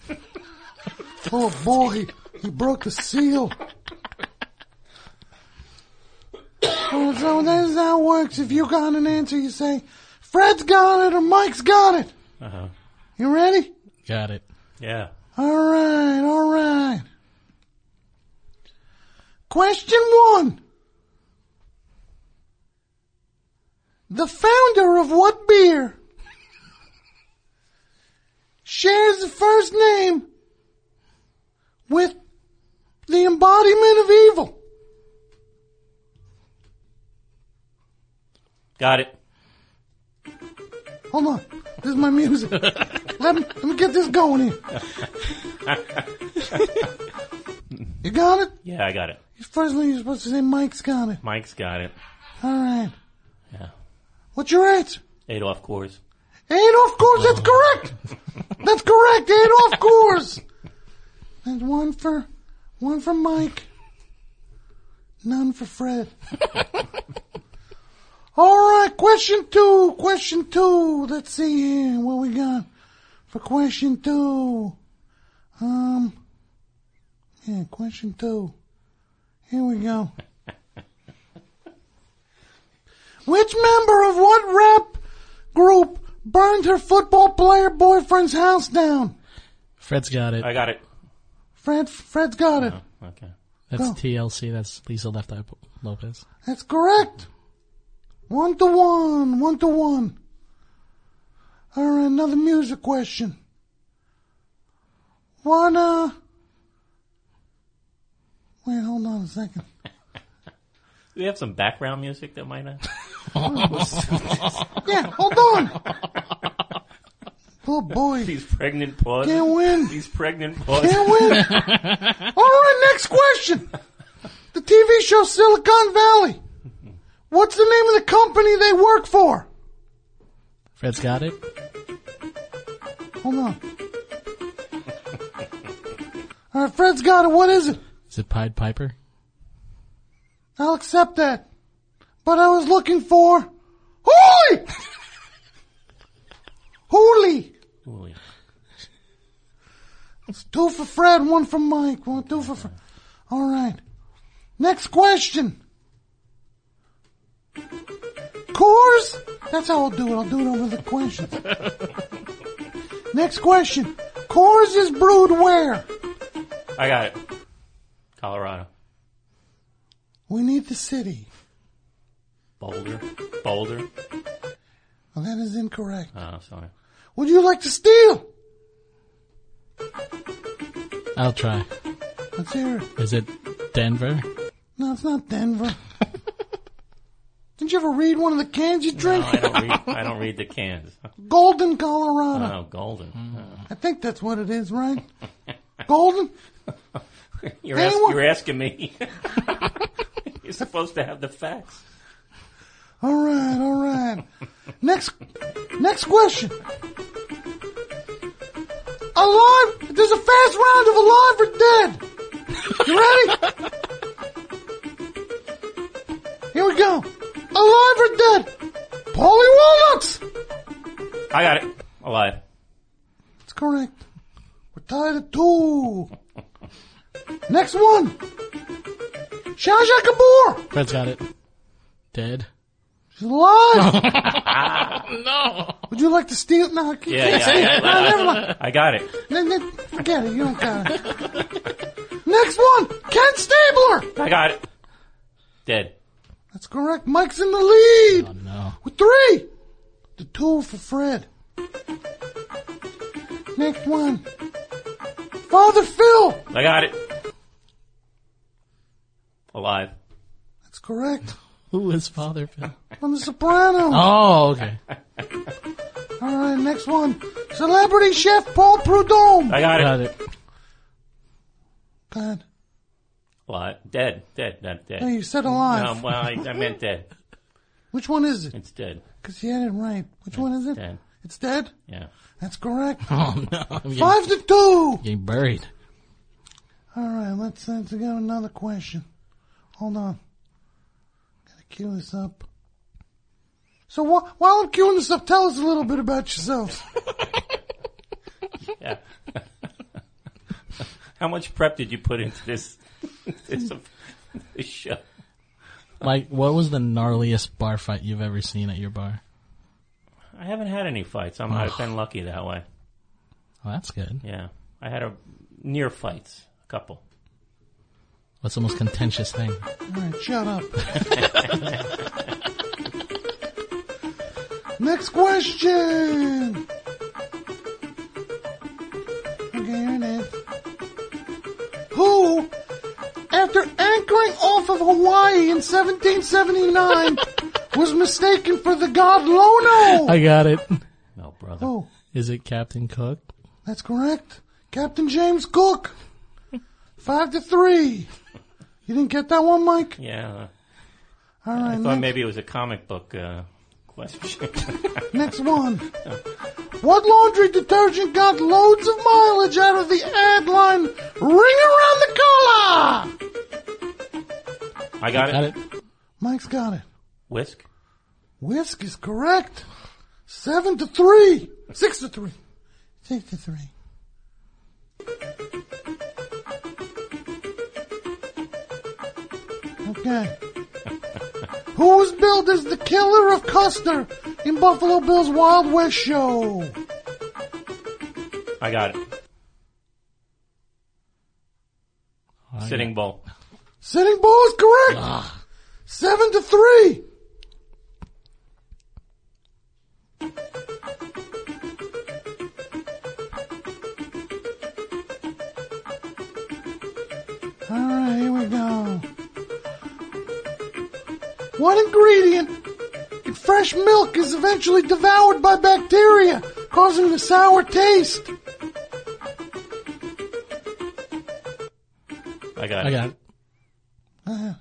oh boy, he broke the seal. Oh, so that's how it works. If you got an answer, you say, Fred's got it or Mike's got it. Uh huh. You ready? Got it. Yeah. All right, all right. Question one. The founder of what beer shares the first name with the embodiment of evil? Got it. Hold on. This is my music. let, me, let me get this going here. You got it? Yeah, I got it. First one you're supposed to say Mike's got it. Mike's got it. All right. Yeah. What's your answer? Adolf Coors. Adolf Coors, that's correct. That's correct, Eight Adolf Coors. And one for, one for Mike. None for Fred. All right, question two, question two. Let's see here what we got for question two. Um, yeah, question two. Here we go. Which member of what rap group burned her football player boyfriend's house down? Fred's got it. I got it. Fred, Fred's got it. Okay. That's Go. TLC. That's Lisa Left Eye Lopes. That's correct. One to one, one to one. All right, another music question. What, uh, wait, hold on a second. Do we have some background music that might not? Yeah, hold on. Oh boy. These pregnant pauses. Can't win. These pregnant pauses. Can't win. All right, next question. The TV show Silicon Valley. What's the name of the company they work for? Fred's got it. Hold on. All right, Fred's got it. What is it? Is it Pied Piper? I'll accept that. But I was looking for Hooli! Hooli! It's two for Fred, one for Mike, one, two for Fred. All right. Next question. Coors? That's how I'll do it. I'll do it over the questions. Next question. Coors is brewed where? I got it. Colorado. We need the city. Boulder. Boulder. Well, that is incorrect. Oh, sorry. Would you like to steal? I'll try. Let's hear it. Is it Denver? No, it's not Denver. Didn't you ever read one of the cans you drink? No, I don't read. I don't read the cans. Golden, Colorado. Oh, golden. Mm. Oh. I think that's what it is, right? Golden? You're, ask, you're asking me. you're supposed to have the facts. All right, all right. Next, next question. Alive? There's a fast round of alive or dead. You ready? Here we go. Alive or dead? Paulie Walnuts. I got it. Alive. That's correct. We're tied at two. Next one. Shah Jaha Kapoor. Fred's got it. Dead. She's alive. no. Would you like to steal? No, I can't Yeah, yeah, say yeah. it. No, never mind. I got it. Then- then Forget it. You don't got it. Next one. Ken Stabler. I got it. Dead. That's correct. Mike's in the lead. Oh no. With three. The two for Fred. Next one. Father Phil. I got it. Alive. That's correct. Who is Father Phil? On The Sopranos. Oh, okay. All right, next one. Celebrity chef Paul Prudhomme. I got it. Got it. Go ahead. Alive. Uh, dead. Dead. Not dead. No, you said alive. No, well, I, I meant dead. Which one is it? It's dead. Because you had it right. Which one is it? Dead. It's dead? Yeah. That's correct. Oh no. I'm getting, Five to two. getting buried. All right, let's, uh, let's go another question. Hold on. Gotta this up. So wh- while I'm queuing this up, tell us a little bit about yourselves. Yeah. How much prep did you put into this this, this show? Mike, what was the gnarliest bar fight you've ever seen at your bar? I haven't had any fights. I'm, I've been lucky that way. Oh, that's good. Yeah. I had a near fights, a couple. What's the most contentious thing? All right, shut up. Next question. Okay, here it is. Who, after anchoring off of Hawaii in 1779, was mistaken for the god Lono? I got it. No, brother. Oh, Is it Captain Cook? that's correct. Captain James Cook. Five to three. You didn't get that one, Mike? Yeah. All I thought next, maybe it was a comic book uh, question. next one. What laundry detergent got loads of mileage out of the ad line Ring Around the Collar? I got it. Got it. Mike's got it. Wisk. Wisk is correct. Seven to three. Six to three. Six to three. Okay. Who was billed as the killer of Custer in Buffalo Bill's Wild West show? I got it. Sitting Bull. Sitting Bull is correct. Seven to three. What ingredient in fresh milk is eventually devoured by bacteria, causing the sour taste? I got I it. got it. Uh,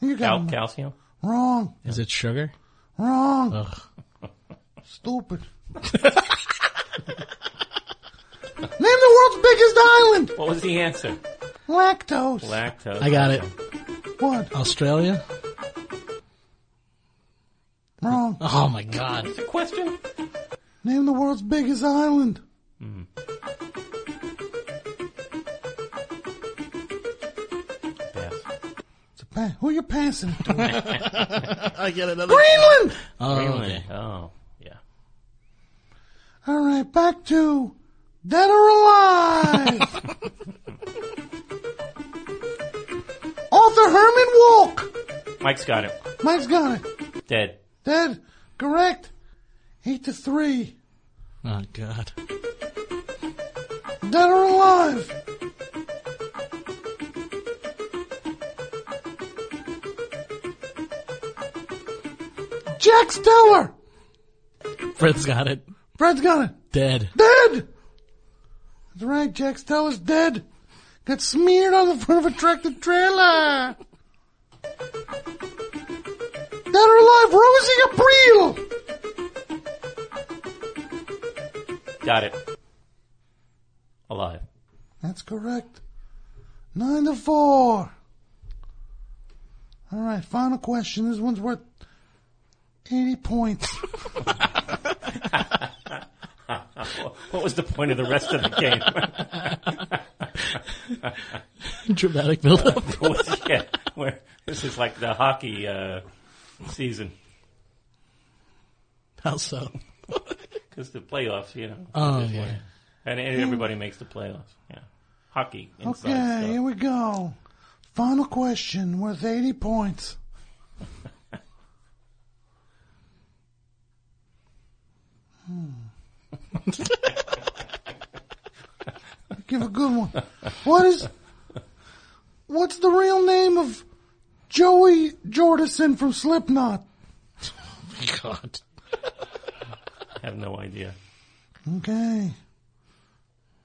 you Cal- got it. calcium. Wrong. Is it sugar? Wrong. Ugh. Stupid. Name the world's biggest island. What was the answer? Lactose. Lactose. I got it. What? Australia? Wrong. Oh my god. What's the question? Name the world's biggest island. Hmm. Yes. It's a pa- who are you passing it to? I get another. Greenland. Oh, Greenland. okay. Oh, yeah. All right, back to dead or alive. Author Herman Wouk. Mike's got it. Mike's got it. Dead. Dead. Correct. Eight to three. Oh god. Dead or alive. Jack Steller. Fred's got it. Fred's got it. Dead. Dead. That's right. Jack Steller's dead. Got smeared on the front of a tractor trailer. Dead or alive, Rosie April. Got it. Alive. That's correct. Nine to four. All right, final question. This one's worth 80 points. what was the point of the rest of the game? Dramatic build-up. Yeah, where, this is like the hockey uh, season. How so? Because the playoffs, you know. Oh, yeah. way. And, and everybody makes the playoffs. Yeah. Hockey. Inside Okay, stuff. here we go. Final question worth 80 points. Hmm. Give a good one. What is, what's the real name of Joey Jordison from Slipknot? Oh my god. I have no idea. Okay.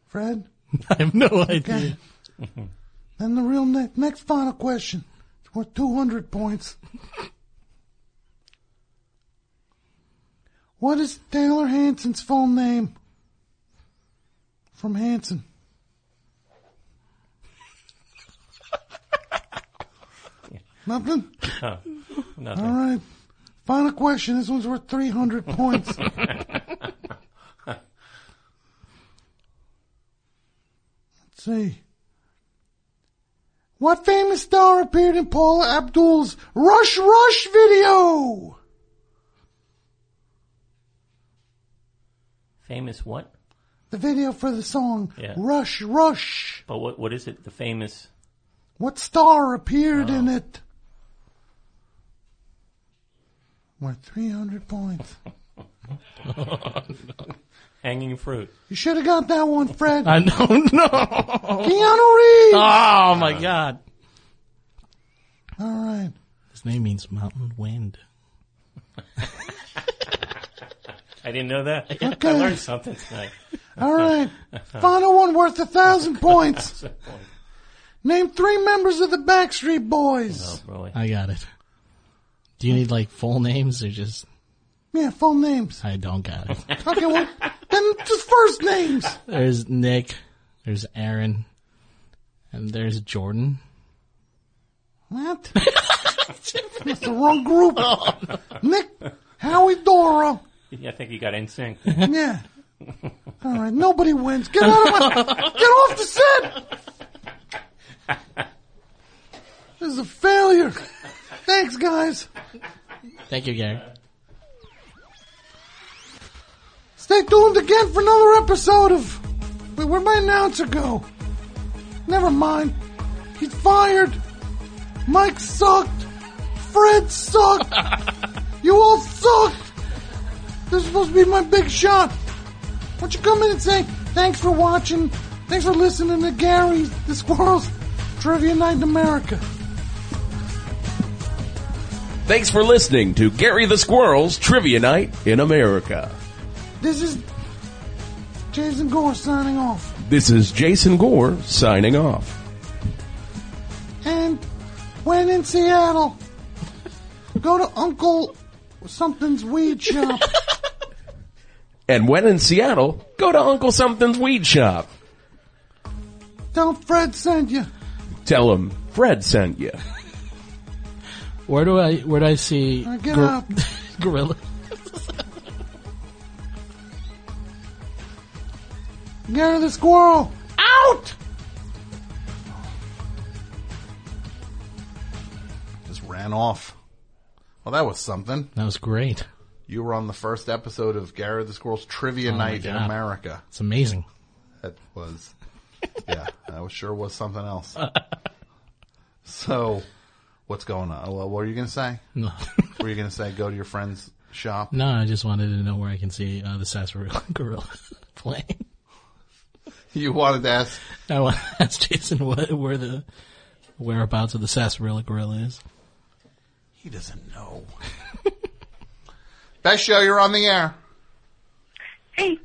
Fred? I have no idea. Okay. Then the real ne- next final question. It's worth 200 points. What is Taylor Hanson's full name? From Hanson. Nothing? Oh, nothing. All right. Final question. This one's worth 300 points. Let's see. What famous star appeared in Paula Abdul's Rush Rush video? Famous what? The video for the song Yeah. Rush Rush. But what what is it? The famous. What star appeared in oh. it? Worth 300 points. Hanging fruit. You should have got that one, Fred. I don't know. Keanu Reeves. Oh my god. All right. His name means mountain wind. I didn't know that. Okay. I learned something tonight. All right. Final one worth a thousand points. Name three members of the Backstreet Boys. Oh, boy. I got it. Do you need like full names or just? Yeah, full names. I don't got it. Okay, well, then just first names. There's Nick. There's Aaron. And there's Jordan. What? That's the wrong group. Nick, Howie, Dora. Yeah, I think you got NSYNC. Yeah. All right, nobody wins. Get out of my, get off the set. This is a failure. Thanks, guys. Thank you, Gary. Stay tuned again for another episode of. Wait, where'd my announcer go? Never mind. He's fired. Mike sucked. Fred sucked. you all sucked. This is supposed to be my big shot. Why don't you come in and say, thanks for watching. Thanks for listening to Gary, the squirrels Trivia Night in America. Thanks for listening to Gary the Squirrel's Trivia Night in America. This is Jason Gore signing off. This is Jason Gore signing off. And when in Seattle, go to Uncle Something's Weed Shop. And when in Seattle, go to Uncle Something's Weed Shop. Tell Fred sent you. Tell him Fred sent you. Where do I where do I see Uh, get gor- up. gorilla? Gary the Squirrel. Out! Just ran off. Well, that was something. That was great. You were on the first episode of Gary the Squirrel's Trivia Oh Night in America. It's amazing. That was, yeah, that was sure was something else. So, what's going on? Well, what are you going to say? No. Were you going to say go to your friend's shop? No, I just wanted to know where I can see uh, the sarsaparilla gorilla playing. You wanted to ask? I want to ask Jason what, where the whereabouts of the sarsaparilla gorilla is. He doesn't know. Best show, you're on the air. Hey,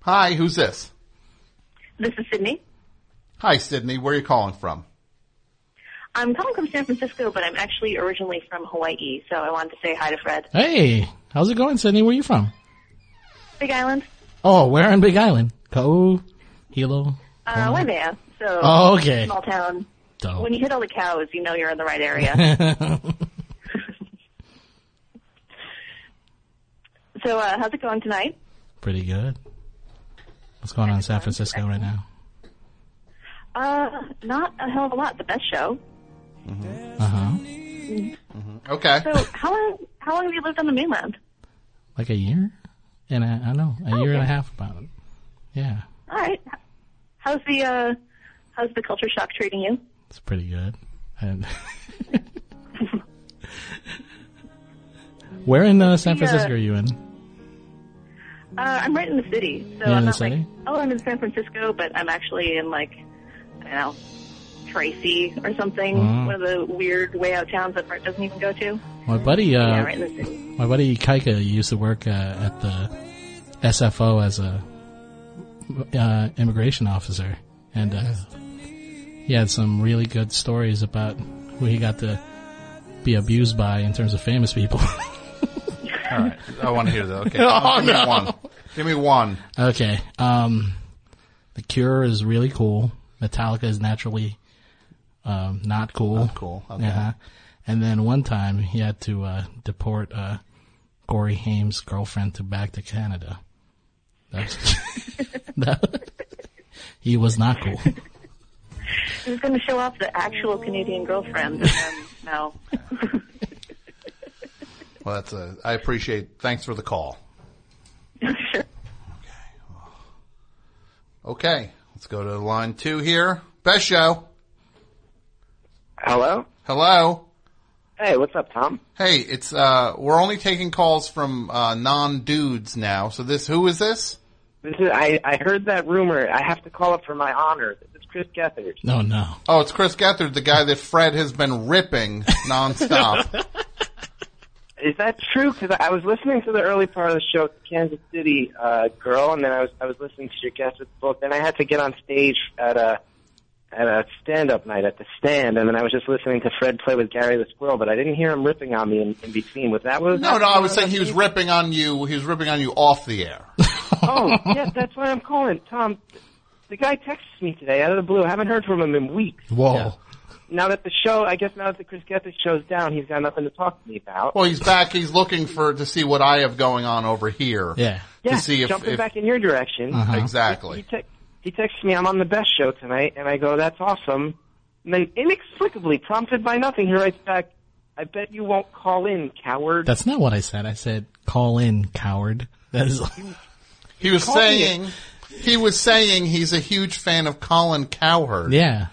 Hi, who's this? this is Sydney. Hi, Sydney. Where are you calling from? I'm calling from San Francisco, but I'm actually originally from Hawaii, so I wanted to say hi to Fred. Hey, how's it going, Sydney? Where are you from? Big Island, Oh, where on Big Island? Ko, Hilo. uh, Waimea. So, Oh, okay. small town. Dope. When you hit all the cows, you know you're in the right area. so, uh, how's it going tonight? Pretty good. What's going on in San Francisco right now? Uh, not a hell of a lot. The best show. Uh huh. Okay. So, how long? How long have you lived on the mainland? Like a year? And I, I don't know, a year and a half about it. Yeah, All right. How's the uh, how's the culture shock treating you? it's pretty good. And where in uh, San Francisco are you in? Uh, I'm right in the city, so You're I'm in the not like, city? oh, I'm in San Francisco, but I'm actually in like, I don't know, Tracy or something, Mhm. one of the weird way out towns that Brett doesn't even go to. My buddy, uh, yeah, right in the city. my buddy Kaika used to work uh, at the SFO as a uh, immigration officer, and uh, he had some really good stories about who he got to be abused by in terms of famous people. All right. I want to hear that. Okay. Oh, Give me one. Give me one. Okay. Um, the Cure is really cool. Metallica is naturally um, not cool. Not cool. Okay. Uh-huh. And then one time he had to uh, deport uh, Corey Haim's girlfriend to back to Canada. That's that, he was not cool. He was going to show off the actual Canadian girlfriend, and then no. Well, that's a. I appreciate. Thanks for the call. sure. Okay. Let's go to line two here. Best show. Hello? Hello. Hey, what's up, Tom? Hey, it's uh we're only taking calls from uh non dudes now. So this who is this? This is I, I heard that rumor. I have to call up for my honor. This is Chris Gethard. No, no. Oh, it's Chris Gethard, the guy that Fred has been ripping nonstop. Is that true? Because I was listening to the early part of the show, Kansas City uh, Girl, and then I was I was listening to your Gethard's book. Then I had to get on stage at a at a stand-up night at the stand, and then I was just listening to Fred play with Gary the Squirrel, but I didn't hear him ripping on me in, in between. Was that was no, no, I was saying he was ripping on you. He was ripping on you off the air. oh, yeah, that's why I'm calling. Tom, the guy texts me today out of the blue. I haven't heard from him in weeks. Whoa. Now that the show, I guess now that the Chris Gethard show's down, he's got nothing to talk to me about. Well, he's back. He's looking for to see what I have going on over here. Yeah. yeah, To see if, jumping if back in your direction. Uh-huh. Exactly. He, he, te- he texts me, I'm on the best show tonight, and I go, that's awesome. And then inexplicably, prompted by nothing, he writes back, I bet you won't call in, coward. That's not what I said. I said, call in, coward. That is. he was Call me saying he was saying he's a huge fan of Colin Cowherd. Yeah.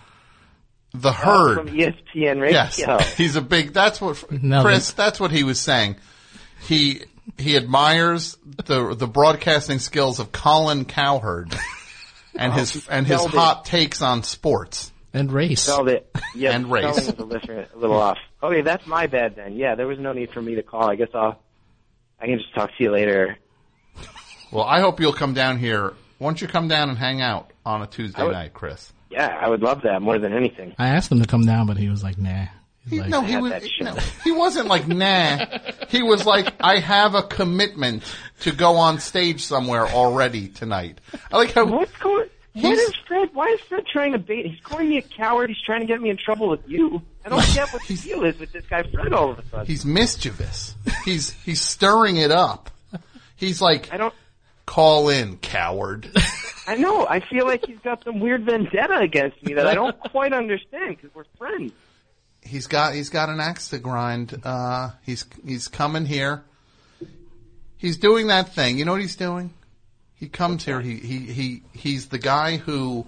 The Uh, herd. from ESPN Radio. Yes, he's a big. That's what No, Chris. That's what he was saying. He he admires the the broadcasting skills of Colin Cowherd and his and his spelled it. hot takes on sports. And race. Spelled it. Yeah, And race. spelling was a little, a little off. Okay, that's my bad then. Yeah, there was no need for me to call. I guess I'll. I can just talk to you later. Well, I hope you'll come down here. Why don't you come down and hang out on a Tuesday would- night, Chris? Yeah, I would love that more than anything. I asked him to come down, but he was like, nah. He, like, no, he was. No, he wasn't like nah. He was like, I have a commitment to go on stage somewhere already tonight. I like how. What's going? What is Fred? Why is Fred trying to bait? He's calling me a coward. He's trying to get me in trouble with you. I don't get what the deal is with this guy Fred all of a sudden. He's mischievous. He's he's stirring it up. He's like, I don't call in, coward. I know. I feel like he's got some weird vendetta against me that I don't quite understand because we're friends. He's got he's got an axe to grind. Uh, he's he's coming here. He's doing that thing. You know what he's doing? He comes here. He he he he's the guy who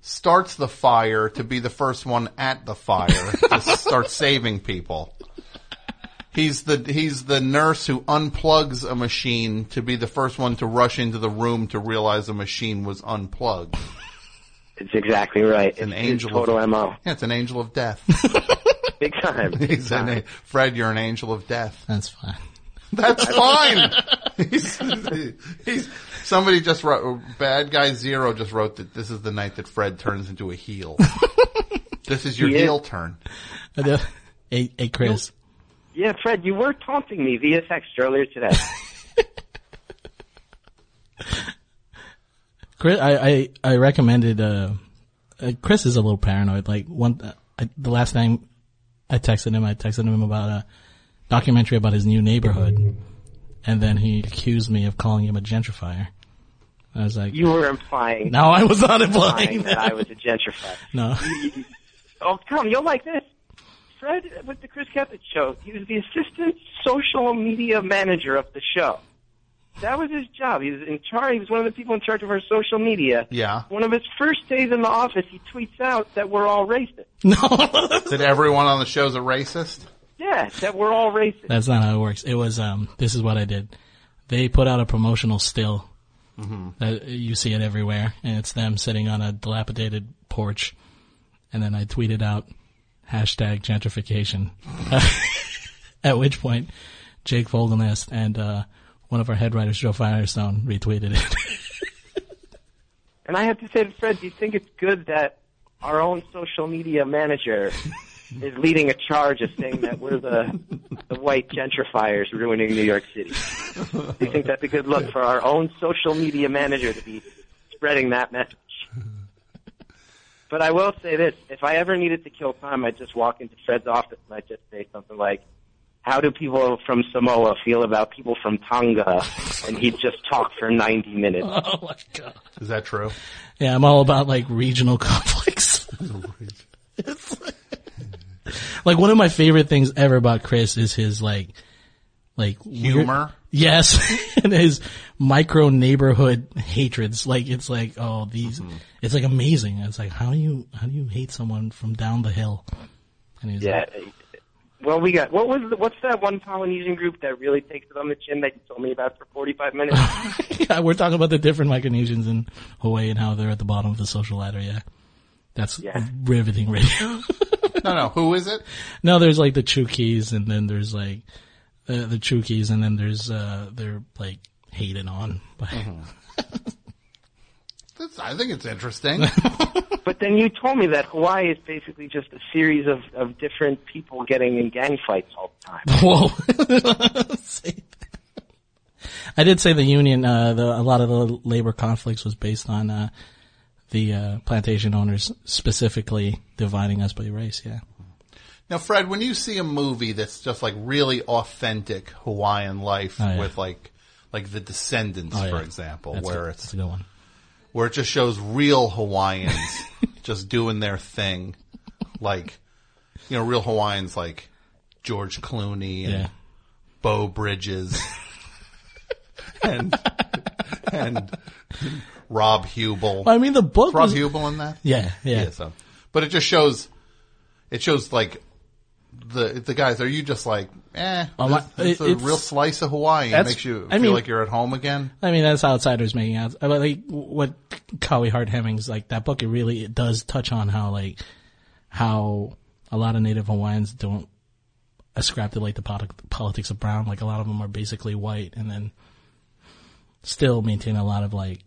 starts the fire to be the first one at the fire to start saving people. He's the he's the nurse who unplugs a machine to be the first one to rush into the room to realize the machine was unplugged. It's exactly right. It's an It's angel total of, MO. Yeah, it's an angel of death. Big time. He's an, Fred, you're an angel of death. That's fine. That's fine. he's, he's, somebody just wrote, Bad Guy Zero just wrote that this is the night that Fred turns into a heel. this is your He is. heel turn. hey, hey, Chris. Yeah, Fred, you were taunting me via text earlier today. Chris, I, I, I recommended, uh, uh, Chris is a little paranoid. Like one, uh, I, the last time I texted him, I texted him about a documentary about his new neighborhood. And then he accused me of calling him a gentrifier. I was like, You were implying. No, I was not implying that I was a gentrifier. no. Oh, come, you'll like this. Fred, with the Chris Gethard show, he was the assistant social media manager of the show. That was his job. He was in charge. He was one of the people in charge of our social media. Yeah. One of his first days in the office, he tweets out that we're all racist. No. That everyone on the show's a racist? Yeah, that we're all racist. That's not how it works. It was, um, this is what I did. They put out a promotional still. Mhm. That you see it everywhere, and it's them sitting on a dilapidated porch. And then I tweeted out hashtag gentrification. At which point, Jake Fogelnest and uh, one of our head writers, Jo Firestone, retweeted it. And I have to say to Fred, do you think it's good that our own social media manager is leading a charge of saying that we're the the white gentrifiers ruining New York City? Do you think that's a good look for our own social media manager to be spreading that message? But I will say this: if I ever needed to kill time, I'd just walk into Fred's office and I'd just say something like, "How do people from Samoa feel about people from Tonga?" And he'd just talk for ninety minutes. Oh my god! Is that true? yeah, I'm all about like regional conflicts. Like- like one of my favorite things ever about Chris is his like, like weird- Humor? yes, and his micro neighborhood hatreds. Like it's like, oh, these. Mm-hmm. It's like amazing. It's like how do you how do you hate someone from down the hill? And he's Yeah. like, Well, we got what was the, what's that one Polynesian group that really takes it on the chin that you told me about for forty five minutes? yeah, we're talking about the different Micronesians in Hawaii and how they're at the bottom of the social ladder. Yeah, that's riveting radio. no, no. Who is it? No, there's like the Chukis, and then there's like uh, the Chukis, and then there's uh they're like hated on by. Mm-hmm. That's, I think it's interesting. but then you told me that Hawaii is basically just a series of, of different people getting in gang fights all the time. Whoa. I did say the union, uh, the, a lot of the labor conflicts was based on, uh, the, uh, plantation owners specifically dividing us by race, yeah. Now, Fred, when you see a movie that's just like really authentic Hawaiian life Oh, yeah. with like, like The Descendants, Oh, yeah. for example, That's where good. it's where it just shows real Hawaiians just doing their thing, like you know, real Hawaiians like George Clooney and Yeah. Beau Bridges and and Rob Huebel. Well, I mean, the book Rob was- Huebel in that? Yeah, yeah. so, but it just shows, it shows like the the guys. Are you just like, eh? Well, this, this it- a real slice of Hawaii. It makes you I feel mean- like you're at home again. I mean, that's outsiders making out. I Like what Kaui Hart Hemmings, like that book, it really it does touch on how like how a lot of Native Hawaiians don't ascribe to like the poli- politics of brown. Like a lot of them are basically white, and then still maintain a lot of like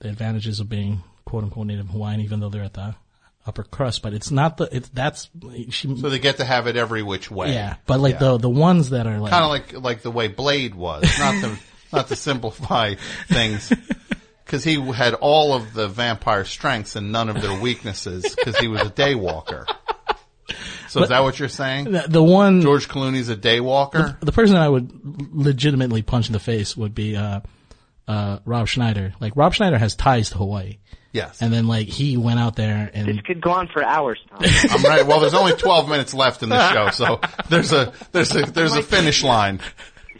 the advantages of being quote unquote Native Hawaiian, even though they're at the upper crust. But it's not the it's that's she, So they get to have it every which way. yeah. But like the the ones that are like kind of like like the way Blade was, not to not to simplify things, because he had all of the vampire strengths and none of their weaknesses, because he was a daywalker. So is that what you're saying? The, the one George Clooney's a daywalker. The, the person I would legitimately punch in the face would be uh, uh, Rob Schneider. Like Rob Schneider has ties to Hawaii. Yes. And then like he went out there and This could go on for hours, Tom. I'm right. Well, there's only 12 minutes left in the show, so there's a there's a there's a finish line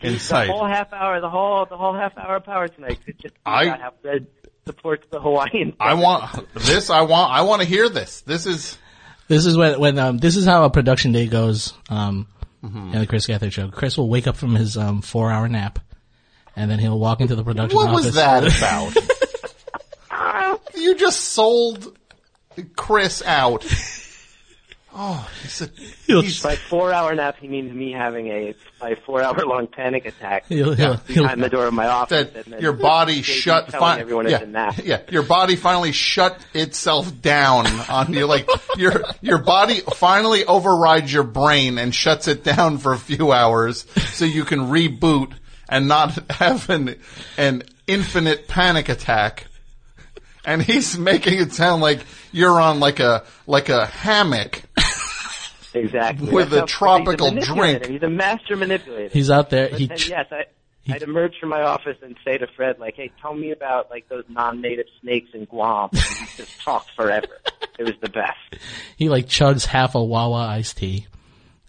in the sight. whole half hour, the whole the whole half hour of power tonight. It's just I- about how Fred supports the Hawaiian. I want this. I want. I want to hear this. This is. this is when when um, this is how a production day goes um, Mhm. in the Chris Gethard show. Chris will wake up from his um, four hour nap, and then he'll walk into the production What office. was that about? you just sold Chris out. Oh, he's a, he's, by four hour nap, he means me having a by four hour long panic attack He'll- he'll- behind he'll- the door of my office. that and then your body shut. Fi- everyone yeah, a nap. yeah, your body finally shut itself down on you. Like your your body finally overrides your brain and shuts it down for a few hours, so you can reboot and not have an an infinite panic attack. And he's making it sound like you're on like a like a hammock Exactly. with That's a tropical he's a drink. He's a master manipulator. He's out there. But- He and yes, I, I'd emerge from my office and say to Fred, like, "Hey, tell me about like those non-native snakes in Guam." And he just talked forever. It was the best. he like chugs half a Wawa iced tea,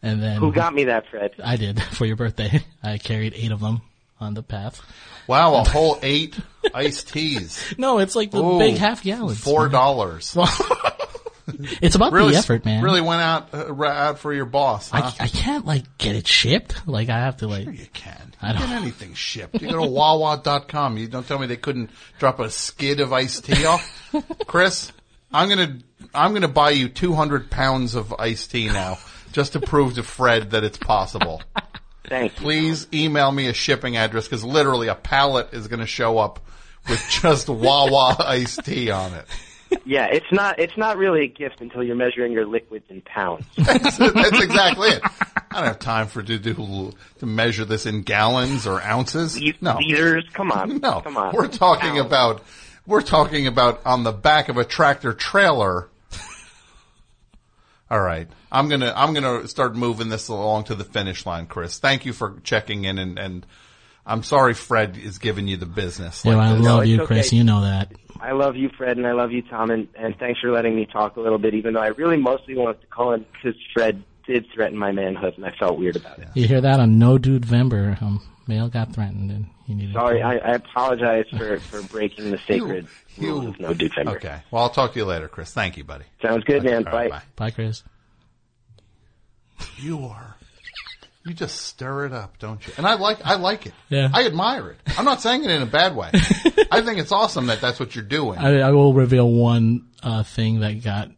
and then Who got me that, Fred? I did for your birthday. I carried eight of them on the path. Wow, a whole eight iced teas. No, it's like the Ooh, big half gallons. Four dollars. It's about really, the effort, man. Really went out uh, out for your boss. Huh? I, I can't like get it shipped. Like I have to like. Sure you can. I don't. get anything shipped. You go to Wawa.com. You don't tell me they couldn't drop a skid of iced tea off. Chris, I'm gonna I'm gonna buy you 200 pounds of iced tea now, just to prove to Fred that it's possible. Thank you. Please email me a shipping address because literally a pallet is going to show up with just Wawa iced tea on it. Yeah, it's not it's not really a gift until you're measuring your liquids in pounds. That's, that's exactly it. I don't have time for to do to measure this in gallons or ounces. No, Liters, come on, no. come on. We're talking Pounds. about we're talking about on the back of a tractor trailer. All right, I'm gonna I'm gonna start moving this along to the finish line, Chris. Thank you for checking in, and, and I'm sorry Fred is giving you the business. Yeah, like I this. love it's you, okay. Chris. You know that. I love you, Fred, and I love you, Tom, and, and thanks for letting me talk a little bit, even though I really mostly wanted to call in because Fred did threaten my manhood, and I felt weird about it. You hear that on No Dude Vember? Um, male got threatened, and he needed. Sorry, I, I apologize for, for breaking the sacred You- rules of no December. Okay. Well, I'll talk to you later, Chris. Thank you, buddy. Sounds good, man. All right, Bye. Bye, Chris. You are. You just stir it up, don't you? And I like, I like it. Yeah. I admire it. I'm not saying it in a bad way. I think it's awesome that that's what you're doing. I, I will reveal one uh, thing that got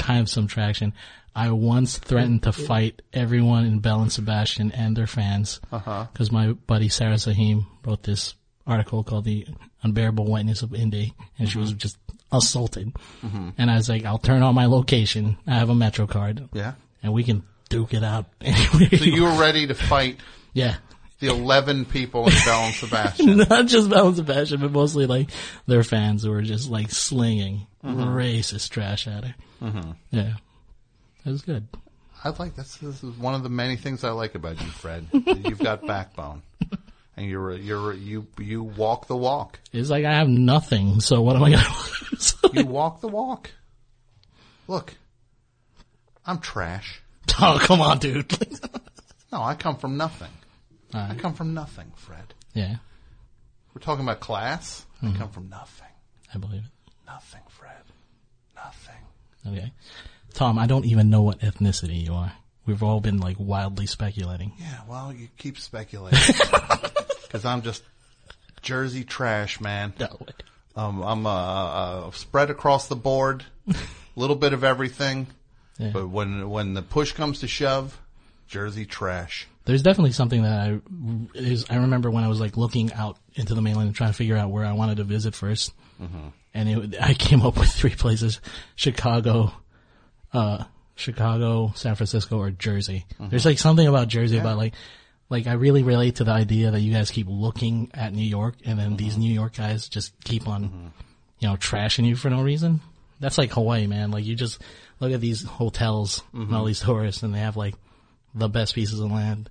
kind of some traction. I once threatened to fight everyone in Belle and Sebastian and their fans Uh-huh. because my buddy Sarah Sahim wrote this article called "The Unbearable Whiteness of Indie," and she was just assaulted. Mhm. And I was like, "I'll turn on my location. I have a Metro card, Yeah. and we can duke it out." anywhere So you were ready to fight yeah. the 11 people in Belle and Sebastian. Not just Belle and Sebastian, but mostly like their fans who were just like slinging Mhm. racist trash at her. Mhm. Yeah, it was good. I like that's this is one of the many things I like about you, Fred. You've got backbone, and you're you're you you walk the walk. It's like I have nothing, so what am I gonna? You walk the walk. Look, I'm trash. oh, come on, dude. No, I come from nothing. I come from nothing, Fred. yeah, We're talking about class. I come from nothing. I believe it. Nothing, Fred. Nothing. Okay. Tom, I don't even know what ethnicity you are. We've all been like wildly speculating. Yeah, well, you keep speculating because I'm just Jersey trash, man. No way. Um, I'm uh, uh, spread across the board, a little bit of everything. Yeah. But when when the push comes to shove, Jersey trash. There's definitely something that I is I remember when I was like looking out into the mainland and trying to figure out where I wanted to visit 1st Mhm. and it, I came up with three places: Chicago, uh, Chicago, San Francisco, or Jersey. There's like something about Jersey about like, like I really relate to the idea that you guys keep looking at New York, and then these New York guys just keep on, you know, trashing you for no reason. That's like Hawaii, man. Like you just look at these hotels and all these tourists, and they have like the best pieces of land,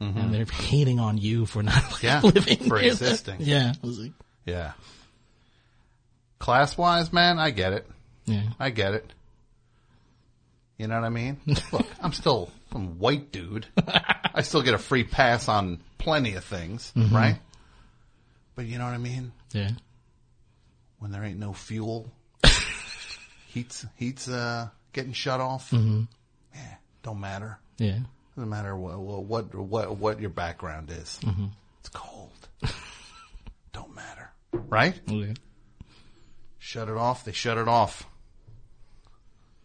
Mhm. and they're hating on you for not like, Yeah, living for existing. Yeah, like, Yeah. Class wise, man, I get it. Yeah. I get it. You know what I mean? Look, I'm still some white dude. I still get a free pass on plenty of things, Mhm. right? But you know what I mean? Yeah. When there ain't no fuel, heat's heat's uh getting shut off. Mhm. Yeah, don't matter. Yeah. Doesn't matter what what what what your background is. Mhm. It's cold. don't matter, right? Yeah. Shut it off. They shut it off.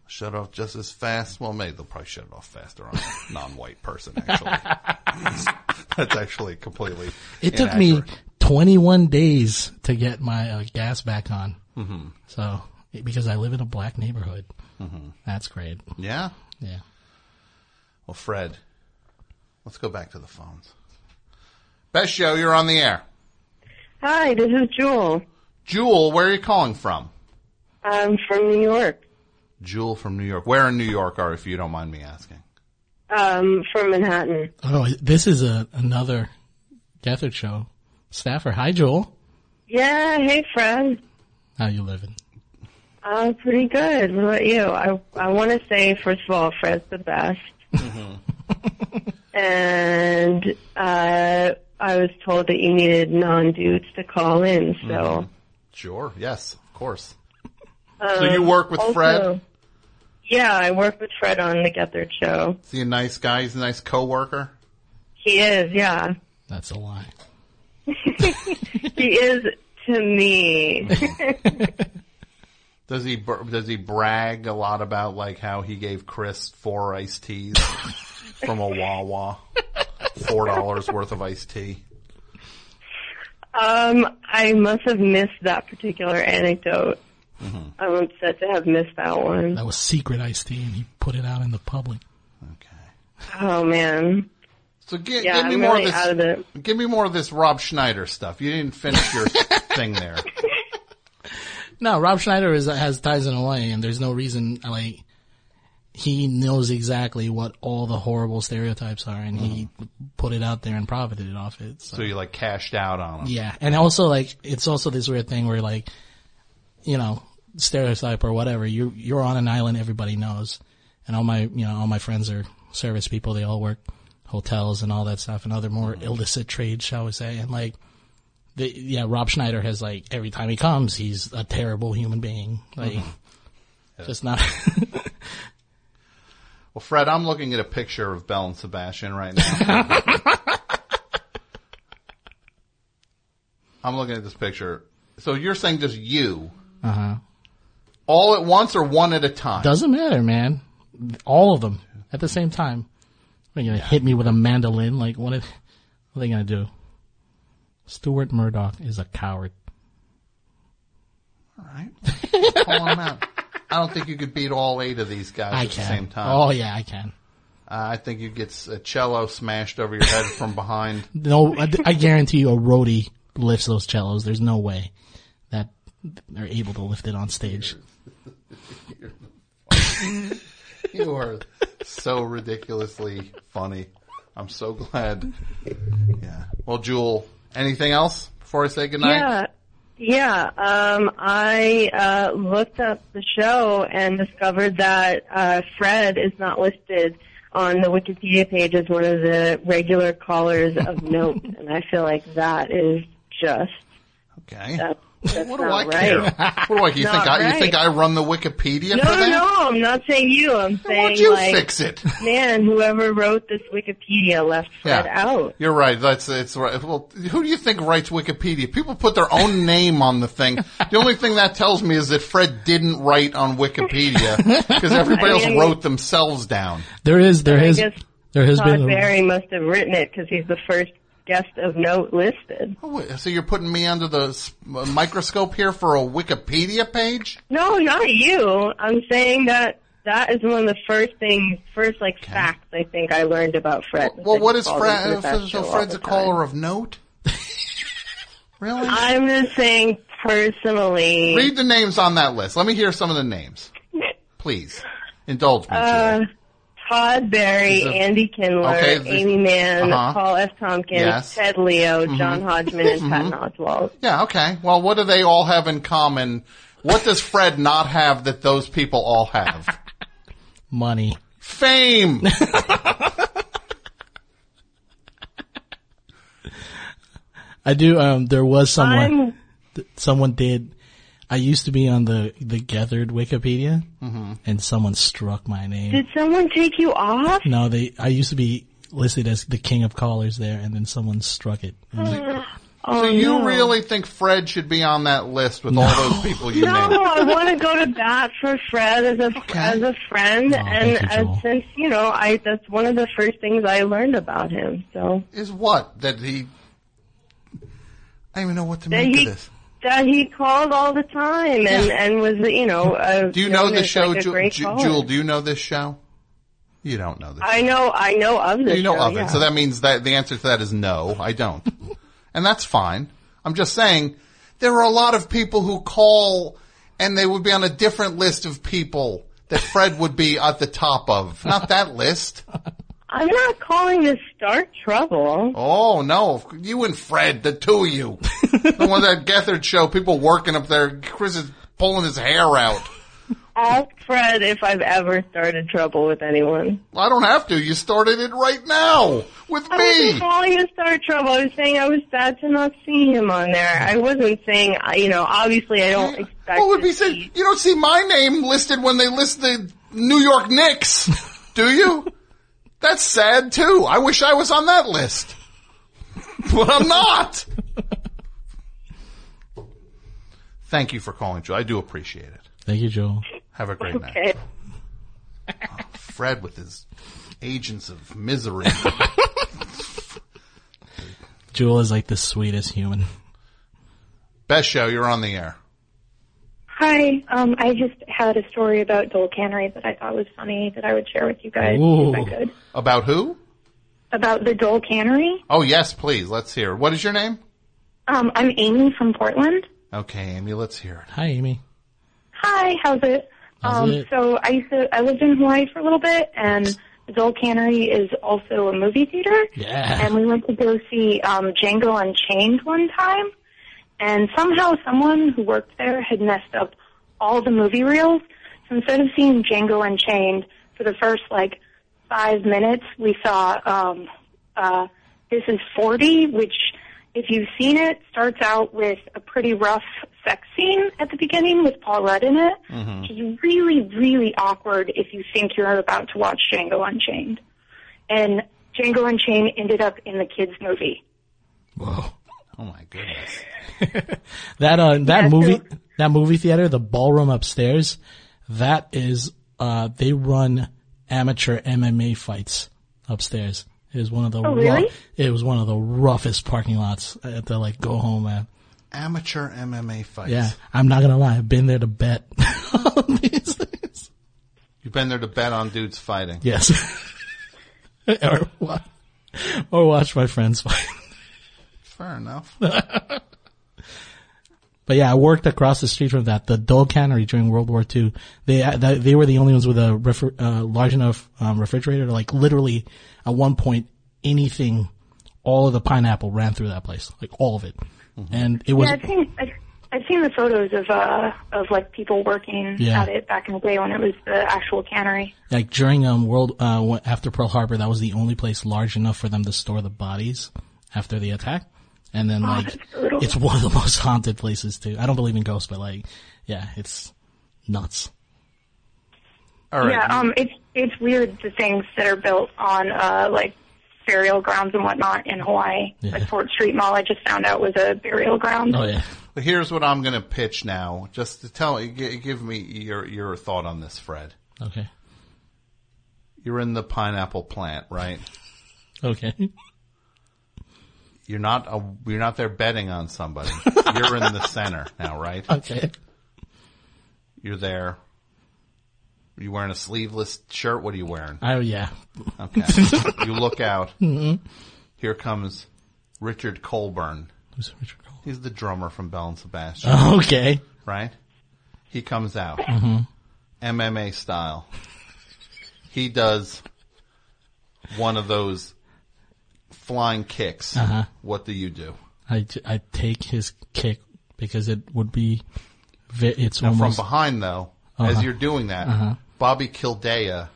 Shut off just as fast. Well, maybe they'll probably shut it off faster on a non-white person. Actually, that's actually completely. It took me 21 days to get my uh, gas back on. Mhm. So, because I live in a black neighborhood. Mhm. That's great. Yeah. Yeah. Well, Fred, let's go back to the phones. Best show. You're on the air. Hi, this is Jewel. Jewel, where are you calling from? I'm from New York. Jewel from New York. Where in New York are, if you don't mind me asking? Um, from Manhattan. Oh, this is a, another Gethard show. Staffer. Hi, Joel. Yeah, hey Fred. How you living? Uh, pretty good. What about you? I I want to say first of all, Fred's the best. and uh, I was told that you needed non-dudes to call in, so. Mhm. Sure. Yes, of course. Um, So you work with also- Fred? Yeah, I work with Fred on the Get Gethard show. Is he a nice guy? He's a nice coworker. He is, yeah. That's a lie. he is to me. Does he does he brag a lot about like how he gave Chris four iced teas from a Wawa, four dollars worth of iced tea? um, I must have missed that particular anecdote. Mm-hmm. I'm upset to have missed that one. That was secret iced tea, and he put it out in the public. Okay. Oh man. So gi- Yeah, give me I'm more really of out of this. it. Give me more of this Rob Schneider stuff. You didn't finish your thing there. No, Rob Schneider is, has ties in Hawaii, and there's no reason like he knows exactly what all the horrible stereotypes are, and he mm-hmm. put it out there and profited off it. So. So you like cashed out on him. Yeah, and also like it's also this weird thing where like, you know, stereotype or whatever. You you're on an island, everybody knows, and all my you know all my friends are service people. They all work hotels and all that stuff, and other more mm-hmm. illicit trades, shall we say? And like, the yeah, Rob Schneider has like every time he comes, he's a terrible human being. Like, just not. Well, Fred, I'm looking at a picture of Belle and Sebastian right now. I'm looking at this picture. So you're saying just you, uh huh. all at once or one at a time? Doesn't matter, man. All of them at the same time. Are you gonna hit me with a mandolin? Like what? Are, what are they gonna do? Stuart Murdoch is a coward. All right. Call him out. I don't think you could beat all eight of these guys I at can. the same time. Oh yeah, I can. Uh, I think you get a cello smashed over your head from behind. No, I, I guarantee you, a roadie lifts those cellos. There's no way that they're able to lift it on stage. you are so ridiculously funny. I'm so glad. Yeah. Well, Jewel, anything else before I say goodnight? Yeah. Yeah, um, I uh, looked up the show and discovered that uh, Fred is not listed on the Wikipedia page as one of the regular callers of note, and I feel like that is just Okay. that's That's What do not I care? What do I? You Not think I? You think I run the Wikipedia No, for no, that? no, I'm not saying you. I'm saying why'd you like, fix it? man, whoever wrote this Wikipedia left Fred Yeah. out. You're right. That's it's right. Well, who do you think writes Wikipedia? People put their own name on the thing. The only thing that tells me is that Fred didn't write on Wikipedia because everybody I else wrote themselves down. There is, there I is, there has Todd been. a- Barry must have written it because he's the first guest of note listed. Oh, so you're putting me under the uh, microscope here for a Wikipedia page? No, not you. I'm saying that that is one of the first things, first like facts I think I learned about Fred. Well, That what is Fred? best So Fred's a caller of note. really? I'm just saying personally. Read the names on that list. Let me hear some of the names, please. Indulge me. Uh, Todd Barry, Is it- Andy Kindler, Okay, this- Aimee Mann, Uh-huh. Paul F. Tompkins, Yes. Ted Leo, Mhm. John Hodgman, and Patton Mhm. Oswalt. Yeah, okay. Well, what do they all have in common? What does Fred not have that those people all have? Money. Fame. I do. Um, there was someone. Th- someone did. I used to be on the the Gethard Wikipedia, Mhm. and someone struck my name. Did someone take you off? no, they. I used to be listed as the king of callers there, and then someone struck it. And Oh, so you no. really think Fred should be on that list with all those people you No, named? I want to go to bat for Fred as a as a friend, Oh, and you, as, since you know, I that's one of the first things I learned about him. So Is what that he? I don't even know what to that make he of this. That he called all the time and and was you know. Uh, Do you know the show, like, a Ju- Jewel? Do you know this show? You don't know this. I know, I know of this. you know show, of yeah. it, so that means that the answer to that is no. I don't, and that's fine. I'm just saying there are a lot of people who call, and they would be on a different list of people that Fred would be at the top of. Not that list. I'm not calling to start trouble. Oh no, you and Fred, the two of you. the one that Gethard show, people working up there. Chris is pulling his hair out. Ask Fred if I've ever started trouble with anyone. I don't have to. You started it right now with I me. wasn't calling to start trouble. I was saying I was sad to not see him on there. I wasn't saying, you know, obviously I don't expect. What would be said? You don't see my name listed when they list the New York Knicks, do you? That's sad too. I wish I was on that list, but I'm not. Thank you for calling, Joe. I do appreciate it. Thank you, Joel. Have a great night. Okay. Oh, Fred with his agents of misery. Jewel is like the sweetest human. Best show, you're on the air. Hi, um, I just had a story about Dole Cannery that I thought was funny that I would share with you guys Ooh. if I could. About who? About the Dole Cannery. Oh yes, please. Let's hear. What is your name? Um, I'm Amy from Portland. Okay, Amy. Let's hear it. Hi, Amy. Hi, how's it? How's um, it? so I used to I lived in Hawaii for a little bit, and the Dole Cannery is also a movie theater. Yeah. And we went to go see um, Django Unchained one time, and somehow someone who worked there had messed up all the movie reels. So instead of seeing Django Unchained for the first like five minutes, we saw um, uh, This Is 40, which, if you've seen it, starts out with a pretty rough sex scene at the beginning with Paul Rudd in it, which is really, really awkward if you think you're about to watch Django Unchained. And Django Unchained ended up in the kids' movie. Oh my goodness. That uh, that Yeah, movie, so- that movie theater, the ballroom upstairs, that is, uh, they run amateur MMA fights upstairs. It is one of the Oh, really? rou- it was one of the roughest parking lots at the like go home at. Amateur MMA fights. Yeah, I'm not gonna lie, I've been there to bet. You've been there to bet on dudes fighting. yes, or or watch my friends fight. Fair enough. But yeah, I worked across the street from that, the Dole Cannery during World War II. They they were the only ones with a refri- uh, large enough um, refrigerator. Like literally, at one point, anything, all of the pineapple ran through that place, like all of it, and it was yeah, I've seen I've, I've seen the photos of uh of like people working Yeah. at it back in the day when it was the actual cannery. like during um World uh after Pearl Harbor. That was the only place large enough for them to store the bodies after the attack. And then Oh, like that's it's one of the most haunted places too. I don't believe in ghosts, but like, yeah, it's nuts. All right. Yeah, um, it's it's weird the things that are built on uh like burial grounds and whatnot in Hawaii. Like Fort Street Mall, I just found out was a burial ground. Oh yeah. But here's what I'm going to pitch now, just to tell gi- give me your your thought on this, Fred. Okay. You're in the pineapple plant, right? Okay. You're not a, you're not there betting on somebody. you're in the center now, right? Okay. You're there. Are you wearing a sleeveless shirt? What are you wearing? Oh yeah. Okay. you look out. Mhm. Here comes Richard Colburn. Who's Richard Colburn? He's the drummer from Belle and Sebastian. Oh, okay. Right? He comes out. Mhm. MMA style. He does one of those flying kicks. Uh-huh. What do you do? I, I take his kick because it would be, it's Now, from behind though, Uh-huh. as you're doing that, Uh-huh. Bobby Kildea,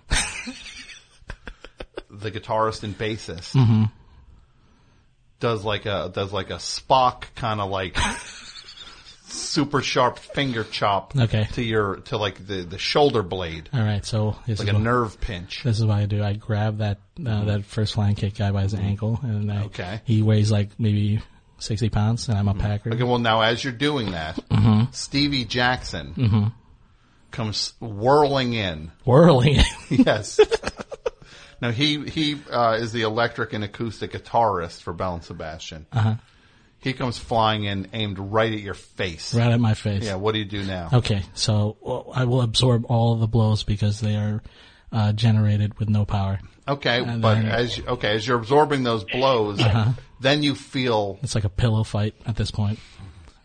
the guitarist and bassist, Mhm. does like a does like a Spock kind of like super sharp finger chop Okay. to your to like the the shoulder blade. All right, so this like is a what- nerve pinch. This is what I do. I grab that uh, that first flying kick guy by his ankle, and I, Okay. he weighs like maybe sixty pounds, and I'm a packer. Okay, well now as you're doing that, Mhm. Stevie Jackson Mhm. comes whirling in. Whirling in. yes. now he he uh, is the electric and acoustic guitarist for Belle and Sebastian. Uh-huh. He comes flying in, aimed right at your face. Right at my face. Yeah. What do you do now? Okay, so well, I will absorb all the blows because they are uh, generated with no power. Okay, And but then- as you- okay as you're absorbing those blows, Uh-huh. then you feel It's like a pillow fight at this point.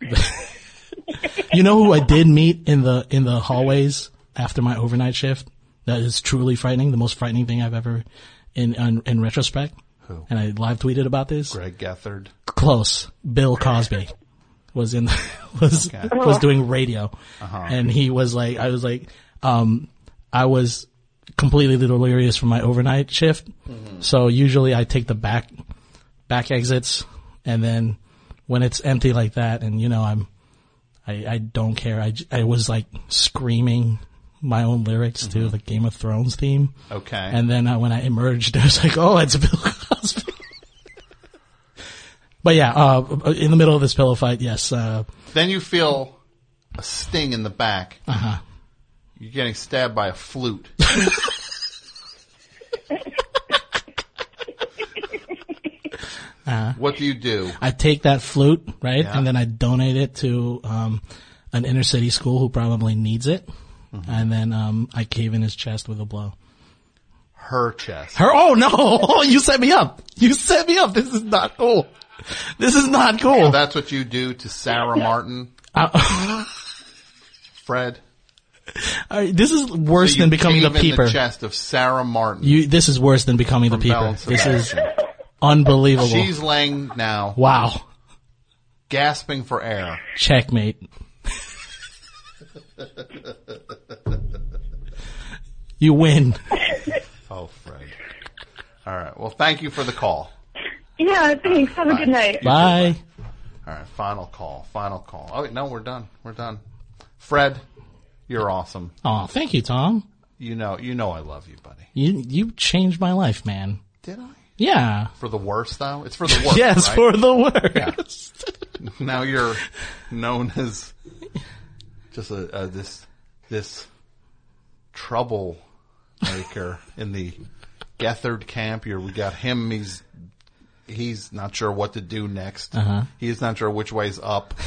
you know who I did meet in the in the hallways after my overnight shift? That is truly frightening. The most frightening thing I've ever, in in, in retrospect. Who? And I live tweeted about this. Greg Gethard. Close. Bill Cosby was in was Okay. was doing radio, Uh-huh. and he was like, I was like, um, I was completely delirious from my overnight shift. Mhm. So usually I take the back back exits, and then when it's empty like that, and you know I'm, I I don't care. I I was like screaming my own lyrics to the Game of Thrones theme. Okay. And then uh, when I emerged, I was like, oh, it's Bill Cosby. but yeah, uh, in the middle of this pillow fight, yes, uh, Then you feel a sting in the back. uh-huh. You're getting stabbed by a flute. Uh, what do you do? I take that flute, right, Yeah. and then I donate it to um, an inner city school who probably needs it, Mm-hmm. and then um, I cave in his chest with a blow. Her chest. Her? Oh no! You set me up. You set me up. This is not cool. This is not cool. So that's what you do to Sarah Martin, Uh, Fred. all right, this is worse So than becoming the cave in peeper. the chest of Sarah Martin. You. This is worse than becoming the peeper. This is unbelievable. She's laying now, wow. gasping for air. Checkmate. You win. Fred. All right. Well, thank you for the call. Yeah, thanks. Have a good night. Bye. All right. Final call. Final call. Oh, wait, no, we're done. We're done. Fred, you're awesome. Oh, thank you, Tom. You know, you know I love you, buddy. You you changed my life, man. Did I? Yeah. For the worst, though? It's for the worst, yes, right? for the worst. now you're known as just a, a this this troublemaker in the Gethard camp. You're, we got him. He's he's not sure what to do next. Uh-huh. He's not sure which way's up.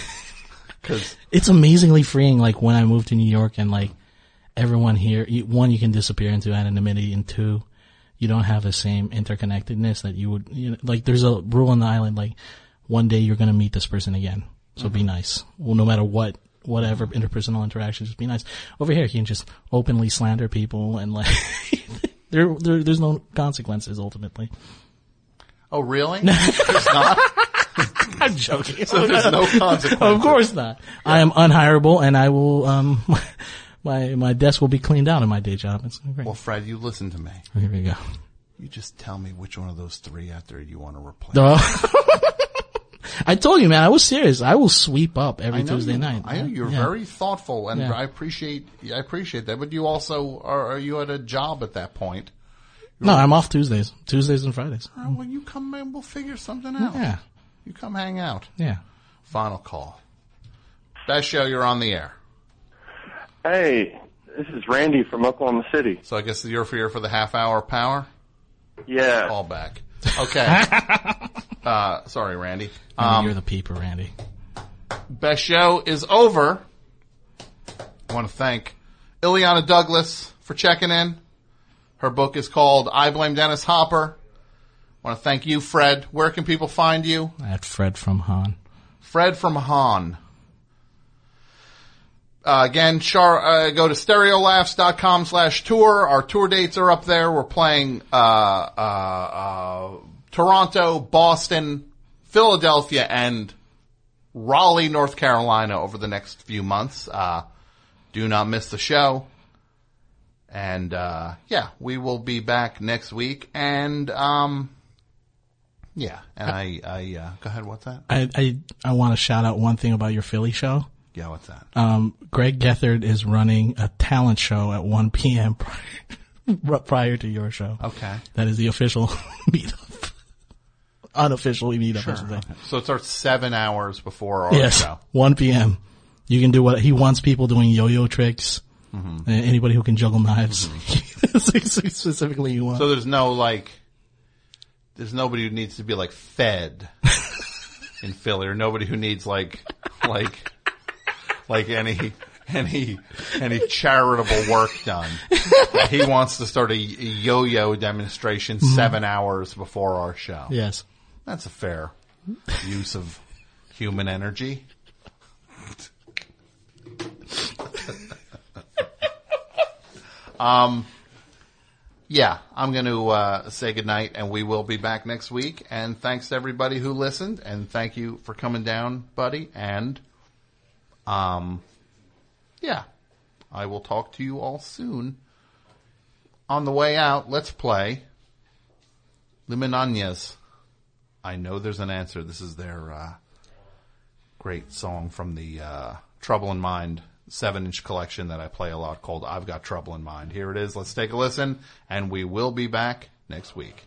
Because It's amazingly freeing. Like when I moved to New York and like everyone here, you, one, you can disappear into anonymity, and two, you don't have the same interconnectedness that you would. You know, like there's a rule on the island. Like one day you're gonna meet this person again, so be nice. Well, no matter what, whatever interpersonal interactions, just be nice. Over here, you can just openly slander people and like there, there there's no consequences ultimately. oh really? There's not. I'm joking. So there's no consequences. Of course not. I am unhireable, and I will. Um, my my desk will be cleaned out in my day job. It's great. Well, Fred, you listen to me. Here we go. You just tell me which one of those three out there you want to replace. Oh. I told you, man, I was serious. I will sweep up every I know Tuesday you- night. I know you're Yeah. very thoughtful, and Yeah. I appreciate I appreciate that. But you also are, are you at a job at that point? No, I'm off Tuesdays. Tuesdays and Fridays. Oh, well, you come in, we'll figure something out. Yeah. You come hang out. Yeah. Final call. Best show, you're on the air. Hey, this is Randy from Oklahoma City. So I guess you're here for the half hour power? Yeah. Call back. Okay. uh, sorry, Randy. Um, you're the peeper, Randy. Best show is over. I want to thank Illeana Douglas for checking in. Her book is called I Blame Dennis Hopper. I want to thank you, Fred. Where can people find you? At Fred from Han. Fred from Han. Uh, again, char, uh, go to stereolaffs.com slash tour. Our tour dates are up there. We're playing, uh, uh, uh, Toronto, Boston, Philadelphia, and Raleigh, North Carolina over the next few months. Uh, do not miss the show. And, uh, yeah, we will be back next week. And, um, yeah, and I, I, uh, go ahead, what's that? I, I, I want to shout out one thing about your Philly show. Yeah, what's that? Um, Greg Gethard is running a talent show at 1 p.m. prior, prior to your show. Okay. That is the official meetup. Unofficial meetup, I should say. So it starts seven hours before our Yes, show. 1 p.m. You can do what he wants people doing yo-yo tricks. Mhm. Uh, Anybody who can juggle knives. Specifically, you want. So there's no like, there's nobody who needs to be like fed in Philly, or nobody who needs like, like, like any any any charitable work done. he wants to start a yo-yo demonstration Mhm. seven hours before our show. Yes. That's a fair use of human energy. um, yeah, I'm going to uh, say goodnight, and we will be back next week. And thanks to everybody who listened, and thank you for coming down, buddy. And um, yeah, I will talk to you all soon. On the way out, let's play Liminanas. I know there's an answer. This is their uh, great song from the uh, Trouble in Mind seven inch collection that I play a lot called I've Got Trouble in Mind. Here it is. Let's take a listen, and we will be back next week.